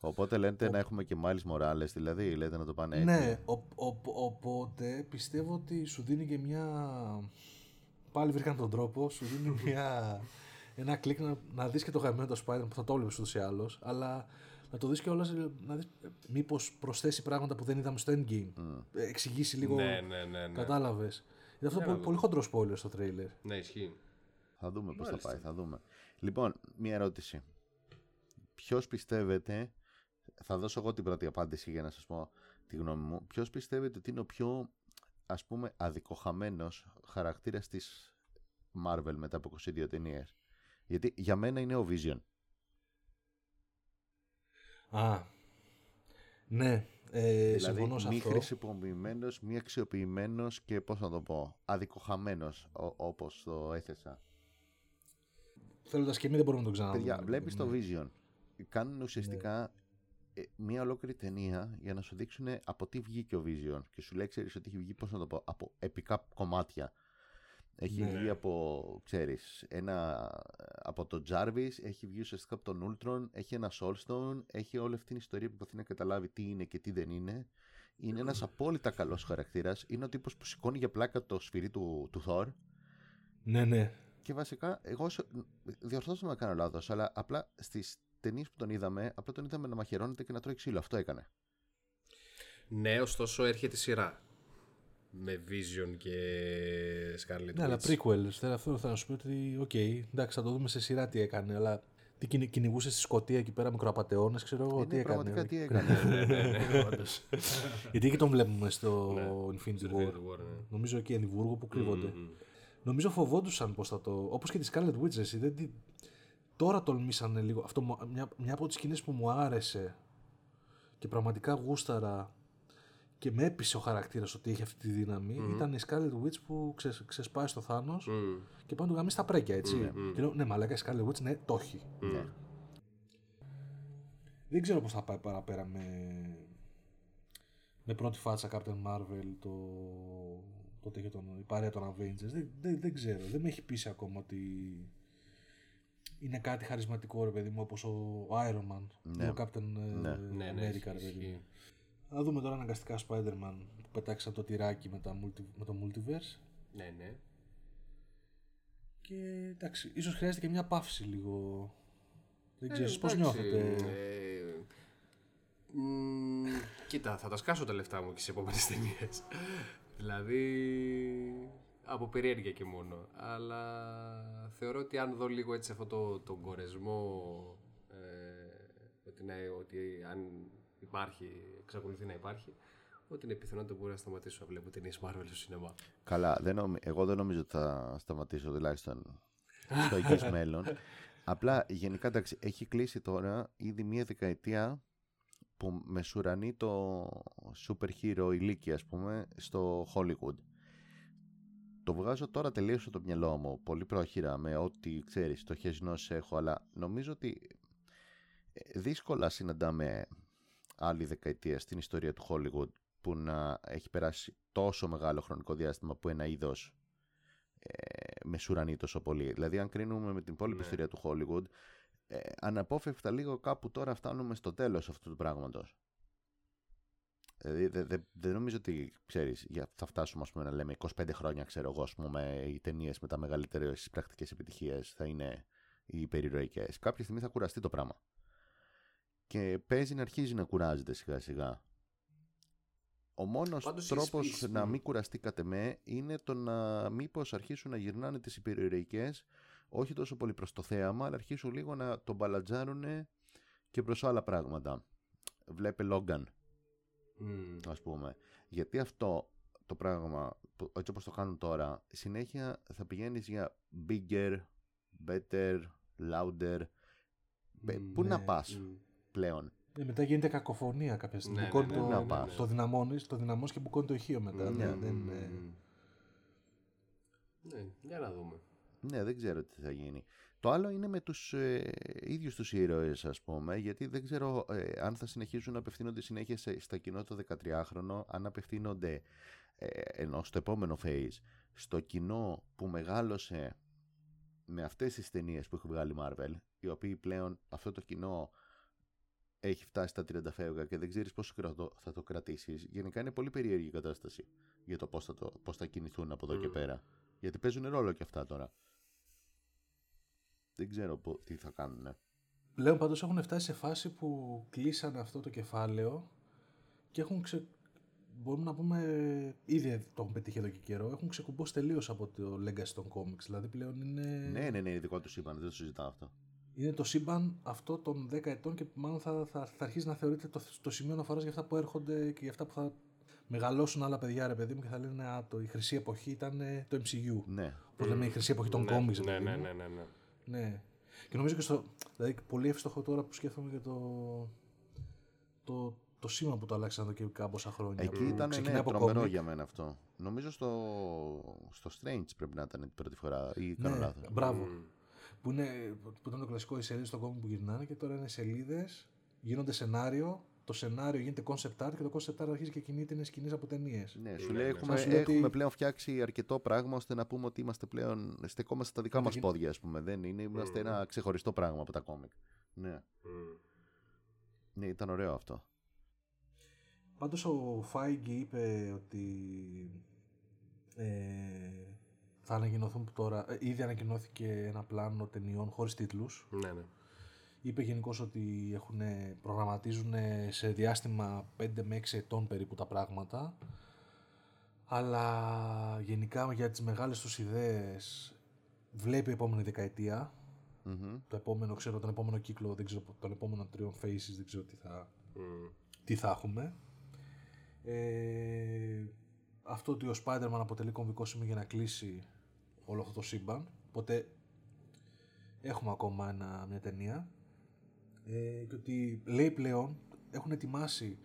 Οπότε λέτε να έχουμε και Miles Morales, δηλαδή, λέτε να το πάνε έτσι. Ναι, ο, ο- οπότε πιστεύω ότι σου δίνει και μια... Πάλι βρήκαν τον τρόπο, σου δίνει μια... ένα κλικ να, να δεις και το γαμμένο το Spider που θα το βλέπεις ούτως ή άλλως, αλλά να το δεις και όλας, να δεις ε, μήπως προσθέσει πράγματα που δεν είδαμε στο Endgame. Ε, Εξηγήσει λίγο, Ναι, ναι, ναι. ναι. κατάλαβες. Είναι αυτό πολύ, πολύ χοντρό spoiler στο τρέιλερ. Ναι, ισχύει. Θα δούμε πώς θα Μάλιστα. πάει, θα δούμε. Λοιπόν, μία ερώτηση. Ποιος πιστεύετε θα δώσω εγώ την πρώτη απάντηση για να σας πω τη γνώμη μου. Ποιος πιστεύετε ότι είναι ο πιο ας πούμε αδικοχαμένος χαρακτήρας της Marvel μετά από 22 ταινίες; Γιατί για μένα είναι ο Vision. Α, ναι, ε, δηλαδή, συμφωνώ σε μη αυτό. χρησιμοποιημένος, μη αξιοποιημένος και πώς να το πω, αδικοχαμένος όπως το έθεσα. Θέλοντας και εμείς δεν μπορούμε να το ξαναδούμε. Παιδιά, βλέπεις το Ναι. Vision. Κάνουν ουσιαστικά ε, μία ολόκληρη ταινία για να σου δείξουν από τι βγήκε ο Vision. Και σου λέει, ξέρεις ότι έχει βγει, πώς να το πω, από επικά κομμάτια. Έχει Ναι. βγει από, ξέρεις, ένα, από τον Jarvis, έχει βγει ουσιαστικά από τον Ultron, έχει ένα Soulstone, έχει όλη αυτή την ιστορία που προσπαθεί να καταλάβει τι είναι και τι δεν είναι. Είναι ένας απόλυτα καλός χαρακτήρας. Είναι ο τύπος που σηκώνει για πλάκα το σφυρί του, του Thor. Ναι, ναι. Και βασικά, εγώ σε- διορθώστε με να κάνω λάθος, αλλά απλά στις ταινίες που τον είδαμε, απλά τον είδαμε να μαχαιρώνεται και να τρώει ξύλο. Αυτό έκανε. Ναι, ωστόσο έρχεται η σειρά. Με Vision και Scarlet Ναι, αλλά Witch. prequels. Θέλω αυτό θα σου πει ότι, οκ, εντάξει, θα το δούμε σε σειρά τι έκανε, αλλά τι κυνη- κυνηγούσε στη Σκωτία εκεί πέρα μικροαπατεώνες, ξέρω εγώ, τι Είναι έκανε. πραγματικά τι έκανε. ναι, ναι, όντως. Γιατί εκεί τον βλέπουμε στο Ναι, Infinity στο War. Infinity War, ναι. Νομίζω εκεί Εδιμβούργο που κρύβονται. Μμμ. Νομίζω φοβόντουσαν πώ θα το. Όπως και τη Scarlet Witch, εσύ, δεν τη... Τώρα τολμήσανε λίγο. Αυτό, μου- μια, μια από τις σκηνές που μου άρεσε και πραγματικά γούσταρα και με έπεισε ο χαρακτήρας ότι έχει αυτή τη δύναμη ήταν η Scarlet Witch που ξε, ξεσπάει στο Θάνος Μμ. και πάνω του γαμίσει τα πρέκια, έτσι. Και λέω, ναι, μαλάκα η Scarlet Witch, ναι, το έχει. Ναι. Δεν ξέρω πώς θα πάει παραπέρα με, με πρώτη φάτσα Captain Marvel το, το τέτοιο τον, η παρέα των Avengers. Δεν, δεν, δεν ξέρω. Δεν με έχει πείσει ακόμα ότι είναι κάτι χαρισματικό ρε παιδί μου όπως ο Iron Man Ναι. ο Captain ε, Ναι. Ναι, ναι, America ισχύει, ρε παιδί μου. Ισχύει. Θα δούμε τώρα αναγκαστικά Spider-Man που πετάξαν το τυράκι με, τα multi, με το multiverse Ναι, ναι. και εντάξει, ίσως χρειάζεται και μια παύση λίγο. Δεν ξέρω, Ε, εσείς πώς εντάξει, νιώθετε; ε, μ, κοίτα, θα τα σκάσω τα λεφτά μου και σε επόμενες ταινίες. δηλαδή. από περιέργεια και μόνο. Αλλά θεωρώ ότι αν δω λίγο έτσι αυτό το, τον κορεσμό. Ε, ότι, ναι, ότι αν υπάρχει, εξακολουθεί να υπάρχει, ότι είναι πιθανότητα μπορεί να σταματήσω να βλέπω ταινίες Marvel στο σινεμά. Καλά, δεν νομι... εγώ δεν νομίζω ότι θα σταματήσω τουλάχιστον στο εγγύς μέλλον. Απλά γενικά εντάξει, έχει κλείσει τώρα ήδη μία δεκαετία που μεσουρανεί το super hero ηλίκη ας πούμε στο Hollywood. Το βγάζω τώρα τελείως στο μυαλό μου, πολύ πρόχειρα με ό,τι ξέρεις, το γνώσεις έχω, αλλά νομίζω ότι ε, δύσκολα συναντάμε άλλη δεκαετία στην ιστορία του Hollywood που να έχει περάσει τόσο μεγάλο χρονικό διάστημα που ένα είδος ε, μεσουρανεί τόσο πολύ. Δηλαδή αν κρίνουμε με την υπόλοιπη Ναι. ιστορία του Hollywood ε, αναπόφευκτα λίγο κάπου τώρα φτάνουμε στο τέλος αυτού του πράγματος. Δηλαδή δεν δε, δεν νομίζω ότι ξέρεις, για, θα φτάσουμε ας πούμε, να λέμε 25 χρόνια ξέρω εγώ ας πούμε, οι ταινίες με τα μεγαλύτερες πρακτικές επιτυχίες θα είναι οι υπερηρωικές. Κάποια στιγμή θα κουραστεί το πράγμα. Και παίζει να αρχίζει να κουράζεται σιγά σιγά. Ο μόνος Πάντως, τρόπος εις- εις- να μ. μην κουραστεί κατ' εμέ είναι το να μήπως αρχίσουν να γυρνάνε τις υπερηρωικές όχι τόσο πολύ προς το θέαμα, αλλά αρχίσουν λίγο να τον μπαλατζάρουν και προς άλλα πράγματα. Βλέπε Λόγκαν, Μμ. ας πούμε. Γιατί αυτό το πράγμα, που- έτσι όπως το κάνουν τώρα, συνέχεια θα πηγαίνεις για bigger, better, louder. Πε- Πού ναι, να πας; Μμ. Πλέον. Ε, μετά γίνεται κακοφωνία κάποια στιγμή. Ναι, Μπουκώνει ναι, το, ναι, ναι, ναι, ναι. το δυναμώνεις, το δυναμώνεις και μπουκώνει το ηχείο μετά. Μμ, Ναι, μμ, δεν, μμ, ε, μμ. Ναι, για να δούμε. Ναι, δεν ξέρω τι θα γίνει. Το άλλο είναι με τους ε, ίδιους τους ήρωες, ας πούμε, γιατί δεν ξέρω ε, αν θα συνεχίσουν να απευθύνονται συνέχεια σε, στα κοινό το 13χρονο, αν απευθύνονται ε, ενώ στο επόμενο phase, στο κοινό που μεγάλωσε με αυτές τις ταινίες που έχει βγάλει η Marvel, οι οποίοι πλέον αυτό το κοινό έχει φτάσει στα 30 φεύγα και δεν ξέρεις πόσο κρατώ- θα το κρατήσεις. Γενικά είναι πολύ περίεργη η κατάσταση για το πώς θα, το, πώς θα κινηθούν από εδώ και Μμμ. πέρα. Γιατί παίζουν ρόλο και αυτά τώρα. Δεν ξέρω πο- τι θα κάνουν. Πλέον πάντως έχουν φτάσει σε φάση που κλείσανε αυτό το κεφάλαιο και έχουν ξε... Μπορούμε να πούμε, ήδη το έχουν πετύχει εδώ και καιρό, έχουν ξεκουμπώσει τελείως από το legacy των comics. Δηλαδή πλέον είναι. Ναι, ναι, ναι, ειδικό τους είπαν, δεν το συζητάω αυτό. Είναι το σύμπαν αυτό των 10 ετών και μάλλον θα, θα, θα αρχίσει να θεωρείται το, το σημείο αναφοράς για αυτά που έρχονται και για αυτά που θα μεγαλώσουν άλλα παιδιά, ρε παιδί μου, και θα λένε Α, το, η χρυσή εποχή ήταν ε, το MCU. Ναι. Όπω λέμε, η χρυσή εποχή των ναι, κόμιξ. ναι, ναι, ναι, ναι, ναι. ναι. Και νομίζω και στο. Δηλαδή, πολύ εύστοχο τώρα που σκέφτομαι για το. το, το σήμα που το αλλάξαν εδώ και κάμποσα χρόνια. Εκεί ήταν Ξεκινάει ναι, από τρομερό κόμικ. για μένα αυτό. Νομίζω στο, στο Strange πρέπει να ήταν την πρώτη φορά ή Ναι, κάνω λάθος. μπράβο. Που, είναι, που ήταν το κλασικό οι σελίδες στον κόμικ που γυρνάνε και τώρα είναι σελίδες, γίνονται σενάριο, το σενάριο γίνεται concept art και το concept art αρχίζει και κινείται, είναι σκηνές από ταινίες. Ναι, σου Ναι, λέει ναι. έχουμε, Σου λέει έχουμε ότι- πλέον φτιάξει αρκετό πράγμα ώστε να πούμε ότι είμαστε πλέον στεκόμαστε στα δικά Ναι, μας και- πόδια ας πούμε. Δεν είναι, είμαστε Mm. ένα ξεχωριστό πράγμα από τα κόμικ. Ναι, Μμ. ναι ήταν ωραίο αυτό. Πάντως ο Φάιγκη είπε ότι ε, θα ανακοινωθούν τώρα, ε, ήδη ανακοινώθηκε ένα πλάνο ταινιών χωρίς τίτλους. Ναι, ναι. Είπε γενικώς ότι έχουν, προγραμματίζουν σε διάστημα 5 με 6 ετών περίπου τα πράγματα. Αλλά γενικά για τις μεγάλες τους ιδέες βλέπει η επόμενη δεκαετία. Μμμ. Το επόμενο, ξέρω, τον επόμενο κύκλο, δεν ξέρω, τον επόμενο τριών phases, δεν ξέρω τι θα, Μμ. τι θα έχουμε. Ε, αυτό ότι ο Spider-Man αποτελεί κομβικό σημείο για να κλείσει όλο αυτό το σύμπαν. Οπότε έχουμε ακόμα ένα, μια ταινία. Ε, και ότι λέει πλέον έχουν ετοιμάσει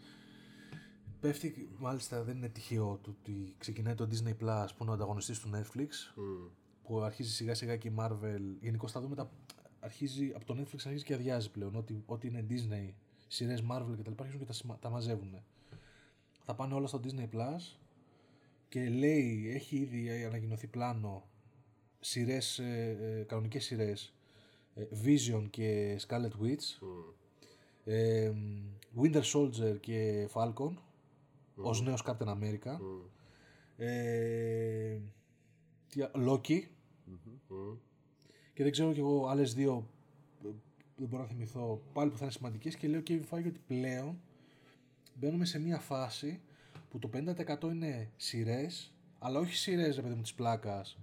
Πέφτει, μάλιστα δεν είναι τυχαίο το ότι ξεκινάει το Disney Plus που είναι ο ανταγωνιστής του Netflix Μμ. που αρχίζει σιγά σιγά και η Marvel. Γενικώς θα δούμε τα. Αρχίζει, από το Netflix αρχίζει και αδειάζει πλέον. Ό,τι, ό,τι είναι Disney, σειρές Marvel κτλ. αρχίζουν και τα, σημα- τα μαζεύουν. Θα πάνε όλα στο Disney Plus και λέει, έχει ήδη ανακοινωθεί πλάνο σειρές, ε, ε, κανονικές σειρές Vision και Scarlet Witch, Μμ. ε, Winter Soldier και Falcon ως νέος Captain America, Μμ. ε, τι α- Loki, Μμ. Και δεν ξέρω κι εγώ άλλες δύο ε, δεν μπορώ να θυμηθώ πάλι που θα είναι σημαντικές και λέω και Feige ότι πλέον μπαίνουμε σε μια φάση που το 50% είναι σειρές, αλλά όχι σειρές ρε παιδί μου της πλάκας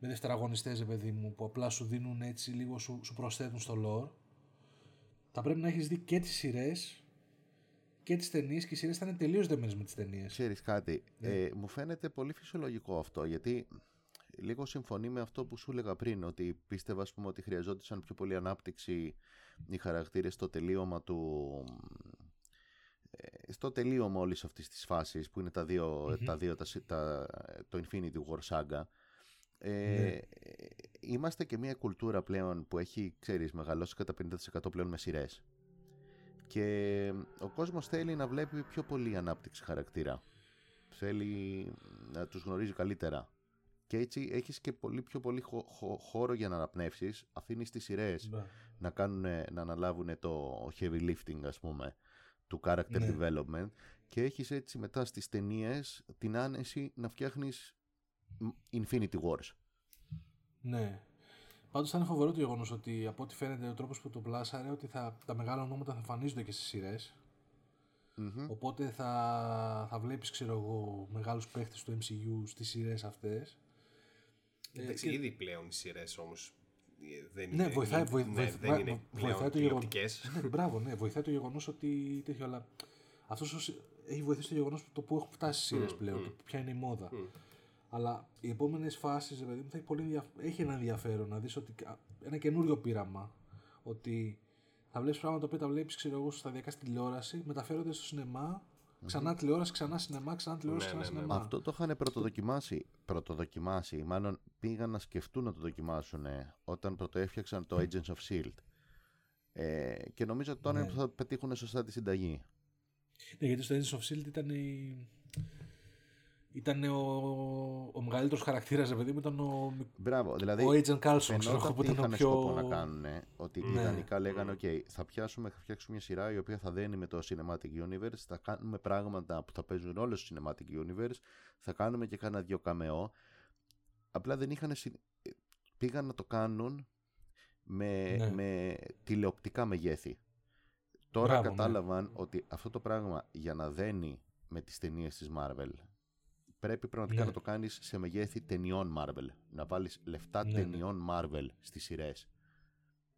με δευτεραγωνιστές ρε παιδί μου που απλά σου δίνουν έτσι λίγο σου, σου προσθέτουν στο lore. Θα πρέπει να έχεις δει και τις σειρές και τις ταινίες και οι σειρές θα είναι τελείως δεμένες με τις ταινίες. Ξέρεις κάτι, ε, μου φαίνεται πολύ φυσιολογικό αυτό γιατί λίγο συμφωνεί με αυτό που σου έλεγα πριν ότι πίστευα ας πούμε ότι χρειαζόντουσαν πιο πολύ ανάπτυξη οι χαρακτήρες στο τελείωμα του ε, στο τελείωμα όλης αυτής της φάσης που είναι τα δύο, τα δύο τα, συ- τα, το Infinity War Saga ε, Ναι. είμαστε και μια κουλτούρα πλέον που έχει ξέρεις μεγαλώσει κατά 50% πλέον με σειρές και ο κόσμος θέλει να βλέπει πιο πολύ ανάπτυξη χαρακτήρα. Θέλει να τους γνωρίζει καλύτερα. Και έτσι έχεις και πολύ πιο πολύ χω- χω- χώρο για να αναπνεύσεις. Αφήνεις τις σειρές Ναι. να, κάνουν, να αναλάβουν το heavy lifting ας πούμε του character Ναι. development και έχεις έτσι μετά στις ταινίες την άνεση να φτιάχνεις Infinity Wars. Ναι. Πάντως θα είναι φοβερό το γεγονός ότι από ό,τι φαίνεται ο τρόπος που το πλάσαρε ότι θα, τα μεγάλα ονόματα θα εμφανίζονται και στις σειρές. Μμμ. Οπότε θα, θα βλέπεις, ξέρω εγώ, μεγάλους παίχτες του MCU στις σειρές αυτές. Εντάξει, ήδη πλέον οι σειρές όμως δεν Ναι, είναι, βοηθάει, είναι- βοη- ναι, βοηθ- δεν είναι βοηθάει πλέον το γεγονός. τηλεοπτικές. ναι, μπράβο, ναι, βοηθάει το γεγονός ότι τέτοιο, αλλά αυτός έχει βοηθήσει το γεγονός το που έχουν φτάσει στις σειρές πλέον, το ποια είναι η μόδα. Αλλά οι επόμενες φάσεις, παιδί μου, θα έχει, πολύ ενδιαφ- έχει ένα ενδιαφέρον να δεις ότι κα- ένα καινούριο πείραμα. Ότι θα βλέπεις πράγματα τα οποία τα βλέπεις, ξέρω εγώ, σταδιακά στην τηλεόραση, μεταφέρονται στο σινεμά, ξανά τηλεόραση, ξανά σινεμά, ξανά τηλεόραση, Ναι, ξανά ναι, ναι. σινεμά. Αυτό το είχαν πρωτοδοκιμάσει, πρωτοδοκιμάσει, μάλλον πήγαν να σκεφτούν να το δοκιμάσουν όταν πρωτοέφτιαξαν το Agents of S.H.I.E.L.D. Ε, και νομίζω ότι τώρα Ναι. είναι που θα πετύχουν σωστά τη συνταγή. Ναι, γιατί στο Agents of S.H.I.E.L.D. ήταν η... Ήταν ο, ο μεγαλύτερος χαρακτήρας, παιδί μου, ήταν ο, Μπράβο, δηλαδή ο Agent Coulson, ξέρω φαινόταν εγώ, που τι ήταν ο είχαν πιο. σκοπό να κάνουν. Ότι Ναι. ιδανικά λέγανε, οκ, θα πιάσουμε, θα φτιάξουμε μια σειρά η οποία θα δένει με το Cinematic Universe, θα κάνουμε πράγματα που θα παίζουν όλο στο Cinematic Universe, θα κάνουμε και κάνα δυο καμεό. Απλά δεν είχαν. συ- Πήγαν να το κάνουν με, Ναι. με τηλεοπτικά μεγέθη. Τώρα Μπράβο, ναι. κατάλαβαν ότι αυτό το πράγμα για να δένει με τις ταινίες της Marvel πρέπει πραγματικά Ναι. να το κάνεις σε μεγέθη ταινιών Marvel. Να βάλεις λεφτά Ναι, ναι. ταινιών Marvel στις σειρές.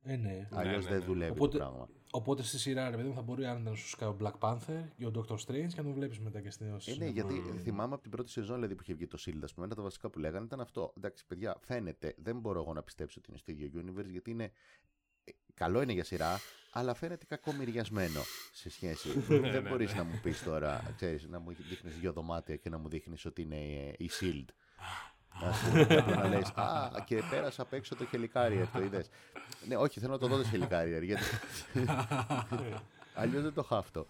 Ε, ναι. Αλλιώς ναι, δεν ναι. δουλεύει Οπότε- το πράγμα. Οπότε στη σειρά, ρε παιδί μου, θα μπορεί άνετα να σου σκάει ο Black Panther και ο Doctor Strange και να τον βλέπεις μετά και στην Ε, ναι, γιατί θυμάμαι από την πρώτη σεζόν δηλαδή, που είχε βγει το Shield, ας πούμε, ένα από τα βασικά που λέγανε ήταν αυτό. Εντάξει, παιδιά, φαίνεται, δεν μπορώ εγώ να πιστέψω ότι είναι στο ίδιο universe, γιατί είναι. ε, Καλό είναι για σειρά, αλλά φαίνεται κακομοιριασμένο σε σχέση. δεν μπορείς να μου πεις τώρα, ξέρεις, να μου δείχνεις δύο δωμάτια και να μου δείχνεις ότι είναι ε, η Shield. Ας πούμε, και να λες, Α, και πέρασα απ' έξω το χελικάριερ, το είδες. ναι, όχι, θέλω να το δω το χελικάριερ, γιατί. Αλλιώς δεν το χάφτω.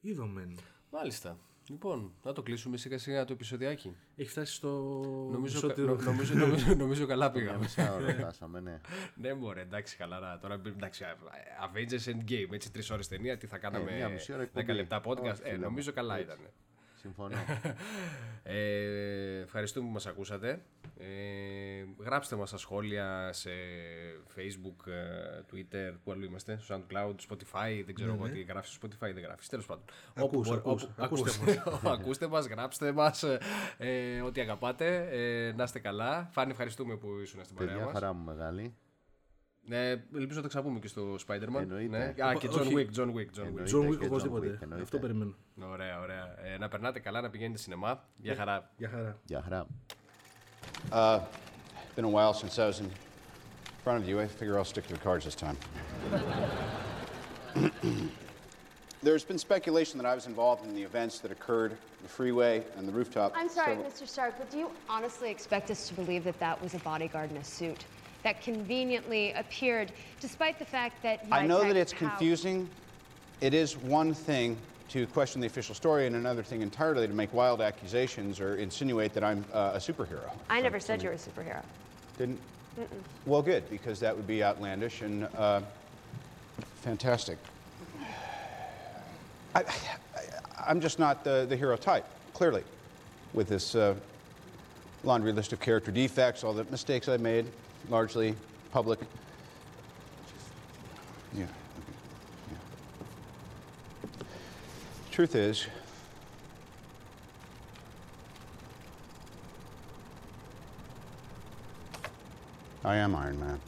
Είδομεν. Μάλιστα. Λοιπόν, να το κλείσουμε σιγά σιγά το επεισοδιάκι. Έχει φτάσει στο. Νομίζω, στο κα- τέλος. νο- νομίζω, νομίζω, νομίζω καλά Μια πήγαμε. μισά ώρα φτάσαμε, ναι. ναι, μωρέ, εντάξει, χαλαρά. Τώρα, εντάξει, Avengers Endgame, έτσι τρεις ώρες ταινία, τι θα κάναμε. μια μισή ώρα 10 εκπομπή. λεπτά podcast. Όχι, ε, φίλε μου. νομίζω καλά Έτσι. ήταν. Συμφωνώ. Ε, ευχαριστούμε που μας ακούσατε. Ε, γράψτε μας στα σχόλια σε Facebook, ε, Twitter, που αλλού είμαστε, στο SoundCloud, Spotify, δεν ξέρω εγώ τι γράφεις στο Spotify, δεν γράφεις. Τέλος πάντων. Ακούς, μπορεί- ακούς, ακούστε ακούστε, ακούστε μας, γράψτε μας, ε, ό,τι αγαπάτε. Ε, να είστε καλά. Φάνη, ευχαριστούμε που ήσουν στην παρέα Παιδιά, μας. χαρά μου μεγάλη. Ε, ελπίζω να τα ξαπούμε και στο Spider-Man. Εννοείται. Ναι. Α, και John Όχι. Wick, John Wick, John Wick. Εννοείται. John και Wick John οπωσδήποτε. Wick, εννοείται. Αυτό περιμένω. Ωραία, ωραία. Ε, να περνάτε καλά, να πηγαίνετε σινεμά. Γεια χαρά. Γεια χαρά. Γεια χαρά. Uh, been a while since I was in front of you. I figure I'll stick to the cards this time. There's been speculation that I was involved in the events that occurred on the freeway and the rooftop. I'm sorry, several- Mr. Stark, but do you honestly expect us to believe that that was a bodyguard in a suit that conveniently appeared, despite the fact that I know that it's Howe- confusing. It is one thing to question the official story, and another thing entirely to make wild accusations or insinuate that I'm uh, a superhero. I never said you were a superhero. Didn't? Well, good, because that would be outlandish and uh, fantastic. I, I, I'm just not the, the hero type, clearly, with this uh, laundry list of character defects, all the mistakes I made, largely public. Yeah. yeah. Truth is, I am Iron Man.